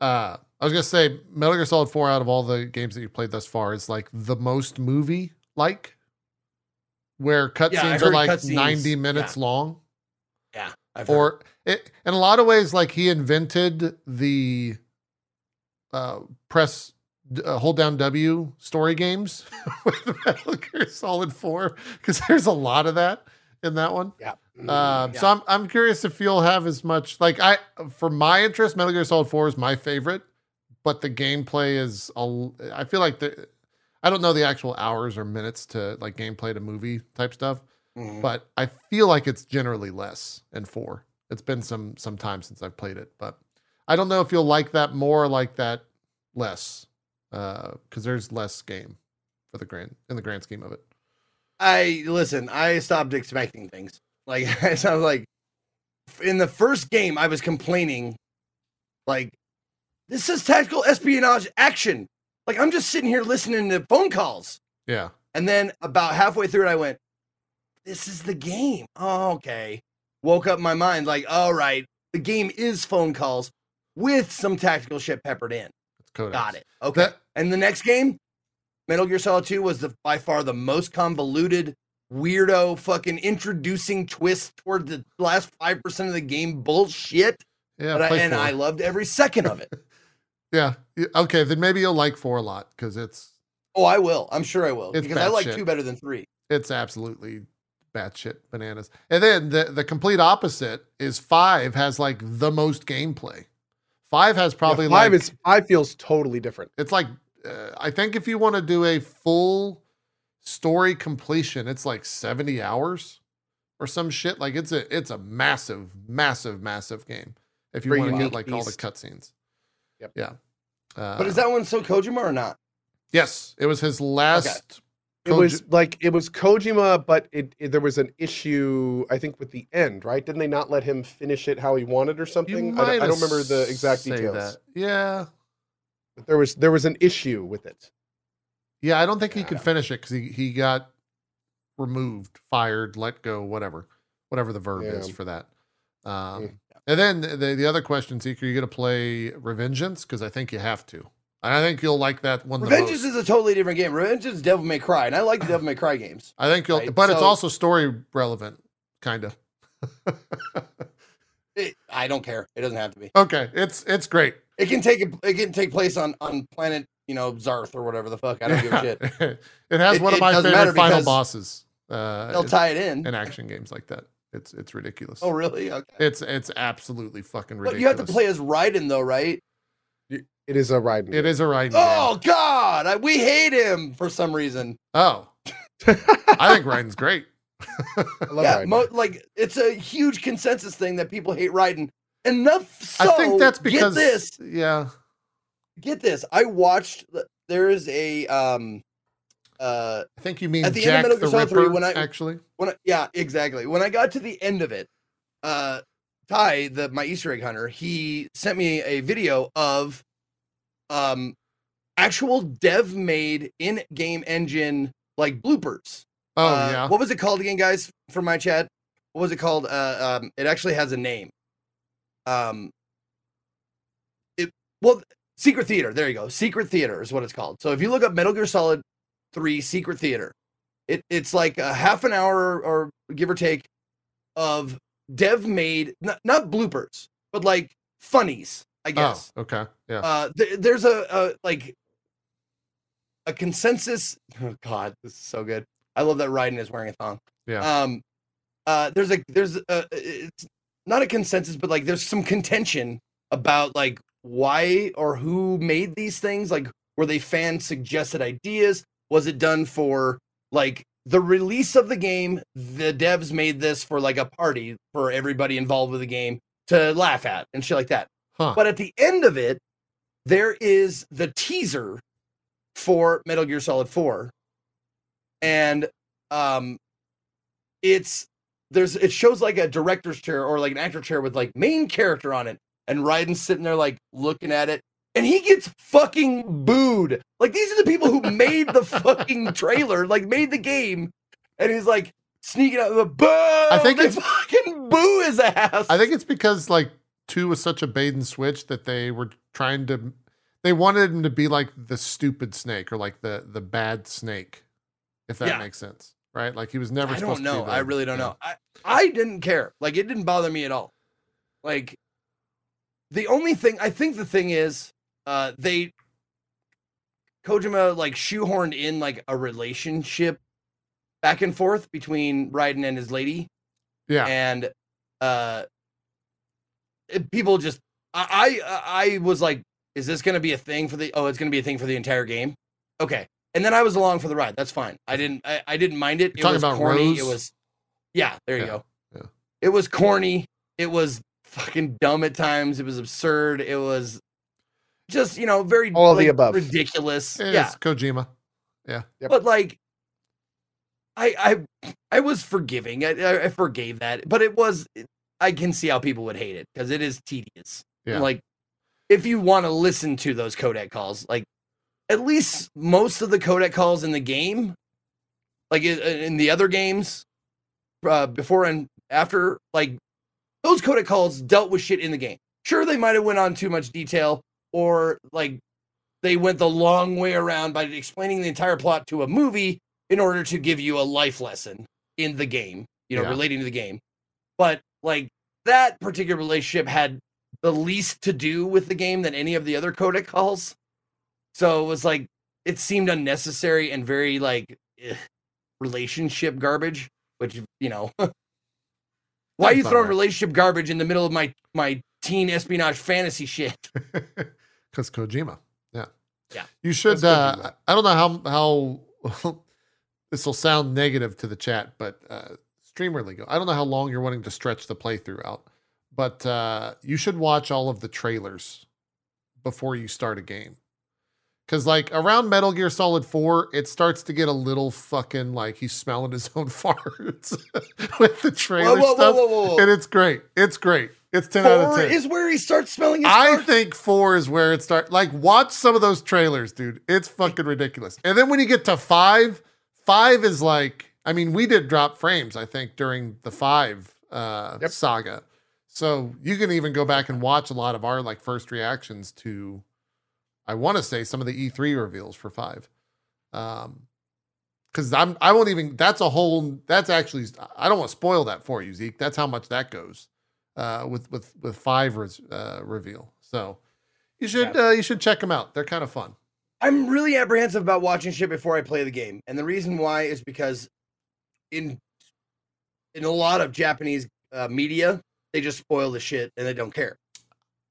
Uh, I was gonna say Metal Gear Solid Four out of all the games that you played thus far is like the most movie like, where cutscenes are like cutscenes- ninety minutes long. Yeah, I've. Or it, in a lot of ways, like he invented the uh, press uh, hold down W story games with Metal Gear Solid Four because there's a lot of that in that one. Yeah. Um, Yeah. So I'm I'm curious if you'll have as much like I for my interest, Metal Gear Solid Four is my favorite, but the gameplay is. a I feel like the. I don't know the actual hours or minutes to like gameplay to movie type stuff, Mhm. but I feel like it's generally less in four. It's been some some time since I've played it, but I don't know if you'll like that more, or like that less, because there's less game for the grand in the grand scheme of it. I listen. I stopped expecting things. Like I sound like in the first game, I was complaining, like this is tactical espionage action. Like I'm just sitting here listening to phone calls, Yeah, and then about halfway through it, I went, "This is the game." Oh, okay. Woke up my mind like, all right, the game is phone calls with some tactical shit peppered in. Codec. Got it. Okay. That- and the next game, Metal Gear Solid 2 was the by far the most convoluted, weirdo, fucking introducing twist toward the last 5% of the game bullshit. Yeah, But I, and four. I loved every second of it. Yeah. Okay. Then maybe you'll like four a lot because it's oh, I will. I'm sure I will. It's because I like shit. 2 better than 3. it's absolutely batshit bananas. And then the the complete opposite is five has like the most gameplay. Five has probably Yeah, five like is five feels totally different. it's like uh, I think if you want to do a full story completion, it's like seventy hours or some shit. Like it's a it's a massive, massive, massive game. If you want to get unique like all the cutscenes. Yep. Yeah. Uh, But is that one so Kojima or not? yes? It was his last. It was like it was Kojima, but it, it- there was an issue I think with the end, right? Didn't they not let him finish it how he wanted or something? I don't, I don't remember the exact details. that. Yeah. But there was there was an issue with it. Yeah, I don't think he could finish it because he, he got removed, fired, let go, whatever, whatever the verb is for that. Um, Mm. And then the, the other question, Seeker, you going to play Revengeance? Because I think you have to. And I think you'll like that one the Revengeance most. is a totally different game. Revengeance is Devil May Cry, and I like the Devil May Cry games. I think you'll, right, but it's also story relevant, kind of. It, I don't care. It doesn't have to be. okay, it's it's great. It can take it can take place on on planet you know Zarth or whatever the fuck. I don't give a shit. it has It- one of my favorite final bosses uh, They'll tie it in. in action games like that. It's it's ridiculous. Oh really? Okay. It's it's absolutely fucking ridiculous. But you have to play as Raiden though, right? It is a Raiden. It is a right. Oh God, I, we hate him for some reason. Oh. I think Raiden's great. I love yeah, mo- like it's a huge consensus thing that people hate Raiden. Enough so. I think that's because get this. Yeah. Get this. I watched. There is a um, uh, I think you mean At the end of Jack Metal the Gear Solid 3, when I- actually, when I, yeah, exactly. When I got to the end of it, uh, Ty, the my Easter egg hunter, he sent me a video of um actual dev made in game engine like bloopers. Oh Uh, yeah, What was it called again, guys? For my chat, what was it called? Uh, um, it actually has a name. Um, it well, Secret Theater. There you go. Secret Theater is what it's called. So if you look up Metal Gear Solid Three Secret Theater, it it's like a half an hour or give or take of dev made not, not bloopers, but like funnies. I guess Oh, okay, yeah. uh th- there's a, a like a consensus oh god this is so good i love that Raiden is wearing a thong Yeah. um uh there's a there's a it's not a consensus but like there's some contention about like why or who made these things like were they fan suggested ideas was it done for like the release of the game the devs made this for like a party for everybody involved with the game to laugh at and shit like that Huh. but at the end of it, there is the teaser for Metal Gear Solid 4. And um it's there's it shows like a director's chair or like an actor chair with like main character on it. And Raiden's sitting there like looking at it. And he gets fucking booed. Like these are the people who made the fucking trailer, like made the game. And he's like sneaking out the boo. I think it's- fucking boo his ass. I think it's because like two was such a bait and switch that they were trying to. They wanted him to be like the stupid snake or like the the bad snake, if that Yeah. makes sense, right? Like he was never. I supposed don't to know. I really don't yeah. know. I I didn't care. Like it didn't bother me at all. Like the only thing I think the thing is, uh, they Kojima like shoehorned in like a relationship back and forth between Raiden and his lady, Yeah. and uh, it- people just I I I was like is this going to be a thing for the? Oh, it's going to be a thing for the entire game. Okay, and then I was along for the ride. That's fine. I didn't. I, I didn't mind it. You're it talking was about corny. It was. Yeah, there you Yeah, go. yeah. It was corny. It was fucking dumb at times. It was absurd. It was just you know very All of the above. ridiculous. It's yeah, Kojima. Yep. but like I I I was forgiving. I, I I forgave that, but it was I can see how people would hate it because it is tedious. Yeah. Like if you want to listen to those codec calls, like at least most of the codec calls in the game, like in, in the other games, uh, before and after, like those codec calls dealt with shit in the game. Sure, they might have went on too much detail, or like they went the long way around by explaining the entire plot to a movie in order to give you a life lesson in the game, you know, Yeah. relating to the game. But like that particular relationship had the least to do with the game than any of the other codec calls. So it was like it seemed unnecessary and very like eh, relationship garbage, which you know why are you throwing right. relationship garbage in the middle of my my teen espionage fantasy shit? Because Kojima. Yeah. Yeah. You should. Uh, I don't know how how this will sound negative to the chat, but uh, Streamerly go. I don't know how long you're wanting to stretch the playthrough out, but uh, you should watch all of the trailers before you start a game. Cause like around Metal Gear Solid 4, it starts to get a little fucking like he's smelling his own farts with the trailer whoa, whoa, stuff. whoa, whoa. And it's great. It's great. It's 10 out of Four 10. is where he starts smelling his I farts? think four is where it starts. Like, watch some of those trailers, dude. It's fucking ridiculous. And then when you get to five, five is like, I mean, we did drop frames, I think, during the five uh, Yep. saga. So you can even go back and watch a lot of our like first reactions to, I want to say some of the E3 reveals for five. Um, because I'm I won't even. That's a whole. That's actually. I don't want to spoil that for you, Zeke. That's how much that goes uh, with with with five res, uh, reveal. So you should uh, you should check them out. They're kind of fun. I'm really apprehensive about watching shit before I play the game, and the reason why is because in in a lot of Japanese uh, media, they just spoil the shit and they don't care.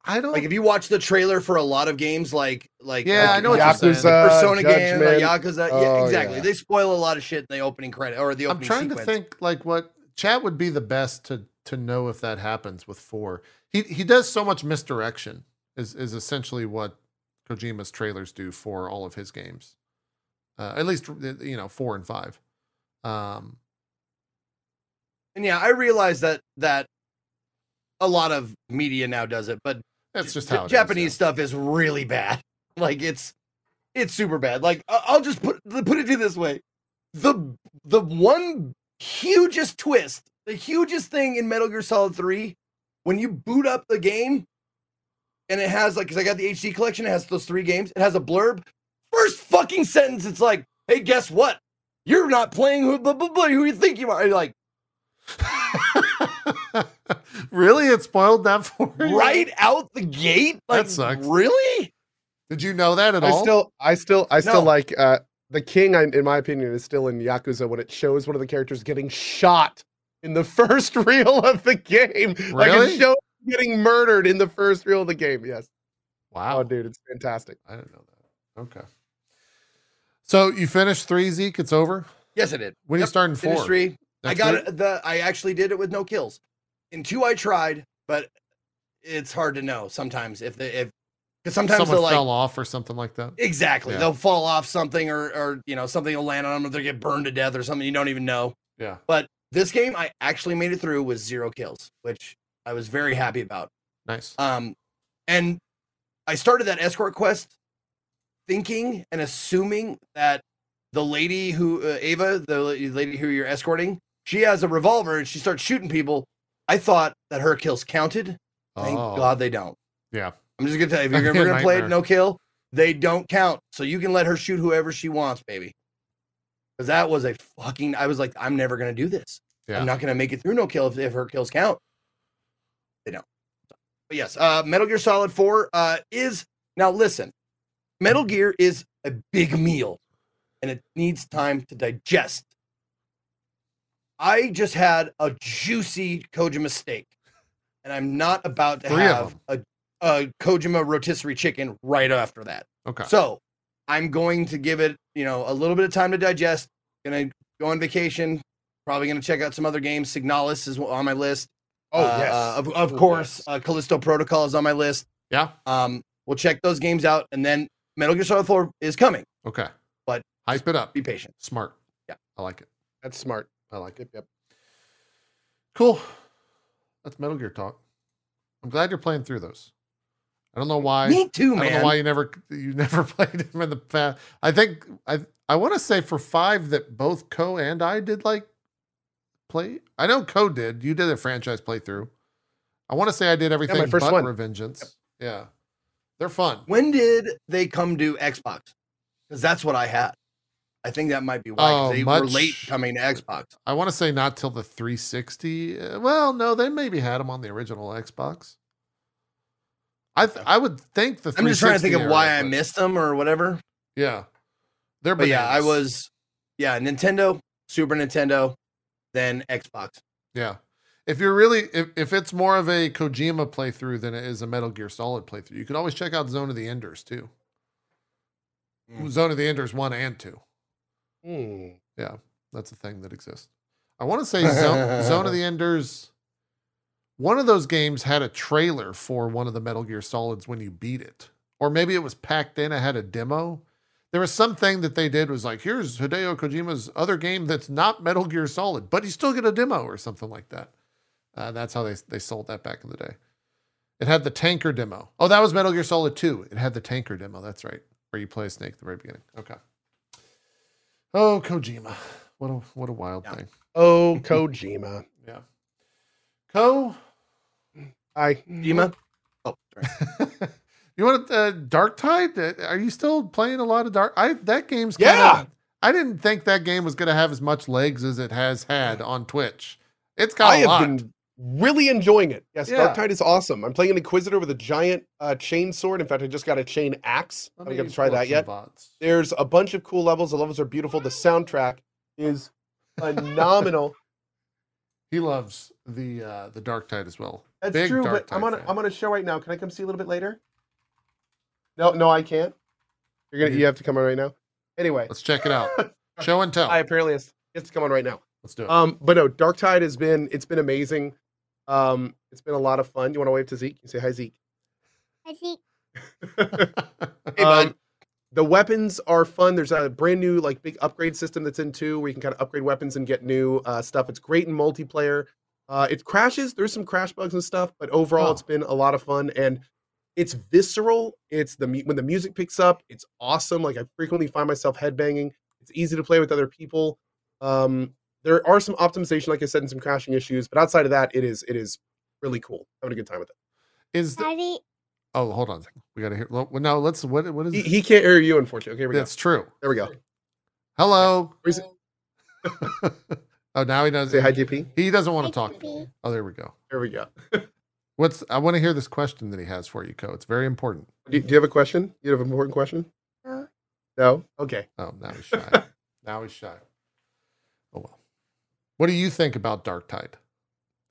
I don't. Like if you watch the trailer for a lot of games, like like Yeah, like, I know what you're Yakuza, saying. Persona game, like Judgment. Yakuza, yeah, Oh, exactly. yeah. They spoil a lot of shit in the opening credit or the opening. I'm trying sequence. to think like what chat would be the best to to know if that happens with four. He he does so much misdirection. Is is essentially what Kojima's trailers do for all of his games. Uh, at least you know four and five. Um, And yeah, I realize that that a lot of media now does it, but that's just how it is, Japanese yeah. stuff is really bad. Like it's it's super bad. Like I'll just put put it to this way: the the one hugest twist, the hugest thing in Metal Gear Solid Three, when you boot up the game, and it has like because I got the HD collection, it has those three games. It has a blurb. First fucking sentence, it's like, "Hey, guess what? You're not playing who blah, blah, blah, who you think you are." You're like really, it spoiled that for you. right out the gate. Like That sucks. really? Did you know that at all? I all? still, I still, I still No. like uh, the king. I, in my opinion, is still in Yakuza when it shows one of the characters getting shot in the first reel of the game. Like Really? it shows getting murdered in the first reel of the game. Yes. wow, Oh, dude, it's fantastic. I didn't know that. Okay. So you finished three, Zeke. It's over. Yes, I did. When are you starting four? Finished three. I got week? it. The I actually did it with no kills. In two, I tried, but it's hard to know sometimes if they if because sometimes Someone they'll like off or something like that. exactly Yeah. they'll fall off something or or you know something will land on them or they get burned to death or something you don't even know. Yeah. But this game, I actually made it through with zero kills, which I was very happy about. Nice. Um, and I started that escort quest thinking and assuming that the lady who uh, Ava, the lady who you're escorting, she has a revolver and she starts shooting people. I thought that her kills counted. Thank Oh, God they don't. Yeah. I'm just gonna tell you, if you're gonna play it no kill, they don't count. So you can let her shoot whoever she wants, baby. Because that was a fucking. I was like, I'm never gonna do this. Yeah. I'm not gonna make it through no kill if, if her kills count. They don't. But yes, uh, Metal Gear Solid 4 uh, is now listen. Metal Gear is a big meal, and it needs time to digest. I just had a juicy Kojima steak, and I'm not about to Three have a uh, Kojima rotisserie chicken right after that. Okay. So I'm going to give it, you know, a little bit of time to digest. Gonna go on vacation. Probably gonna check out some other games. Signalis is on my list. Oh Uh, yes, uh, of, of Oh, course. yes. Uh, Callisto Protocol is on my list. yeah. Um, we'll check those games out, and then Metal Gear Solid 4 is coming. Okay. But- hype it up. Be patient. Smart. Yeah. I like it. That's smart. I like it. Yep, yep. Cool. That's Metal Gear talk. I'm glad you're playing through those. I don't know why. Me too, man. I don't know why you never you never played him in the past. I think I I want to say for five that both Cohh and I did like play. I know Cohh did. You did a franchise playthrough. I want to say I did everything first but one. Revengeance. Yeah, they're fun. When did they come to Xbox? Because that's what I had. I think that might be why Oh, they were late coming to Xbox. I want to say not till the 360. Uh, Well, no, they maybe had them on the original Xbox. I th- I would think the. I'm just trying to think of why I missed them or whatever. Yeah, they're But yeah, I was yeah, Nintendo, Super Nintendo, then Xbox. Yeah. If you're really if, if it's more of a Kojima playthrough than it is a Metal Gear Solid playthrough, you could always check out Zone of the Enders too. Mm. Zone of the Enders one and two. Hmm. Yeah, that's a thing that exists. I want to say Zone, Zone of the Enders. One of those games had a trailer for one of the Metal Gear Solids when you beat it, or maybe it was packed in. It had a demo. There was something that they did was like, here's Hideo Kojima's other game that's not Metal Gear Solid, but you still get a demo or something like that. Uh, that's how they they sold that back in the day. It had the tanker demo. Oh, that was Metal Gear Solid 2. It had the tanker demo. That's right, where you play a snake at the very beginning. Okay. Oh, Kojima. What a what a wild Yeah. thing. Oh, Kojima. Yeah. Ko, I Kojima. Oh, you want uh, Darktide? Uh, Are you still playing a lot of Dark? I that game's kinda, Yeah. I didn't think that game was going to have as much legs as it has had on Twitch. It's got I a have lot. been really enjoying it. Yes, Yeah. Dark Tide is awesome. I'm playing an Inquisitor with a giant uh, chain sword. In fact, I just got a chain axe. I haven't got to try that yet. VODs. There's a bunch of cool levels. The levels are beautiful. The soundtrack is phenomenal. He loves the uh, the Darktide as well. That's Big true, Dark but I'm on a. I'm on a show right now. Can I come see a little bit later? No, no, I can't. You're gonna You- you have to come on right now. Anyway, Let's check it out. Show and tell. I apparently has to come on right now. Let's do it. Um, but no, Darktide has been it's been amazing. Um, it's been a lot of fun. You want to wave to Zeke? You say hi, Zeke. I think Hey, bud. Um, the weapons are fun. There's a brand new like big upgrade system that's in two where you can kind of upgrade weapons and get new uh, stuff. It's great in multiplayer. Uh, it crashes. There's some crash bugs and stuff, but overall, Oh. it's been a lot of fun and it's visceral. It's the when the music picks up, it's awesome. Like I frequently find myself headbanging. It's easy to play with other people. Um, there are some optimization, like I said, and some crashing issues, but outside of that, it is it is really cool. Having a good time with it. is the, Daddy. oh hold on a second. We got to hear. Well, no, let's. What what is? He, he can't hear you, unfortunately. Okay, here we go. That's true. There we go. Hello. Where's it? oh, now he doesn't Say hi, JP. He doesn't want to talk. JP. Oh, there we go. There we go. What's I want to hear this question that he has for you, Cohh. It's very important. Do, do you have a question? You have an important question? No. No? Okay. Oh, now he's shy. now he's shy. Well. What do you think about Darktide?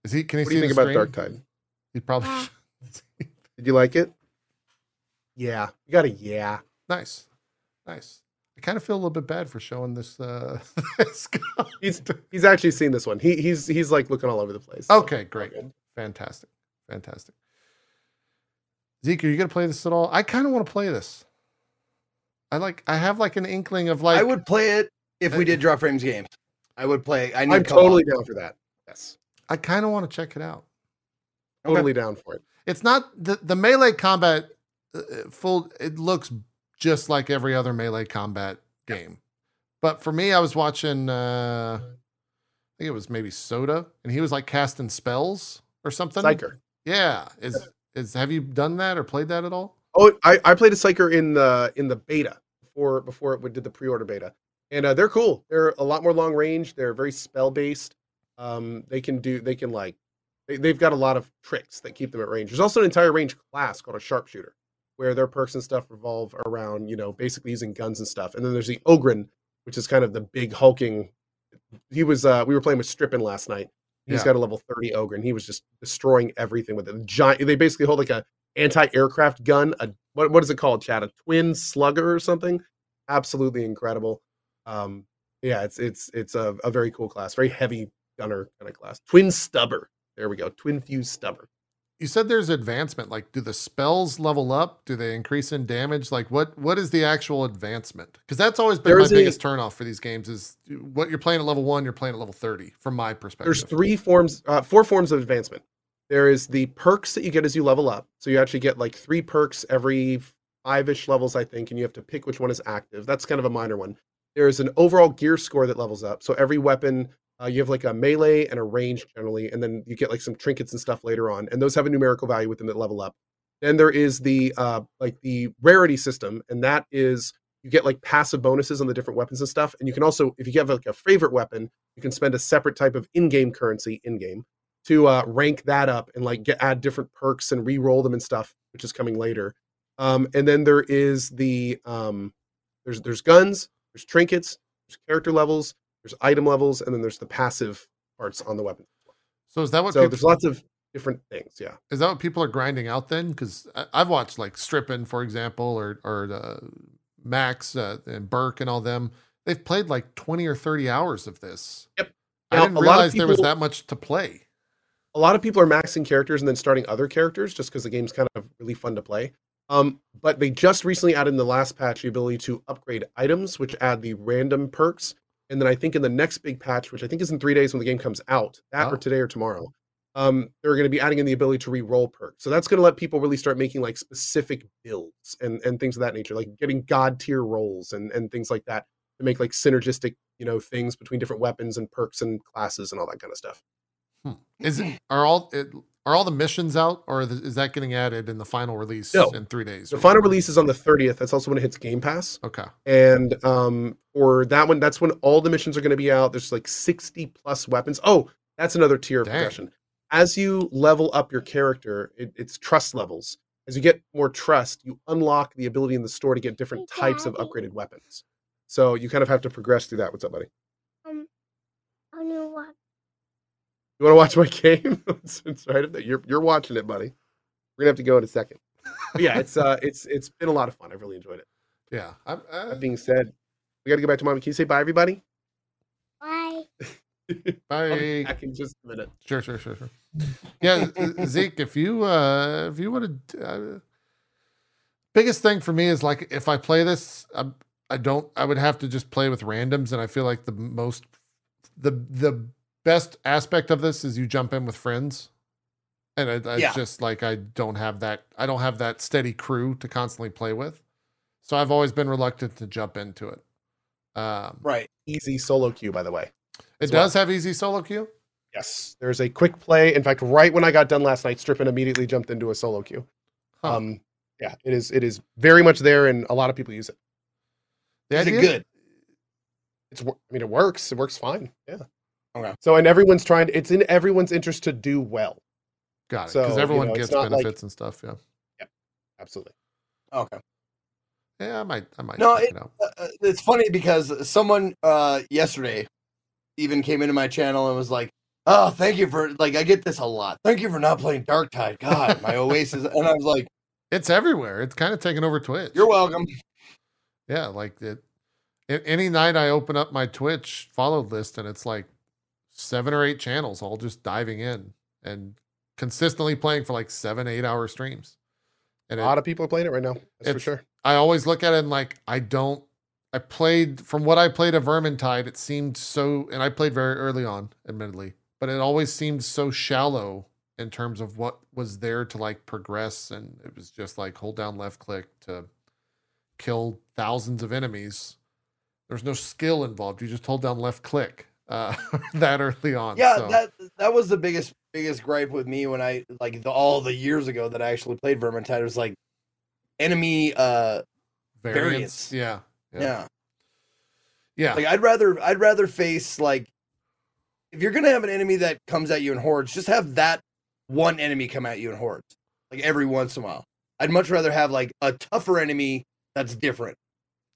Is he? Can he What see do you think about? Darktide? He probably. Ah. Did you like it? Yeah. You got a yeah. nice, nice. I kind of feel a little bit bad for showing this. Uh, this guy. He's he's actually seen this one. He he's he's like looking all over the place. so Okay, great. all good. Fantastic. Fantastic. Zeke, are you gonna play this at all? I kind of want to play this. I like. I have like an inkling of like. I would play it if we did draw frames games. I would play. I need I'm totally down for that. Yes. I kind of want to check it out. Okay. Totally down for it. It's not the the melee combat. Uh, full. It looks just like every other melee combat game, but for me, I was watching. uh I think it was maybe Soda, and he was like casting spells or something. Psyker. Yeah. Is is have you done that or played that at all? Oh, I, I played a Psyker in the in the beta before before it did the pre-order beta. And uh, they're cool. They're a lot more long range. They're very spell based. Um, they can do they can like they, they've got a lot of tricks that keep them at range. There's also an entire range class called a sharpshooter, where their perks and stuff revolve around, you know, basically using guns and stuff. And then there's the Ogryn, which is kind of the big hulking. He was uh we were playing with Strippin last night. He's Yeah. got a level 30 Ogre, and he was just destroying everything with it. Giant they basically hold like a anti-aircraft gun. A what what is it called, Chad? A twin slugger or something? Absolutely incredible. Um, yeah, it's it's it's a, a very cool class, very heavy gunner kind of class. Twin stubber. There we go. Twin fuse stubber. You said there's advancement. Like, do the spells level up? Do they increase in damage? Like, what what is the actual advancement? Because that's always been There my a- biggest turnoff for these games. Is what you're playing at level one, you're playing at level thirty. From my perspective, There's three forms, uh, four forms of advancement. There is the perks that you get as you level up. So you actually get like three perks every five-ish levels, I think, and you have to pick which one is active. That's kind of a minor one. There's an overall gear score that levels up. So every weapon, uh, you have like a melee and a range generally, and then you get like some trinkets and stuff later on, and those have a numerical value with them that level up. Then there is the uh, like the rarity system, and that is you get like passive bonuses on the different weapons and stuff. And you can also, if you have like a favorite weapon, you can spend a separate type of in-game currency in-game to uh, rank that up and like get add different perks and re-roll them and stuff, which is coming later. Um, and then there is the um, there's there's guns, there's trinkets, there's character levels, there's item levels, and then there's the passive parts on the weapon. so is that what So people, there's lots of different things. Yeah. is that what people are grinding out then? Because I've watched like Strippin, for example, or or uh, Max uh, and Burke and all them. They've played like twenty or thirty hours of this. Yep. I didn't a lot of realize there was that much to play. a lot of people are maxing characters and then starting other characters just because the game's kind of really fun to play. Um, but they just recently added in the last patch the ability to upgrade items, which add the random perks. And then I think in the next big patch, which I think is in three days when the game comes out, that Oh. or today or tomorrow, um, they're going to be adding in the ability to re-roll perks. So that's going to let people really start making like specific builds and and things of that nature, like getting god tier rolls and and things like that to make like synergistic, you know, things between different weapons and perks and classes and all that kind of stuff. Is it are all it, are all the missions out, or is is that getting added in the final release No. in three days? The final release is on the 30th. That's also when it hits Game Pass. Okay. And um, for that one, that's when all the missions are going to be out. There's like 60 plus weapons. Oh, that's another tier of Dang. progression. As you level up your character, it, it's trust levels. As you get more trust, you unlock the ability in the store to get different Hey, types of upgraded weapons. So you kind of have to progress through that. What's up, buddy? Um, I know what. You want to watch my game? it's, it's right up there. You're you're watching it, buddy. We're gonna have to go in a second. But yeah, it's uh, it's it's been a lot of fun. I've really enjoyed it. Yeah. I'm, uh, That being said, we got to go back to mommy. Can you say bye, everybody? Bye. I'll bye. be back in just a minute. Sure, sure, sure, sure. Yeah, Zeke, if you uh if you want to, uh, biggest thing for me is like if I play this, I, I don't. I would have to just play with randoms, and I feel like the most, the the best aspect of this is you jump in with friends, and it, it's Yeah. just like I don't have that. I don't have that steady crew to constantly play with, so I've always been reluctant to jump into it. Um, Right. Easy solo queue, by the way. it as well. does have easy solo queue. Yes, there's a quick play. In fact, right when I got done last night, Strippin immediately jumped into a solo queue. Huh. Um, yeah, it is. It is very much there, and a lot of people use it. The Is it good? It's. I mean, it works. It works fine. Yeah. Okay. So, and everyone's trying. It's in everyone's interest to do well. Got it So, because you everyone know, gets not like- benefits and stuff. Yeah. Yeah. Absolutely. Okay. Yeah, I might. I might No, check it. Uh, uh, it's funny because someone uh yesterday even came into my channel and was like, "Oh, thank you for like I get this a lot. Thank you for not playing Darktide. God, my Oasis." And I was like, It's everywhere. It's kind of taken over Twitch. "You're welcome." yeah, like it. Any night I open up my Twitch followed list and it's like seven or eight channels all just diving in and consistently playing for like seven, eight hour streams. And A it, lot of people are playing it right now. That's for sure. I always look at it and like I don't. I played from what I played of Vermintide. It seemed so, and I played very early on, admittedly, but it always seemed so shallow in terms of what was there to like progress, and it was just like hold down left click to kill thousands of enemies. There's no skill involved. You just hold down left click uh, that early on. Yeah, so, that that was the biggest biggest gripe with me when I like the, all the years ago that I actually played Vermintide. It was like enemy. uh variance. variance. Yeah, Yeah. yeah, yeah. Like I'd rather I'd rather face like if you're gonna have an enemy that comes at you in hordes, just have that one enemy come at you in hordes, like every once in a while. I'd much rather have like a tougher enemy that's different.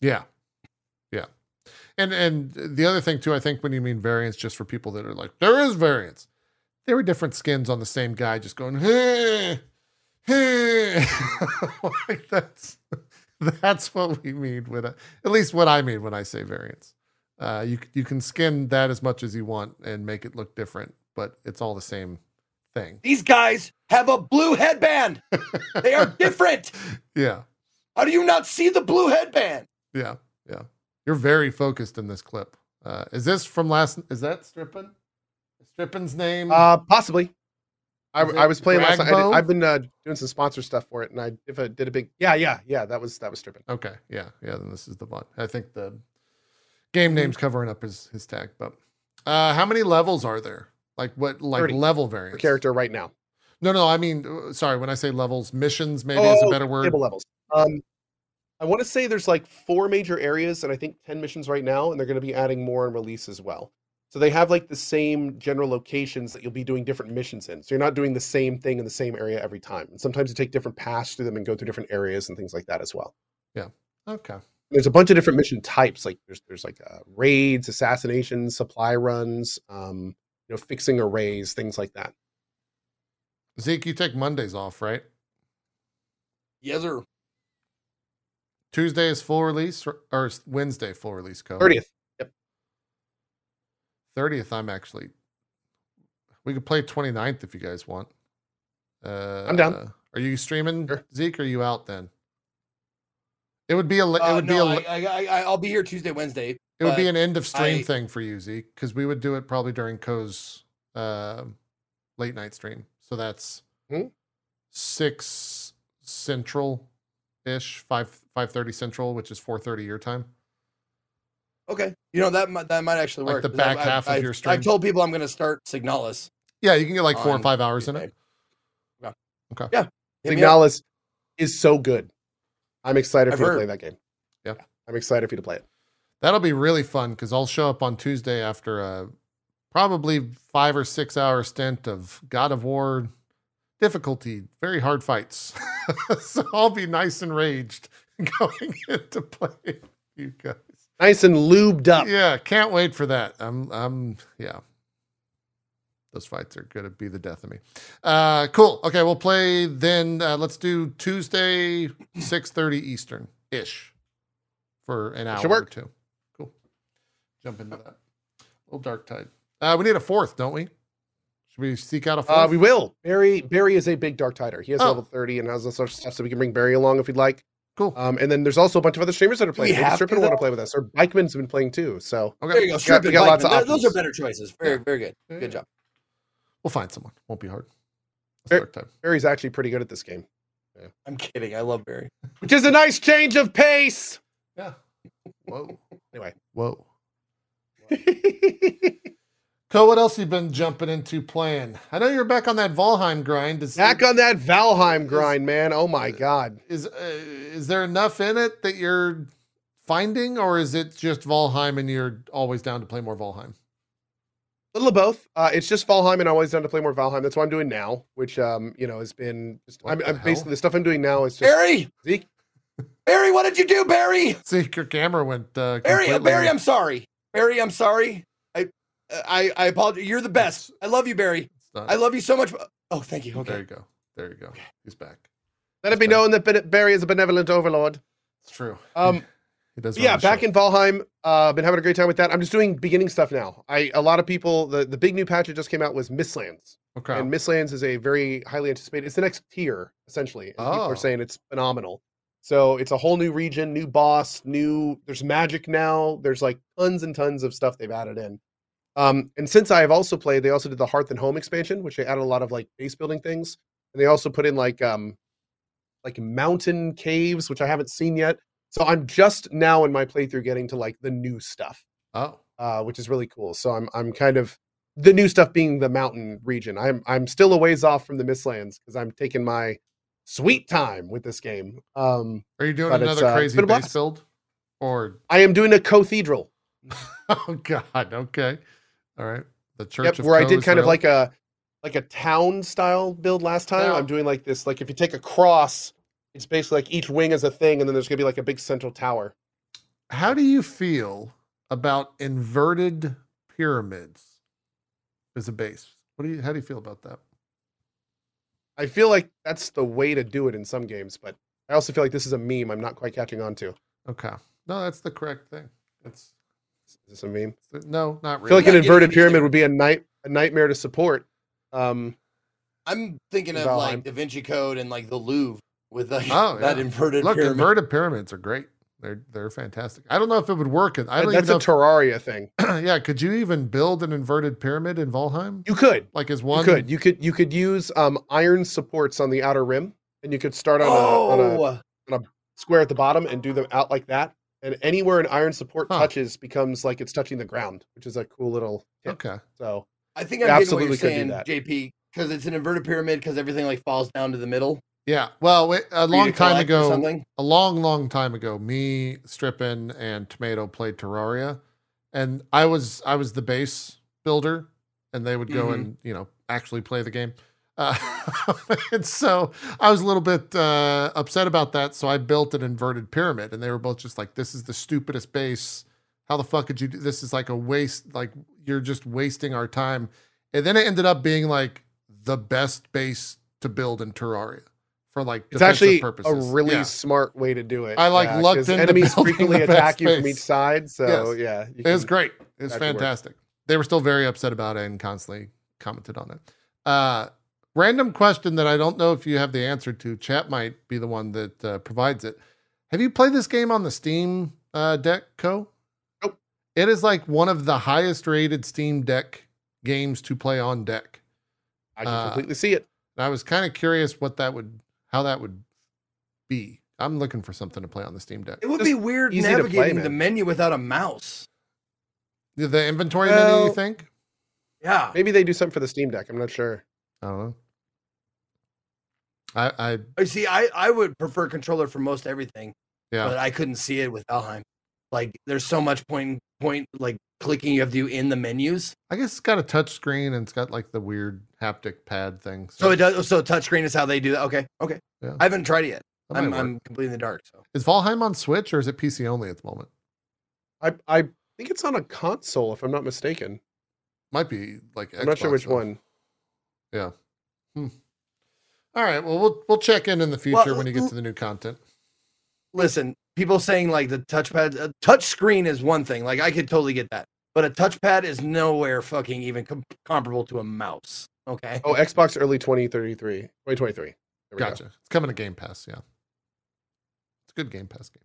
Yeah. And and the other thing too, I think when you mean variance, just for people that are like, there is variance. There were different skins on the same guy just going, hey, like that's that's what we mean when I, at least what I mean when I say variants. Uh, you you can skin that as much as you want and make it look different, but it's all the same thing. These guys have a blue headband. They are different. yeah, How do you not see the blue headband? yeah, yeah. You're very focused in this clip. Uh, is this from last? Is that Strippin? Strippin's name? Uh, possibly. I, I was playing last night. I I've been uh, doing some sponsor stuff for it, and I if I did a big yeah yeah yeah that was that was Strippin. Okay, yeah, yeah. Then this is the one. I think the game name's covering up his his tag. But uh, how many levels are there? Like what? Like 30 level For variants? character right now. No, no. I mean, uh, sorry. When I say levels, missions maybe is a Oh, better word. Table levels. Um, I want to say there's like four major areas, and I think ten missions right now, and they're going to be adding more in release as well. So they have like the same general locations that you'll be doing different missions in. So you're not doing the same thing in the same area every time. And sometimes you take different paths through them and go through different areas and things like that as well. Yeah. Okay. There's a bunch of different mission types. Like there's there's like uh, raids, assassinations, supply runs, um, you know, fixing arrays, things like that. Zeke, you take Mondays off, right? Yes, sir. Tuesday is full release or, Wednesday full release code? Thirtieth. Yep. 30th, I'm actually. We could play 29th if you guys want. Uh, I'm down. Are you streaming, Sure. Zeke? Or are you out then? It would be a. It Uh, would be a. no, li- I, I, I, I'll be here Tuesday, Wednesday. It would be an end of stream I- thing for you, Zeke, because we would do it probably during Cohh's uh, late night stream. So that's Hmm? six central ish, five five thirty central, which is four thirty your time. Okay. You know that might, that might actually Like work. the 'cause back I've- half of I've- your stream? I've told people I'm going to start Signalis. Yeah, you can get like four or five hours in it. Yeah. Okay. Yeah. Hit me up. Signalis is so good. I'm excited I've for you to play that game. Yeah. I'm excited for you to play it. That'll be really fun because I'll show up on Tuesday after a probably five or six hour stint of God of War difficulty, very hard fights. so I'll be nice and raged going into play you guys. Nice and lubed up. Yeah, can't wait for that. I'm I'm yeah. Those fights are gonna be the death of me. Uh cool. Okay, we'll play then uh, let's do Tuesday 6:30 Eastern ish for an hour or two. Cool. Jump into that. little Darktide. Uh we need a fourth, don't we? Should we seek out a fourth? Uh, we will. Barry Barry is a big Dark Tider. He has Oh. level 30 and has all sorts of stuff, so we can bring Barry along if we'd like. Cool. Um, and then there's also a bunch of other streamers that are we playing. Maybe have to, Strippin want to play with us, or Bikeman's been playing too. So okay. There you go. got- we got lots of Bikeman. Th- Those are better choices. Very, Yeah. very good. Yeah. Good job. We'll find someone. Won't be hard. It's Fair- Darktide. Barry's actually pretty good at this game, I'm kidding. I love Barry. which is a nice change of pace. Yeah. Whoa. Anyway. Whoa. Cohh, what else you been jumping into playing? I know you're back on that Valheim grind. Is, Back on that Valheim grind, man. Oh my god. is uh, is there enough in it that you're finding, or is it just Valheim and you're always down to play more Valheim? little of both. Uh, it's just Valheim, and I'm always down to play more Valheim. That's what I'm doing now, which um, you know, has been. Just, What I'm, the I'm basically the stuff I'm doing now is just Barry, Zeke. Barry, what did you do, Barry? See, your camera went. Uh, Barry, Barry, I'm sorry. Barry, I'm sorry. I, I, I apologize. You're the best. I love you, Barry. It's not- I love you so much. Oh, thank you. Okay. There you go. There you go. He's back. Let it be That's known that Barry is a benevolent overlord. It's true. Um, he does. Yeah, back show. in Valheim, uh, been having a great time with that. I'm just doing beginning stuff now. I a lot of people the the big new patch that just came out was Mistlands, Okay. and Mistlands is a very highly anticipated. It's the next tier essentially. And people Oh. are saying it's phenomenal. So it's a whole new region, new boss, new. There's magic now. There's like tons and tons of stuff they've added in. Um, and since I have also played, they also did the Hearth and Home expansion, which they added a lot of like base building things, and they also put in like um, like mountain caves, which I haven't seen yet. So I'm just now in my playthrough getting to like the new stuff, oh, uh, which is really cool. So I'm I'm kind of the new stuff being the mountain region. I'm I'm still a ways off from the Mistlands because I'm taking my sweet time with this game. Um, are you doing another uh, crazy base build, or I am doing a cathedral. oh god, okay, all right. The church Yep, where I did kind of like a like a town style build last time. Now- I'm doing like this. Like if you take a cross, it's basically like each wing is a thing, and then there's gonna be like a big central tower. How do you feel about inverted pyramids as a base? What do you? How do you feel about that? I feel like that's the way to do it in some games, but I also feel like this is a meme I'm not quite catching on to. Okay. No, that's the correct thing. It's Is this a meme? no, not I feel like an not getting inverted anything. pyramid would be a night a nightmare to support. Um, I'm thinking of Valheim. like Da Vinci Code and like the Louvre with like Oh, that inverted Look, pyramid. inverted pyramids are great. They're they're fantastic. I don't know if it would work. in- I don't that's a even Terraria thing. know. if- yeah, could you even build an inverted pyramid in Valheim? You could, Like as one. you one? could, you could, you could use um, iron supports on the outer rim, and you could start on a, on a oh, square at the bottom and do them out like that. And anywhere an iron support Huh. touches becomes like it's touching the ground, which is a cool little tip. Okay. So I think I'm getting what absolutely you're could do saying, that. JP, because it's an inverted pyramid because everything like falls down to the middle. Yeah. Well, wait, a for long time ago, something. a long, long time ago, me, Strippin, and Tomato played Terraria, and I was I was the base builder, and they would go Mhm. and you know actually play the game. Uh, and so I was a little bit uh, upset about that. So I built an inverted pyramid, and they were both just like, "This is the stupidest base. How the fuck could you do this? Is like a waste. Like you're just wasting our time." And then it ended up being like the best base to build in Terraria for like it's defensive actually purposes. a really Yeah. smart way to do it. I, like, lucked 'cause into enemies frequently attack you from each side. So Yes. yeah, It was great. It was fantastic. They were still very upset about it and constantly commented on it. Uh, random question that I don't know if you have the answer to. Chat might be the one that uh, provides it. Have you played this game on the Steam uh, Deck Cohh? Nope. It is like one of the highest rated Steam Deck games to play on deck. I can uh, completely see it. I was kind of curious what that would, how that would be. I'm looking for something to play on the Steam Deck. It would Just be weird easy to play, navigating the menu without a mouse. The- The inventory menu, you think? Yeah. Maybe they do something for the Steam Deck. I'm not sure. I don't know. I, I, I see. I I would prefer controller for most everything, yeah. but I couldn't see it with Valheim. Like, there's so much point point like clicking you have to do in the menus. I guess it's got a touch screen and it's got like the weird haptic pad thing. So it does. So touchscreen is how they do that. Okay. Okay. Yeah. I haven't tried it yet. that I'm work. I'm completely in the dark. So Is Valheim on Switch or is it PC only at the moment? I I think it's on a console, if I'm not mistaken. Might be like I'm not sure which though. one. All right. Well, we'll we'll check in in the future Well, when you get to the new content. listen, people saying like the touchpad, a touch screen is one thing. Like I could totally get that, but a touchpad is nowhere fucking even com- comparable to a mouse. Okay. Oh, Xbox early 2033, 2023. There we go. Gotcha. It's coming to Game Pass. Yeah, it's a good Game Pass game.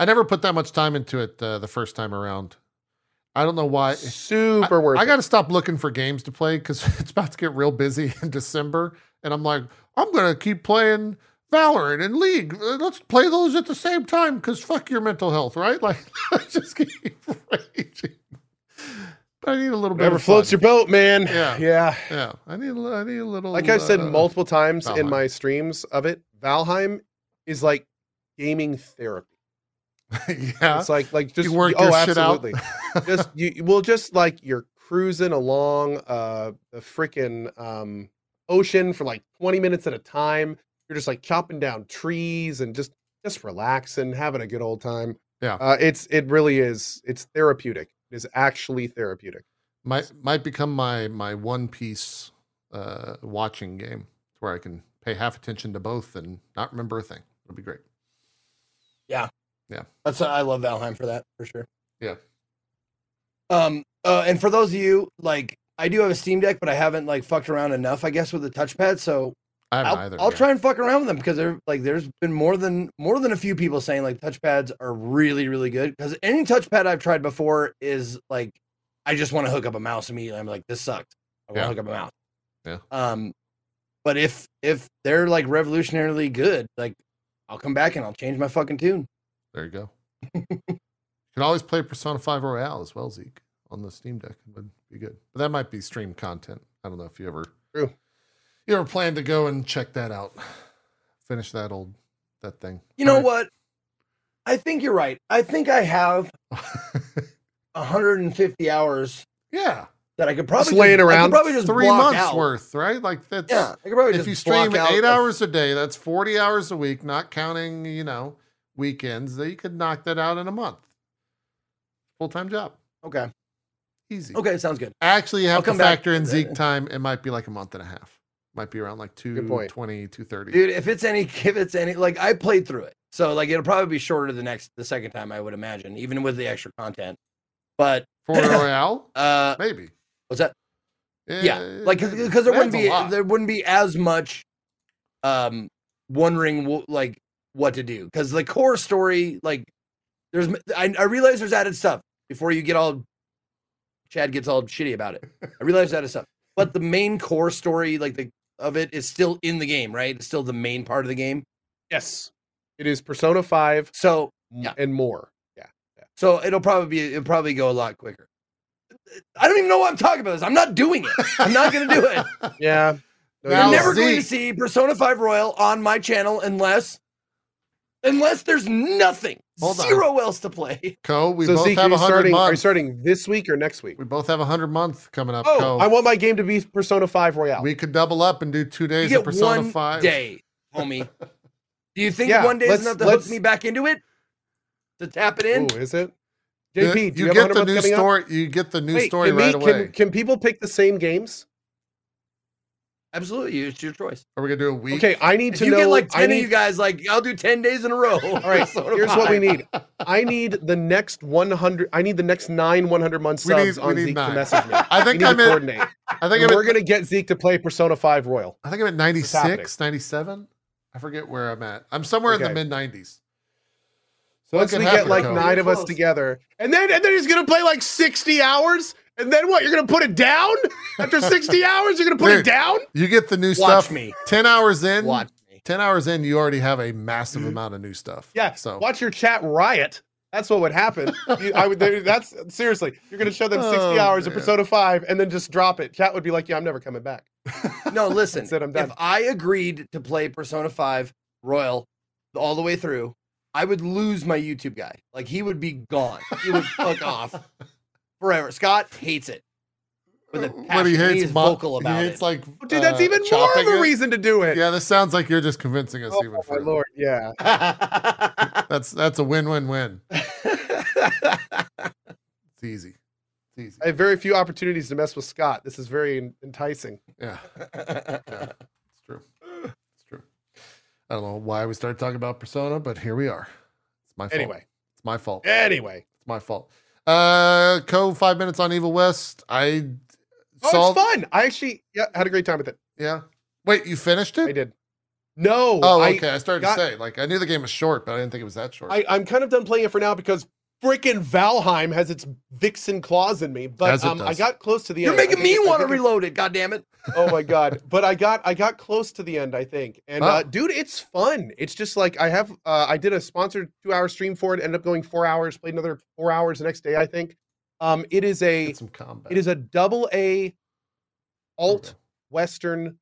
I never put that much time into it uh, the first time around. I don't know why. Super worth I got to stop looking for games to play because it's about to get real busy in December, and I'm like, I'm gonna keep playing Valorant and League. Uh, Let's play those at the same time because fuck your mental health, right? Like, just keep raging. But I need a little bit. Whatever floats fun. your boat, man. Yeah. Yeah. Yeah, I need. a I need a little. Like I've said uh, multiple times in my streams of it, Valheim is like gaming therapy. yeah, It's like like just you work oh, your shit out. absolutely. just you well just like you're cruising along uh the freaking um ocean for like 20 minutes at a time you're just like chopping down trees and just just relaxing having a good old time Yeah. uh it's it really is it's therapeutic it is actually therapeutic might might become my my one piece uh watching game where I can pay half attention to both and not remember a thing. It'll be great. Yeah, that's I love Valheim for that for sure. Yeah. Um. Uh. And for those of you like, I do have a Steam Deck, but I haven't like fucked around enough, I guess, with the touchpad. So I haven't I'll, either. I'll yeah. try and fuck around with them because they're like, there's been more than more than a few people saying like touchpads are really really good because any touchpad I've tried before is like, I just want to hook up a mouse immediately. I'm like, this sucked. I want to Yeah. hook up a mouse. Yeah. Um. But if if they're like revolutionarily good, like I'll come back and I'll change my fucking tune. There you go. you can always play Persona 5 Royal as well, Zeke, on the Steam Deck. It would be good. But that might be stream content. I don't know if you ever True. you ever plan to go and check that out. Finish that old that thing. You know All what? I think you're right. I think I have 150 hours yeah. that I could probably laying I could around. probably just Three months out. worth, right? Like that's Yeah, I could probably if just you stream eight hours a day, that's 40 hours a week, not counting, you know, weekends. That you could knock that out in a month. Full time job. Okay. Easy. Okay, sounds good. Actually, you have I'll to come back factor in. Zeke time. It might be like a month and a half. Might be around like Good 220, 230. Dude, if it's any, if it's any, like I played through it, so like it'll probably be shorter the next, the second time I would imagine, even with the extra content. But For Royal? uh, Maybe. what's that? Yeah, like Eh, because there wouldn't be there wouldn't be as much, um, wondering like what to do because the core story like there's I, I realize there's added stuff before you get all Chad gets all shitty about it. I realize that is stuff, but the main core story like the of it is still in the game, right? It's still the main part of the game. Yes, it is Persona Five So Yeah. and more. Yeah, so it'll probably be it'll probably go a lot quicker. I don't even know what I'm talking about. This I'm not doing it. I'm not gonna do it. yeah. No, You're you're never going to see Persona 5 Royal on my channel unless unless there's nothing, Hold on. zero else to play. Cohh, we so both Zeke, have a hundred starting? Are you starting this week or next week? We both have a hundred month coming up. Oh, Cohh. I want my game to be Persona Five Royal. we could double up and do two You days of get Persona one 5. day, homie. Do you think Yeah, one day is enough to hook let's- me back into it? To tap it in? Ooh, is it? The- JP, do you, you, have get 100 the months new coming up? story. You get the new Wait, story can, we- right can- away. can people pick the same games? Absolutely, it's your choice. Are we gonna do a week? Okay, I need If to you know. get like I 10 need, of you guys, like, I'll do 10 days in a row. All right, here's what we need. I need the next 100. I need the next nine 100 month We need- subs on Zeke nine. to message me. I think I'm to at. coordinate. I think I'm we're at, gonna get Zeke to play Persona 5 Royal. I think I'm at 96, 97. I forget where I'm at. I'm somewhere in the mid 90s. So once we happen, get like Cody? nine of us together, and then and then he's gonna play like 60 hours, and then what? You're gonna put it down after 60 hours? You're gonna put Dude. it down? You get the new stuff. Watch stuff. me. 10 hours in. Watch me. 10 hours in, you already have a massive mm-hmm. amount of new stuff. Yeah. So Watch your chat riot. That's what would happen. You- I would. That's seriously. You're gonna show them 60 Oh, hours of. Persona 5, and then just drop it. Chat would be like, "Yeah, I'm never coming back." No, listen. That's I'm if. I agreed to play Persona 5 Royal all the way through, I would lose my YouTube guy. Like he would be gone. He would fuck off forever. Scott hates it. With a what he passion. hates, He's mo- vocal about he hates it. like Dude, that's uh, even more of a it. reason to do it. Yeah, this sounds like you're just convincing us Oh even my further. lord. Yeah. That's that's a win-win-win. It's easy. It's easy. I have very few opportunities to mess with Scott. This is very enticing. Yeah, yeah, it's true. It's true. I don't know why we started talking about Persona, but here we are. It's my fault. Anyway. it's my fault. Anyway. It's my fault. Uh, Cohh. Five minutes on Evil West. I Oh, saw. it's fun. I actually yeah, had a great time with it. Yeah. Wait, you finished it? I did. No. Oh, I, okay. I, started got- to say like I knew the game was short, but I didn't think it was that short. I, I'm kind of done playing it for now because freaking Valheim has its vixen claws in me. But As it um, I got close to the end. You're end. I making me want to reload it. God damn it. oh my god but i got i got close to the end i think and Wow. uh dude it's fun it's just like i have uh i did a sponsored two hour stream for it ended up going four hours played another four hours the next day i think um it is a some combat. it is a double a alt western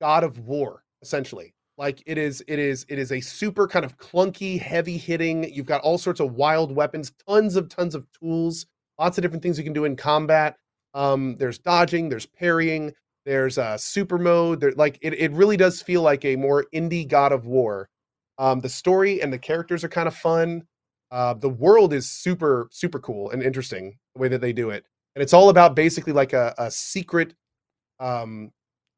god of war essentially like it is it is it is a super kind of clunky heavy hitting. You've got all sorts of wild weapons tons of tons of tools lots of different things you can do in combat. Um there's dodging there's parrying there's a super mode there like it, it really does feel like a more indie god of war. Um the story and the characters are kind of fun. Uh the world is super super cool and interesting the way that they do it. And it's all about basically like a, a secret um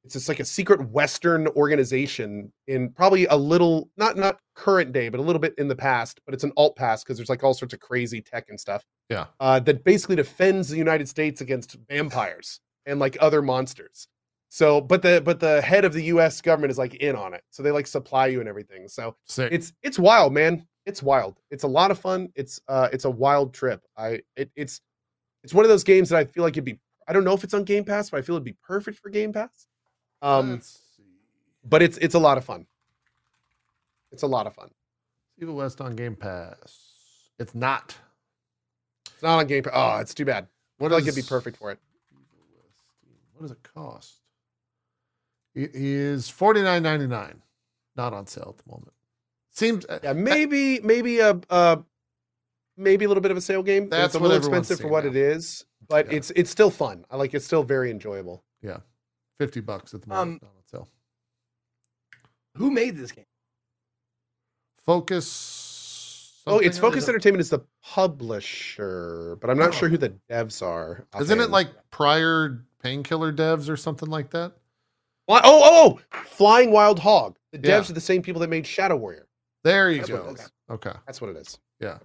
it's just like a secret western organization in probably a little not not current day but a little bit in the past but it's an alt past because there's like all sorts of crazy tech and stuff Yeah. uh that basically defends the united states against vampires and like other monsters. So but the but the head of the us government is like in on it. So they like supply you and everything. So Sick. it's it's wild man. It's wild. It's a lot of fun. It's uh it's a wild trip. I it, it's it's one of those games that i feel like it'd be i don't know if it's on game pass but i feel it'd be perfect for game pass um Let's see. but it's it's a lot of fun it's a lot of fun Evil West on Game Pass. It's not. it's not on game pass oh it's too bad i What feel like it'd be perfect for it Evil West Steam? What does it cost? It is forty nine ninety nine. Not on sale at the moment. Seems uh, yeah maybe maybe a uh maybe a little bit of a sale game That's it's a little expensive for what now. it is but Yeah. it's it's still fun i like it's still very enjoyable fifty bucks at the Um, moment. not on sale. Who made this game? Focus. oh it's something? focus entertainment is the publisher but i'm not sure who the devs are Isn't it like prior painkiller devs or something like that? Fly- oh, oh, oh, Flying Wild Hog. The devs Yeah. are the same people that made Shadow Warrior. There you That's go. it is. Okay. That's what it is. Yeah,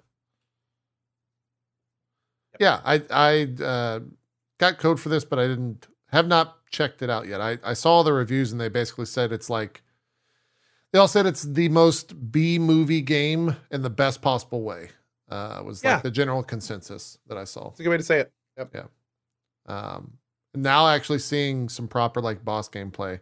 Yeah, I I uh, got code for this, but I didn't have not checked it out yet. I, I saw the reviews and they basically said it's like they all said it's the most B movie game in the best possible way. Uh, was Yeah. like the general consensus that I saw. It's a good way to say it. Yep. Yeah. Um, now actually seeing some proper like boss gameplay,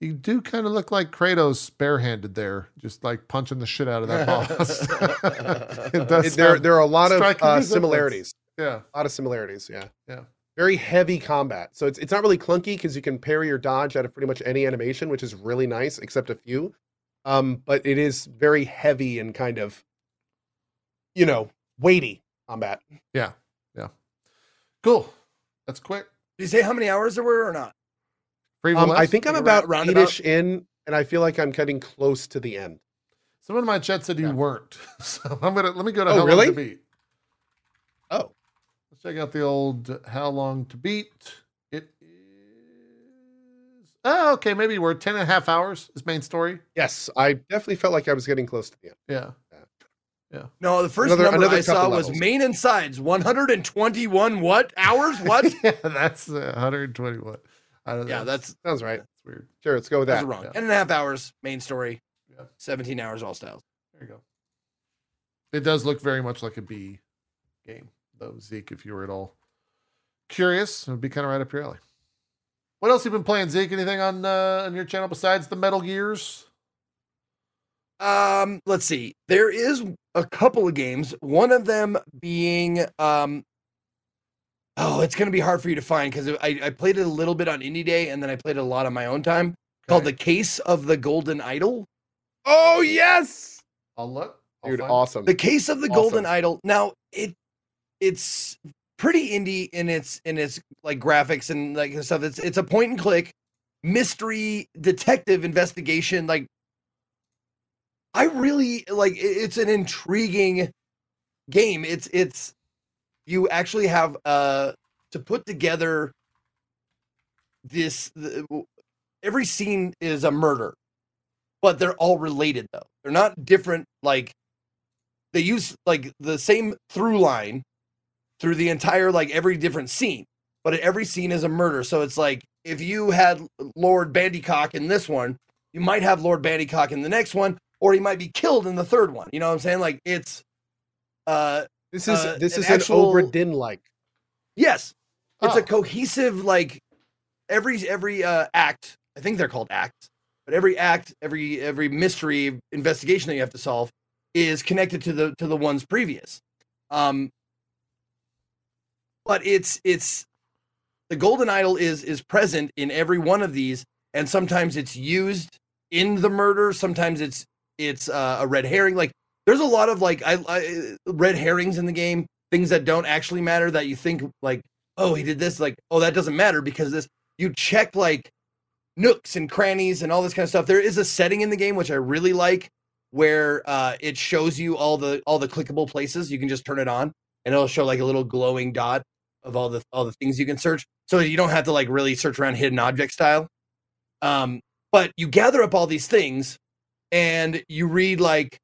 you do kind of look like Kratos barehanded there, just like punching the shit out of that boss. it does. It- there, there are a lot of uh, similarities. yeah. A lot of similarities. Yeah. Yeah. Very heavy combat. So it's it's not really clunky because you can parry or dodge out of pretty much any animation, which is really nice, except a few. Um, but it is very heavy and kind of, you know, weighty combat. Yeah, yeah, cool. That's quick. Did you say how many hours there were or not? Um, I think I'm about round- eight-ish in, and I feel like I'm getting close to the end. Someone in my chat said you Yeah. weren't. So I'm gonna let me go to Oh, how really? long to beat. Oh, Let's check out the old how long to beat. It is oh, okay, maybe we're 10 and a half hours is main story. yes, I definitely felt like I was getting close to the end. Yeah. Yeah. No, the first Another- number another I saw couple was main and sides 121 what hours? What? yeah, that's uh, 121. I don't know. yeah, that's Sounds right. that's weird. Sure, let's go with that's that. wrong. yeah. 10 and a half hours main story. Yeah. 17 hours all styles. There you go. It does look very much like a B game, though, Zeke, if you were at all curious, it would be kind of right up your alley. What else you been playing, Zeke? Anything on uh, on your channel besides the Metal Gears? Um, let's see. There is a couple of games. One of them being um oh, it's gonna be hard for you to find because I, I played it a little bit on Indie Day and then I played it a lot on my own time. Called The Case of the Golden Idol. Oh yes, I'll look. I'll dude, find awesome. The Case of the Awesome. Golden Idol. Now it it's pretty indie in its in its like graphics and like stuff. It's it's a point and click mystery detective investigation. Like I really like it's an intriguing game. It's it's you actually have uh to put together this the, every scene is a murder but they're all related though they're not different like they use like the same through line through the entire like every different scene but every scene is a murder. So it's like if you had lord bandycock in this one you might have lord bandycock in the next one or he might be killed in the third one. You know what i'm saying? Like it's uh This is uh, this an is actual- an Obra like. yes. It's Oh. a cohesive like every every uh act i think they're called acts but every act every every mystery investigation that you have to solve is connected to the to the ones previous. Um but it's it's the golden idol is is present in every one of these and sometimes it's used in the murder sometimes it's it's uh, a red herring like there's a lot of like I, I red herrings in the game things that don't actually matter that you think like oh he did this like oh that doesn't matter because this you check like nooks and crannies and all this kind of stuff. There is a setting in the game which i really like where uh it shows you all the all the clickable places you can just turn it on and it'll show like a little glowing dot of all the all the things you can search. So you don't have to like really search around hidden object style. Um but you gather up all these things and you read like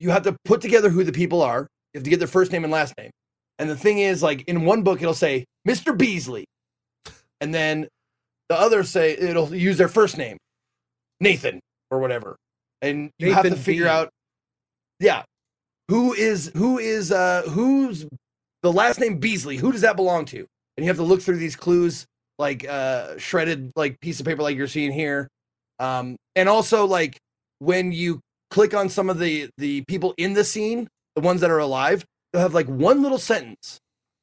you have to put together who the people are. You have to get their first name and last name. And the thing is like in one book it'll say mr beasley. And then the others say it'll use their first name nathan or whatever. And you have to figure B. out yeah who is who is uh who's the last name beasley who does that belong to? And you have to look through these clues like uh shredded like piece of paper like you're seeing here. Um and also like when you click on some of the the people in the scene the ones that are alive they'll have like one little sentence.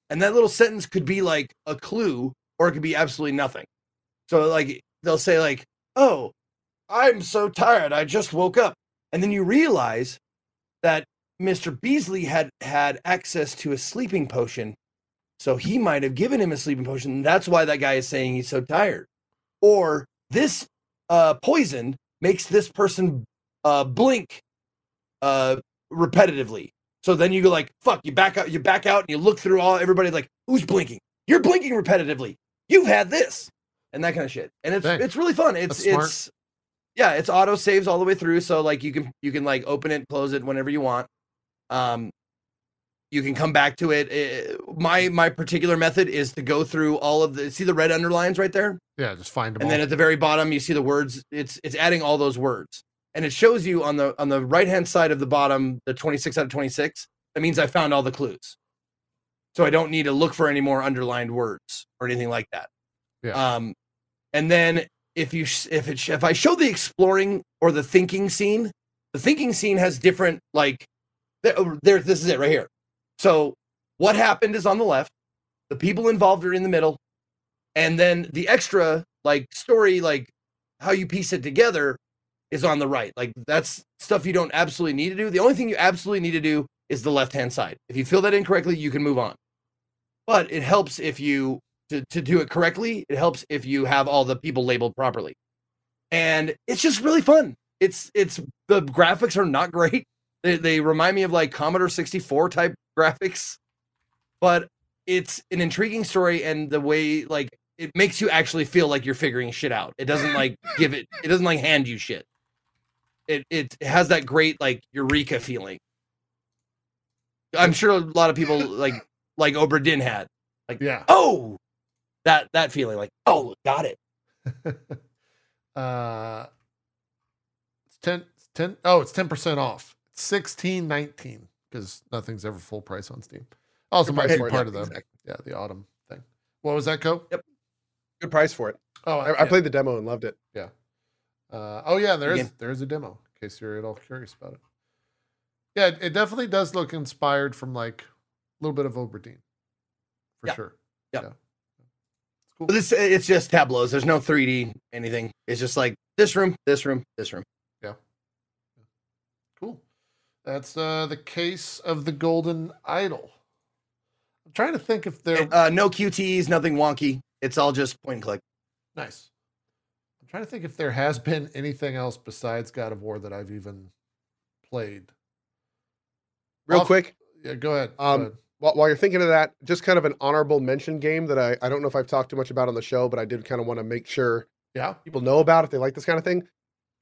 And that little sentence could be like a clue or it could be absolutely nothing. So like they'll say like oh i'm so tired i just woke up. And then you realize that mr beasley had had access to a sleeping potion so he might have given him a sleeping potion that's why that guy is saying he's so tired or this uh poison makes this person uh blink uh repetitively so then you go like fuck you back out you back out and you look through all everybody like who's blinking you're blinking repetitively you've had this and that kind of shit. And it's Dang. it's really fun. It's it's yeah, it's auto saves all the way through. So like you can you can like open it, close it whenever you want. Um, you can come back to it. Eh, my my particular method is to go through all of the see the red underlines right there, Yeah, just find them and all. then at the very bottom you see the words. It's it's adding all those words, and it shows you on the on the right hand side of the bottom the twenty six out of twenty six. That means I found all the clues, so I don't need to look for any more underlined words or anything like that. Yeah. Um, and then if you if it if I show the exploring or the thinking scene, the thinking scene has different like there, oh, there this is it right here. So what happened is on the left, the people involved are in the middle, and then the extra like story like how you piece it together is on the right. Like that's stuff you don't absolutely need to do. The only thing you absolutely need to do is the left hand side. If you fill that in correctly, you can move on. But it helps if you to, to do it correctly, it helps if you have all the people labeled properly. And it's just really fun. It's it's the graphics are not great. They they remind me of like Commodore 64 type graphics, but it's an intriguing story and the way like it makes you actually feel like you're figuring shit out. It doesn't like give it it doesn't like hand you shit. It it has that great like eureka feeling. I'm sure a lot of people like like Obra Dinn had. Like, yeah. Oh, that that feeling like oh got it. uh it's 10 it's 10 oh it's 10% off 16 19 because nothing's ever full price on steam also might be part yeah, of the exactly. yeah the autumn thing what was that Cohh Yep. Good price for it. oh I, I yeah. played the demo and loved it. Yeah. Uh, oh yeah there is there is a demo in case you're at all curious about it yeah it, it definitely does look inspired from like a little bit of Obra Dinn for Yeah. sure Yeah. it's cool But this it's just tableaus. There's no 3D anything. It's just like this room, this room, this room. Cool. That's uh, the case of the Golden Idol. I'm trying to think if they're Uh, no QTs, nothing wonky. It's all just point and click. nice. I'm trying to think if there has been anything else besides God of War that I've even played. Real Off- quick, Yeah, go ahead. go Um, ahead. while, while you're thinking of that, just kind of an honorable mention game that I, I don't know if I've talked too much about on the show, but I did kind of want to make sure Yeah. people know about if they like this kind of thing.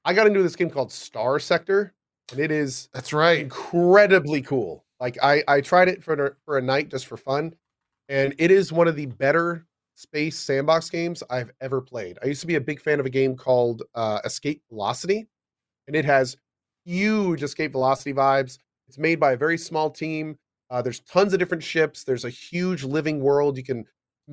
I got into this game called Starsector, and it is That's right. incredibly cool. Like I, I tried it for for a night just for fun, and it is one of the better space sandbox games I've ever played. I used to be a big fan of a game called uh, Escape Velocity, and it has huge Escape Velocity vibes. It's made by a very small team. Uh, there's tons of different ships. There's a huge living world. You can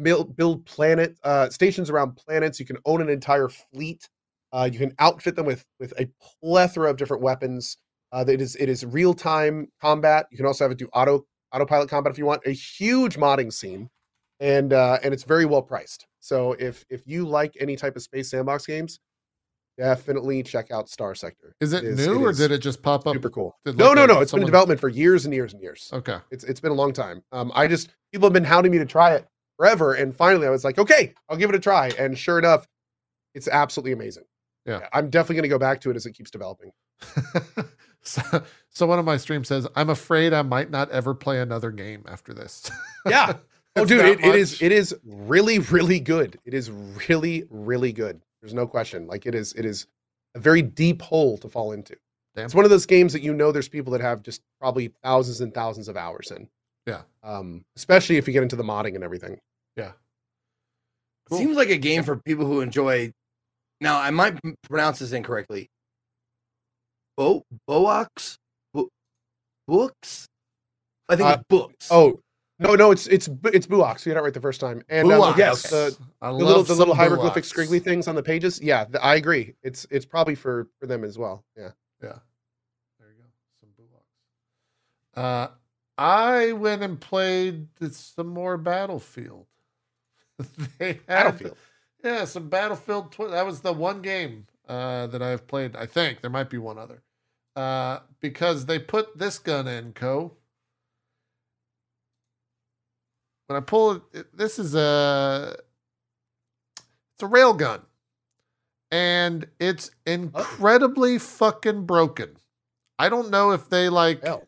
build build planet uh, stations around planets. You can own an entire fleet. Uh, you can outfit them with with a plethora of different weapons. Uh, it is it is real time combat. You can also have it do auto autopilot combat if you want. A huge modding scene, and uh, and it's very well priced. So if if you like any type of space sandbox games, definitely check out Starsector. Is it, is- new it or did it just pop up? super cool? Did No, like no, no. It's been in development for years and years and years. Okay. It's it's been a long time. Um, I just people have been hounding me to try it forever, and finally I was like, okay, I'll give it a try. And sure enough, it's absolutely amazing. Yeah. I'm definitely going to go back to it as it keeps developing. so, so one of my streams says, "I'm afraid I might not ever play another game after this." Yeah. Oh, dude, it, it is it is really really good. It is really really good. There's no question. Like it is it is a very deep hole to fall into. Damn. It's one of those games that you know there's people that have just probably thousands and thousands of hours in. Yeah. Um, especially if you get into the modding and everything. Cool. Seems like a game for people who enjoy. Now I might pronounce this incorrectly. Bo Boax, Bo- books. I think Uh, it's books. Oh no, no, it's it's Bu- it's Buox. You got it right the first time. And um, Buox. yes, the, the little the little hieroglyphic Buox. scriggly things on the pages. Yeah, th- I agree. It's it's probably for for them as well. Yeah. Yeah. There you go. Some Bullocks. Uh, I went and played some more Battlefield. they had, Battlefield. Yeah, some Battlefield. Tw- that was the one game uh, that I've played. I think there might be one other. Uh, because they put this gun in, Cohh. When I pull it, this is a it's a rail gun, and it's incredibly fucking broken. I don't know if they like Hell.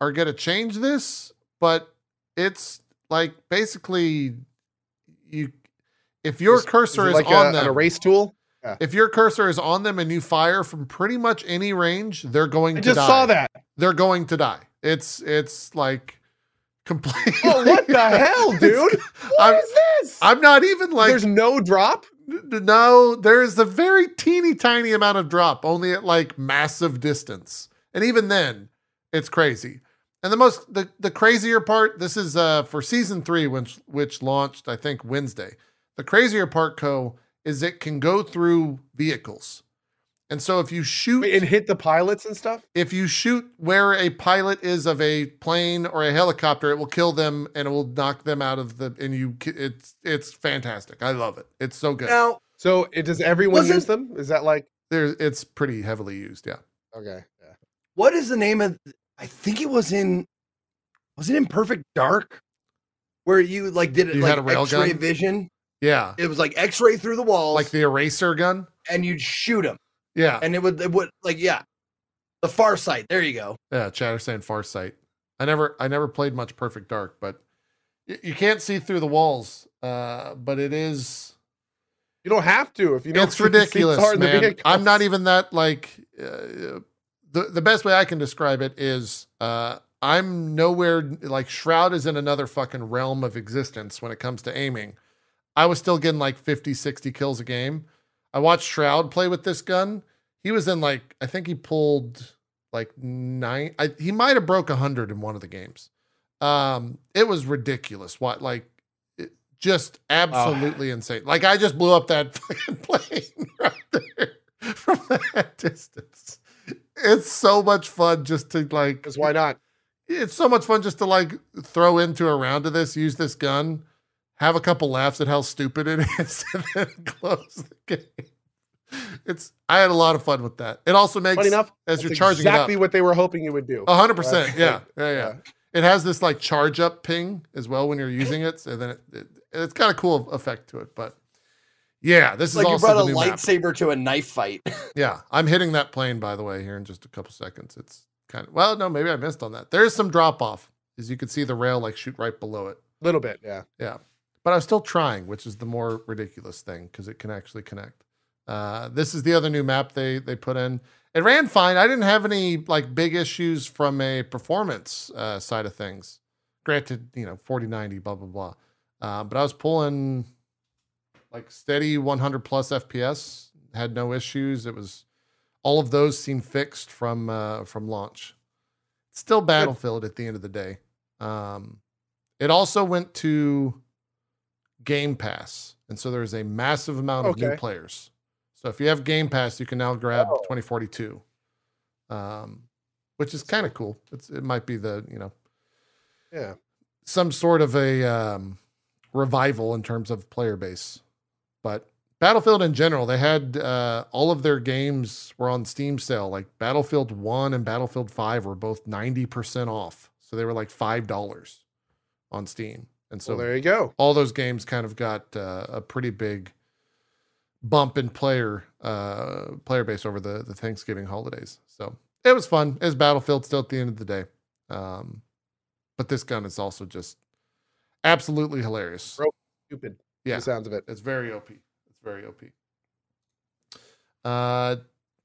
are gonna change this, but it's like basically you if your Is- cursor is, like on a, them, an erase tool. if your cursor is on them and you fire from pretty much any range, they're going to die. I to just die. saw that. They're going to die. It's it's like completely. Oh, what the hell, dude? What I'm- is this? I'm not even like There's no drop. No, there is a very teeny tiny amount of drop, only at like massive distance. And even then, it's crazy. And the most the, the crazier part, this is uh for season three, which which launched, I think, Wednesday. The crazier part, Cohh, is it can go through vehicles. And so if you shoot Wait, and hit the pilots and stuff. if you shoot where a pilot is of a plane or a helicopter, it will kill them and it will knock them out of the and you it's it's fantastic. I love it. It's so good. Now, So it does everyone use them? Is that like there it's pretty heavily used yeah okay? Yeah. what is the name of? I think it was in. Was it in Perfect Dark? Where you like did it You like had a rail X-ray gun? vision? Yeah. It was like X-ray through the walls, like the eraser gun? And you'd shoot him. yeah. And it would it would like yeah, the far sight. There you go. yeah chatter saying far sight. I never i never played much perfect dark but y- you can't see through the walls uh but it is You don't have to if you know it's ridiculous man. i'm not even that like uh, the, the best way i can describe it is uh i'm nowhere like shroud is in another fucking realm of existence when it comes to aiming i was still getting like 50 60 kills a game. I watched shroud play with this gun. He was in like i think he pulled like nine I, he might have broke 100 in one of the games. Um it was ridiculous what like it, just absolutely insane. Like i just blew up that fucking plane right there from that distance. It's so much fun just to like Because why not? it's so much fun just to like throw into a round of this, use this gun, have a couple laughs at how stupid it is, and then close the game. It's I had a lot of fun with that. It also makes Funny enough, as you're charging exactly it what they were hoping you would do. hundred percent. Yeah. Yeah, yeah. It has this like charge up ping as well when you're using it. So then it, it it's got a cool effect to it. But yeah, this It's is like you brought a new map. lightsaber to a knife fight. Yeah, I'm hitting that plane by the way here in just a couple seconds. It's kind of well, no, maybe I missed on that. There's some drop off, as you can see the rail like shoot right below it. A little bit, yeah. Yeah, but I was still trying, which is the more ridiculous thing because it can actually connect. Uh, this is the other new map they they put in. It ran fine. I didn't have any like big issues from a performance uh, side of things. Granted, you know, 4090, blah blah blah. Uh, but I was pulling like steady 100 plus FPS. Had no issues. It was all of those seemed fixed from uh, from launch. It's still Battlefield at the end of the day. Um, it also went to Game Pass, and so there's a massive amount of new players. So if you have Game Pass, you can now grab Oh. 2042, um, which is kind of cool. It's it might be the you know Yeah. some sort of a um, revival in terms of player base. But Battlefield in general, they had uh, all of their games were on Steam sale. Like Battlefield One and Battlefield Five were both ninety percent off, so they were like five dollars on Steam. And so So there you go. all those games kind of got uh, a pretty big bump in player uh, player base over the the Thanksgiving holidays. So it was fun. It was Battlefield still at the end of the day. Um, but this gun is also just absolutely hilarious. Bro. Stupid. Yeah. The sounds of it. It's very OP. It's very OP. Uh,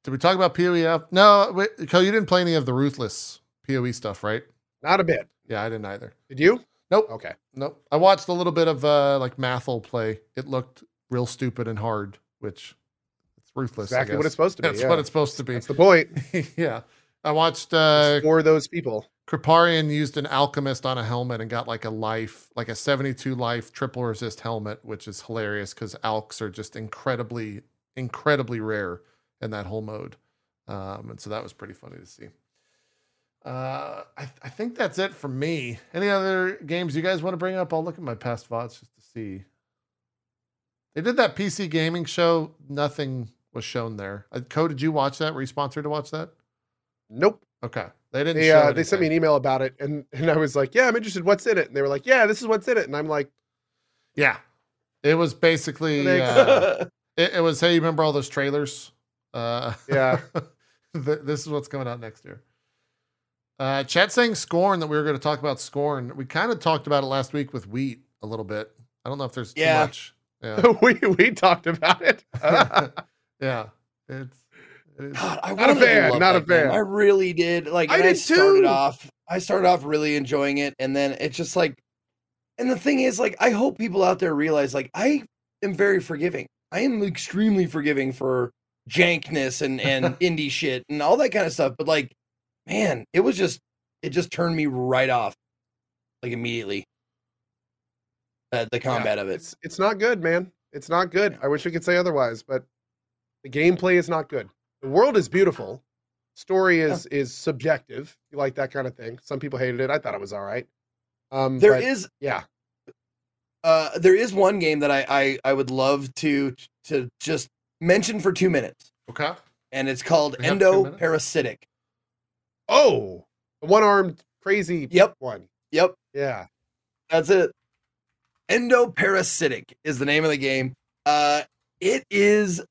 did we talk about POE? No, wait, Cohh, you didn't play any of the Ruthless POE stuff, right? Not a bit. Yeah, I didn't either. Did you? Nope. Okay. Nope. I watched a little bit of uh like Mathil play. It looked real stupid and hard, which it's ruthless. Exactly what it's supposed to be. That's yeah. what it's supposed to be. That's the point. yeah. I watched uh It's for those people. Kripparrian used an alchemist on a helmet and got like a life, like a 72 life triple resist helmet, which is hilarious because alks are just incredibly, incredibly rare in that whole mode. Um, and so that was pretty funny to see. Uh, I, I think that's it for me. Any other games you guys want to bring up? I'll look at my past VODs just to see. They did that PC gaming show. Nothing was shown there. Uh, Cohh, did you watch that? Were you sponsored to watch that? Nope. Okay. They didn't They uh, they sent me an email about it, and and I was like, yeah, I'm interested. What's in it? And they were like, yeah, this is what's in it. And I'm like, Yeah. It was basically uh, it, it was hey, you remember all those trailers? Uh Yeah. this is what's coming out next year. Uh chat saying scorn that we were going to talk about scorn. We kind of talked about it last week with wheat a little bit. I don't know if there's Yeah. too much Yeah. we we talked about it. yeah. It's, it's God, I Not a fan, not a that game. fan. I really did. Like, I and I did started too. off. I started off really enjoying it, and then it's just like, and the thing is, like, I hope people out there realize, like, I am very forgiving. I am extremely forgiving for jankness and and indie shit and all that kind of stuff. But like, man, it was just, it just turned me right off, like immediately. Uh, the combat of it. It's it's not good, man. It's not good. I wish we could say otherwise, but the gameplay is not good. The world is beautiful. Story is is subjective. You like that kind of thing. Some people hated it. I thought it was all right. Um, There but is yeah, uh there is one game that I, I I would love to to just mention for two minutes, okay. and it's called We have two Endo? Parasitic. Oh, the one armed crazy Yep. one. Yep, Yeah. that's it. Endoparasitic is the name of the game. Uh, it is.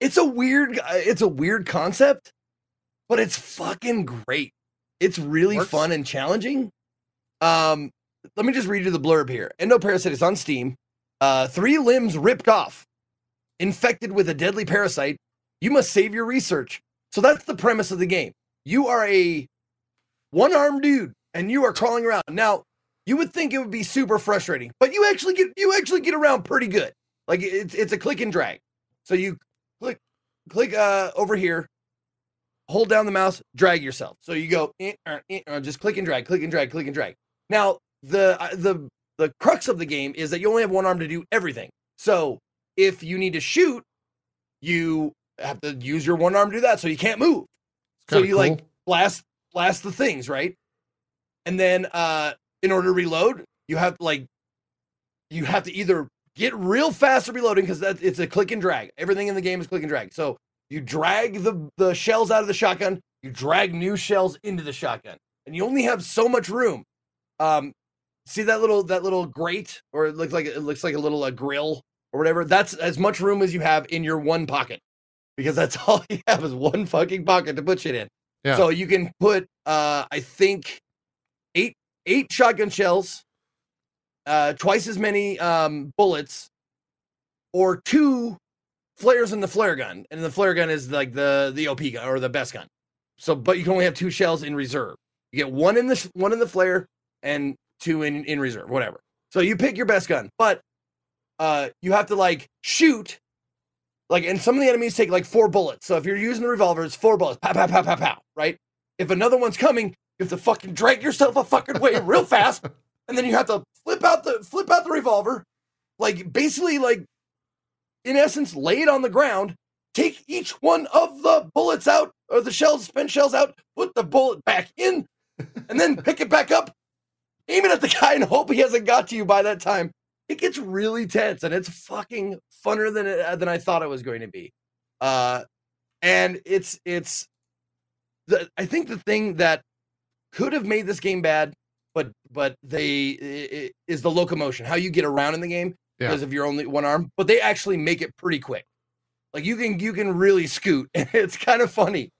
It's a weird. uh, It's a weird concept, but it's fucking great. It's really Works. fun and challenging. Um, let me just read you the blurb here. Endoparasitic is on Steam. Uh, three limbs ripped off, infected with a deadly parasite. You must save your research. So that's the premise of the game. You are a one-armed dude, and you are crawling around. Now, you would think it would be super frustrating, but you actually get you actually get around pretty good. Like it's it's a click and drag. So you click click uh over here, hold down the mouse, drag yourself. So you go eh, uh, eh, uh, just click and drag, click and drag, click and drag. Now the uh, the the crux of the game is that you only have one arm to do everything. So if you need to shoot, you have to use your one arm to do that. So you can't move. So you like blast blast the things, right? And then uh in order to reload, you have like you have to either get real fast at reloading because that it's a click and drag. Everything in the game is click and drag. So you drag the the shells out of the shotgun, you drag new shells into the shotgun, and you only have so much room. Um, see that little that little grate, or it looks like it looks like a little uh, grill or whatever. That's as much room as you have in your one pocket, because that's all you have is one fucking pocket to put shit in. Yeah. So you can put, uh, I think, eight eight shotgun shells, uh, twice as many um, bullets, or two flares in the flare gun, and the flare gun is like the the OP gun or the best gun. So, but you can only have two shells in reserve. You get one in the sh- one in the flare and two in in reserve, whatever. So you pick your best gun, but uh, you have to like shoot. Like, and some of the enemies take like four bullets. So if you're using the revolver, it's four bullets. Pow, pow, pow, pow, pow. Right? If another one's coming, you have to fucking drag yourself a fucking way real fast, and then you have to flip out the flip out the revolver, like basically like in essence lay it on the ground, take each one of the bullets out or the shells, spent shells out, put the bullet back in, and then pick it back up, aim it at the guy, and hope he hasn't got to you by that time. It gets really tense, and it's fucking funner than it, than I thought it was going to be. Uh, and it's it's the I think the thing that could have made this game bad, but but they i- i- is the locomotion, how you get around in the game Yeah. because of your only one arm. But they actually make it pretty quick. Like you can you can really scoot, it's kind of funny.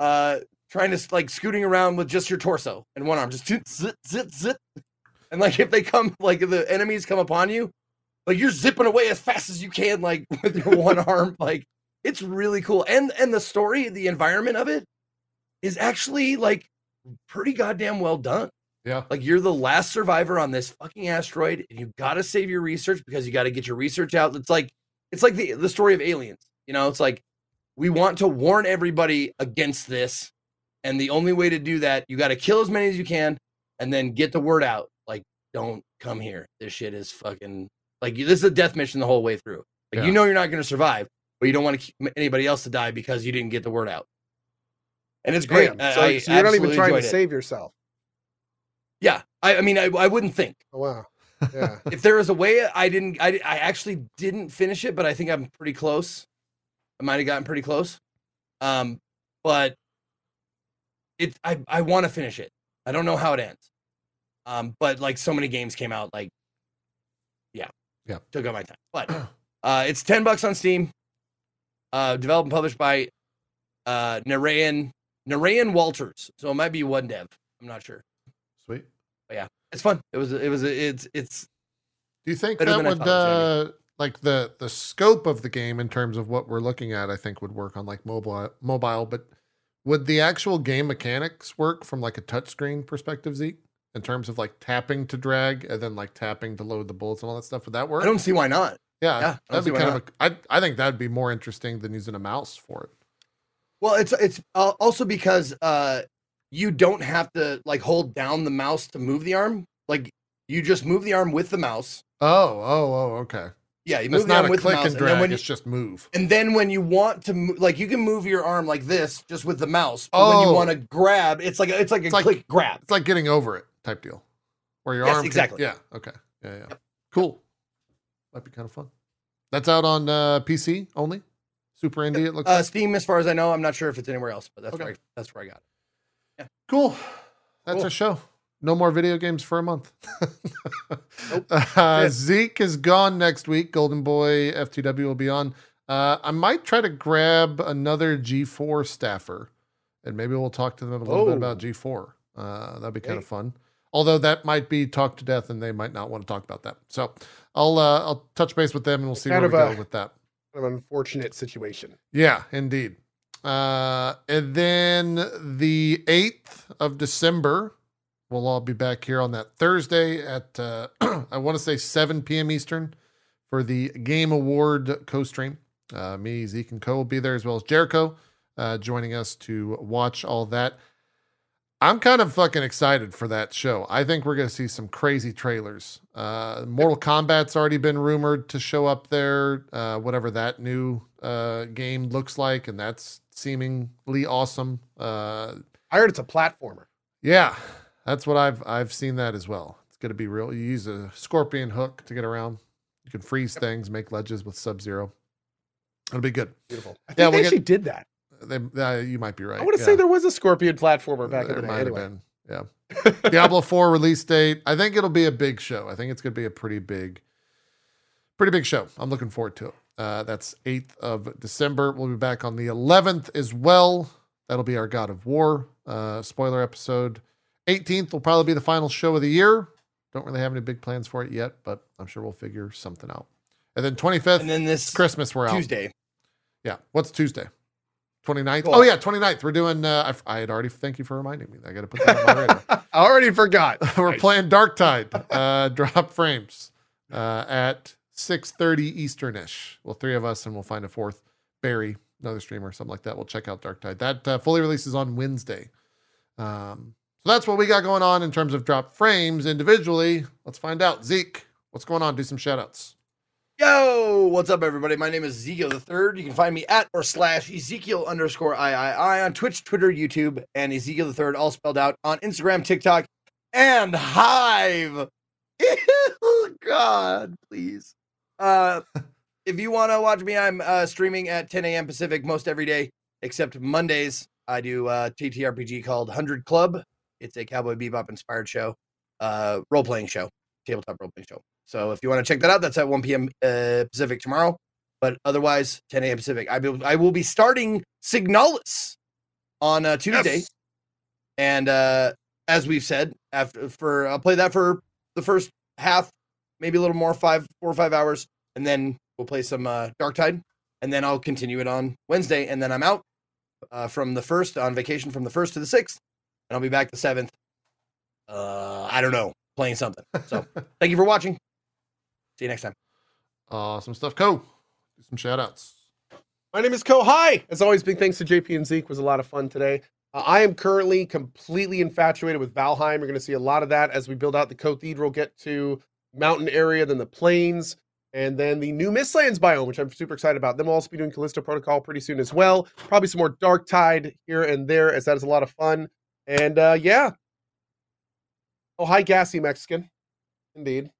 Uh, trying to like scooting around with just your torso and one arm, just zit zit zit. And like if they come, like if the enemies come upon you, like you're zipping away as fast as you can, like with your one arm. Like it's really cool, and and the story, the environment of it, is actually like pretty goddamn well done. Yeah. Like you're the last survivor on this fucking asteroid, and you got to save your research because you got to get your research out. It's like it's like the the story of aliens. You know, it's like we want to warn everybody against this, and the only way to do that, you got to kill as many as you can, and then get the word out. Don't come here. This shit is fucking like this is a death mission the whole way through. Like Yeah. you know you're not going to survive, but you don't want to anybody else to die because you didn't get the word out. And it's great. I- So, I so you're not even trying to it. save yourself. Yeah, I, I mean, I, I wouldn't think Oh wow. Yeah. if there was a way I didn't, I, I actually didn't finish it, but I think I'm pretty close. I might have gotten pretty close. Um, but it, I, I want to finish it. I don't know how it ends. Um, but like so many games came out, like, yeah, Yeah. took up my time. But uh, it's ten bucks on Steam. Uh, developed and published by uh Narayan Narayan Walters. So it might be one dev. I'm not sure. Sweet. Yeah, it's fun. It was. It was. It's. It's. Do you think that would uh like the the scope of the game in terms of what we're looking at, I think would work on like mobile mobile. But would the actual game mechanics work from like a touchscreen perspective, Zeke? In terms of like tapping to drag and then like tapping to load the bullets and all that stuff, would that work? I don't see why not. yeah, yeah, that'd be kind of. A, I I think that'd be more interesting than using a mouse for it. Well, it's it's uh, also because uh, you don't have to like hold down the mouse to move the arm. Like you just move the arm with the mouse. Oh, oh, oh, okay. Yeah, you It's move the not arm a with the click mouse, and and drag. when you, it's just move. and then when you want to move, like you can move your arm like this just with the mouse. But when Oh. you want to grab, it's like it's like a like- click grab. It's like getting over it type deal, where your Yes, arm. can- exactly. yeah. Okay. Yeah. Yeah. Cool. Might be kind of fun. That's out on uh, PC only. Super indie. It looks. Uh, like. Steam, as far as I know, I'm not sure if it's anywhere else, but that's Okay. where I, that's where I got it. Cool. That's Cool. our show. No more video games for a month. Nope. uh, Zeke is gone next week. Golden Boy FTW will be on. Uh, I might try to grab another G4 staffer, and maybe we'll talk to them a little bit Oh. about G4. Uh, that'd be kind of Hey. fun. Although that might be talk to death, and they might not want to talk about that. So I'll uh, I'll touch base with them, and we'll see where we go a- with that. Kind of unfortunate situation. Yeah, indeed. Uh, and then the 8th of December, we'll all be back here on that Thursday at, uh, I want to say 7 p.m. Eastern for the Game Award co stream. Uh, me, Zeke, and Cohh will be there as well as Jericho uh, joining us to watch all that. I'm kind of fucking excited for that show. I think we're going to see some crazy trailers. Uh, Mortal Kombat's already been rumored to show up there, uh, whatever that new uh, game looks like, and that's seemingly awesome. Uh, I heard it's a platformer. yeah, that's what I've I've seen that as well. It's going to be real. You use a scorpion hook to get around. You can freeze things, make ledges with Sub Zero. It'll be good. Beautiful. I think Yeah, they we'll get- actually did that. They, uh, you might be right. I want to yeah. say there was a Scorpion platformer back There in the day. might have Anyway, been. Yeah. Diablo 4 release date. I think it'll be a big show. I think it's going to be a pretty big, pretty big show. I'm looking forward to it. Uh, that's 8th of December. We'll be back on the 11th as well. That'll be our God of War uh, spoiler episode. 18th will probably be the final show of the year. Don't really have any big plans for it yet, but I'm sure we'll figure something out. And then 25th, And then this Christmas, we're out. Tuesday, Yeah. What's Tuesday? 29th? Cool. Oh, yeah, 29th. We're doing, uh, I, I had already, thank you for reminding me. I got to put that on my radar. I already forgot. We're Nice. playing Darktide, uh, drop frames uh, at 6.30 Eastern-ish. Well, three of us, and we'll find a fourth, Barry, another streamer, something like that. We'll check out Darktide. That uh, fully releases on Wednesday. Um, so that's what we got going on in terms of drop frames individually. Let's find out. Zeke, what's going on? Do some shout outs. Yo, what's up, everybody? My name is Ezekiel the Third. You can find me at or slash Ezekiel underscore III on Twitch, Twitter, YouTube, and Ezekiel the Third, all spelled out on Instagram, TikTok, and Hive. oh God, please. Uh, if you want to watch me, I'm uh, streaming at 10 a.m. Pacific most every day except Mondays. I do uh, TTRPG called Hundred Club. It's a Cowboy Bebop inspired show, uh, role playing show, tabletop role playing show. So if you want to check that out, that's at 1 p.m. Uh, Pacific tomorrow. But otherwise, 10 a.m. Pacific. I will, I will be starting Signalis on uh, Tuesday. Yes. And uh, as we've said, after for I'll play that for the first half, maybe a little more, five, four or five hours, and then we'll play some uh, Darktide, and then I'll continue it on Wednesday, and then I'm out uh, from the first on vacation from the first to the sixth, and I'll be back the seventh. Uh, I don't know, playing something. So thank you for watching. See you next time. Awesome stuff. Cohh. Do some shout outs. My name is Cohh. Hi. As always, big thanks to JP and Zeke. was a lot of fun today. Uh, I am currently completely infatuated with Valheim. You're going to see a lot of that as we build out the cathedral, get to mountain area, then the plains, and then the new Mistlands biome, which I'm super excited about. Then we'll also be doing Callisto Protocol pretty soon as well. Probably some more Darktide here and there, as that is a lot of fun. And uh, yeah. Oh, hi, gassy Mexican. Indeed.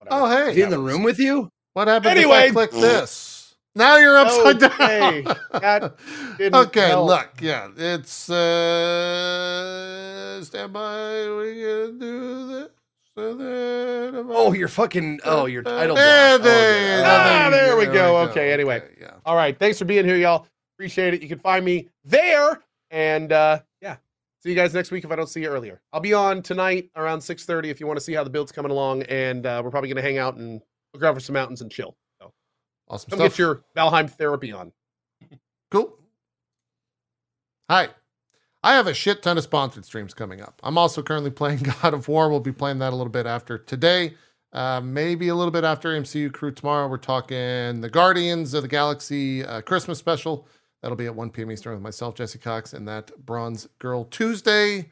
Well, whatever. Oh, hey. Is he in the room with you? What happened Anyway. if I click this? Now you're upside Okay, down. okay, help. look, yeah, it's uh stand by. We gonna do this. So then Oh, your fucking oh, your title There, block. Oh, there, yeah. Ah, there we go. Okay, anyway. yeah. All right. Thanks for being here, y'all. Appreciate it. You can find me there. And uh yeah. See you guys next week if I don't see you earlier. I'll be on tonight around 6:30 if you want to see how the build's coming along. And uh, we're probably gonna hang out and look for some mountains and chill. So Awesome come stuff. get your Valheim therapy on. Cool. Hi. I have a shit ton of sponsored streams coming up. I'm also currently playing God of War. We'll be playing that a little bit after today. Uh, maybe a little bit after MCU Crew tomorrow. We're talking the Guardians of the Galaxy uh, Christmas special. That'll be at 1 p.m. Eastern with myself, Jesse Cox, and that Bronze Girl Tuesday.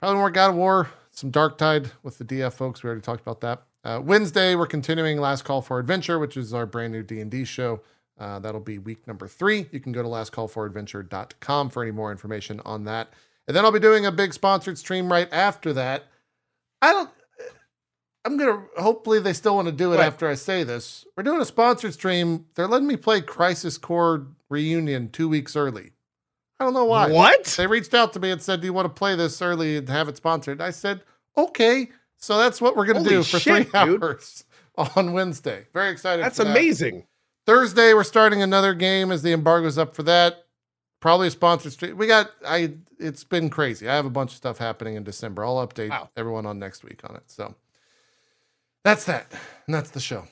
Probably more God of War, some Darktide with the DF folks. We already talked about that. Uh, Wednesday, we're continuing Last Call for Adventure, which is our brand new D&D show. Uh, that'll be week number three. You can go to lastcallforadventure.com for any more information on that. And then I'll be doing a big sponsored stream right after that. I don't, I'm going to, hopefully they still want to do it Right. after I say this. We're doing a sponsored stream. They're letting me play Crisis Core Reunion two weeks early. I don't know why. What? They reached out to me and said, Do you want to play this early and have it sponsored? I said, Okay. So that's what we're going to Holy do for shit, three dude. hours on Wednesday. Very excited. That's for that. amazing. Thursday, we're starting another game as the embargo's up for that. Probably a sponsored stream. We got I it's been crazy. I have a bunch of stuff happening in December. I'll update Wow. everyone on next week on it. So that's that. And that's the show.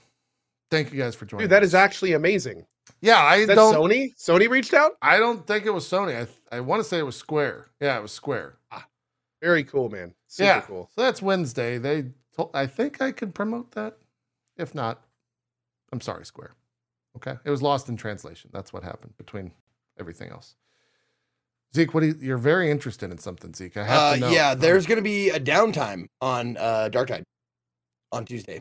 Thank you guys for joining. Dude, that us. is actually amazing. Yeah, I Is that don't Sony? Sony reached out? I don't think it was Sony. I I want to say it was Square. Yeah, it was Square. Very cool, man. Super yeah. cool. So that's Wednesday. They told, I think I could promote that. If not, I'm sorry, Square. Okay. It was lost in translation. That's what happened between everything else. Zeke, what do you, you're very interested in something, Zeke. I have Uh, to know. yeah, there's going to be a downtime on uh, Darktide on Tuesday.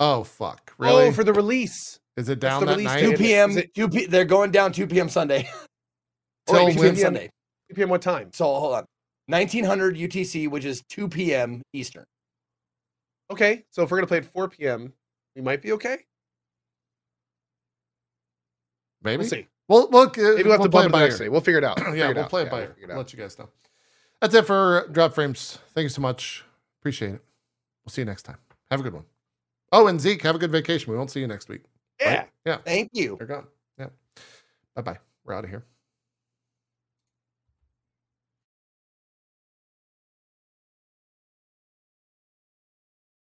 Oh fuck. Really? Oh, for the release. Is it That's down the that release night? 2 p.m. it- 2 p. They're going down 2 p.m. Sunday. Till 2 p.m. when? Sunday. 2 p.m. What time? So hold on. 1900 UTC, which is 2 p.m. Eastern. Okay, so if we're gonna play at 4 p.m., we might be okay. Maybe. We'll see. We'll, we'll, uh, Maybe we'll have to play bump it by next ear. day. We'll figure it out. yeah, Figure we'll out. play it Yeah, by we'll ear. figure it. Let you guys know. That's it for Drop Frames. Thank you so much. Appreciate it. We'll see you next time. Have a good one. Oh, and Zeke, have a good vacation. We won't see you next week. Yeah. Yeah. Thank you. They're gone. Yeah. Bye bye. We're out of here.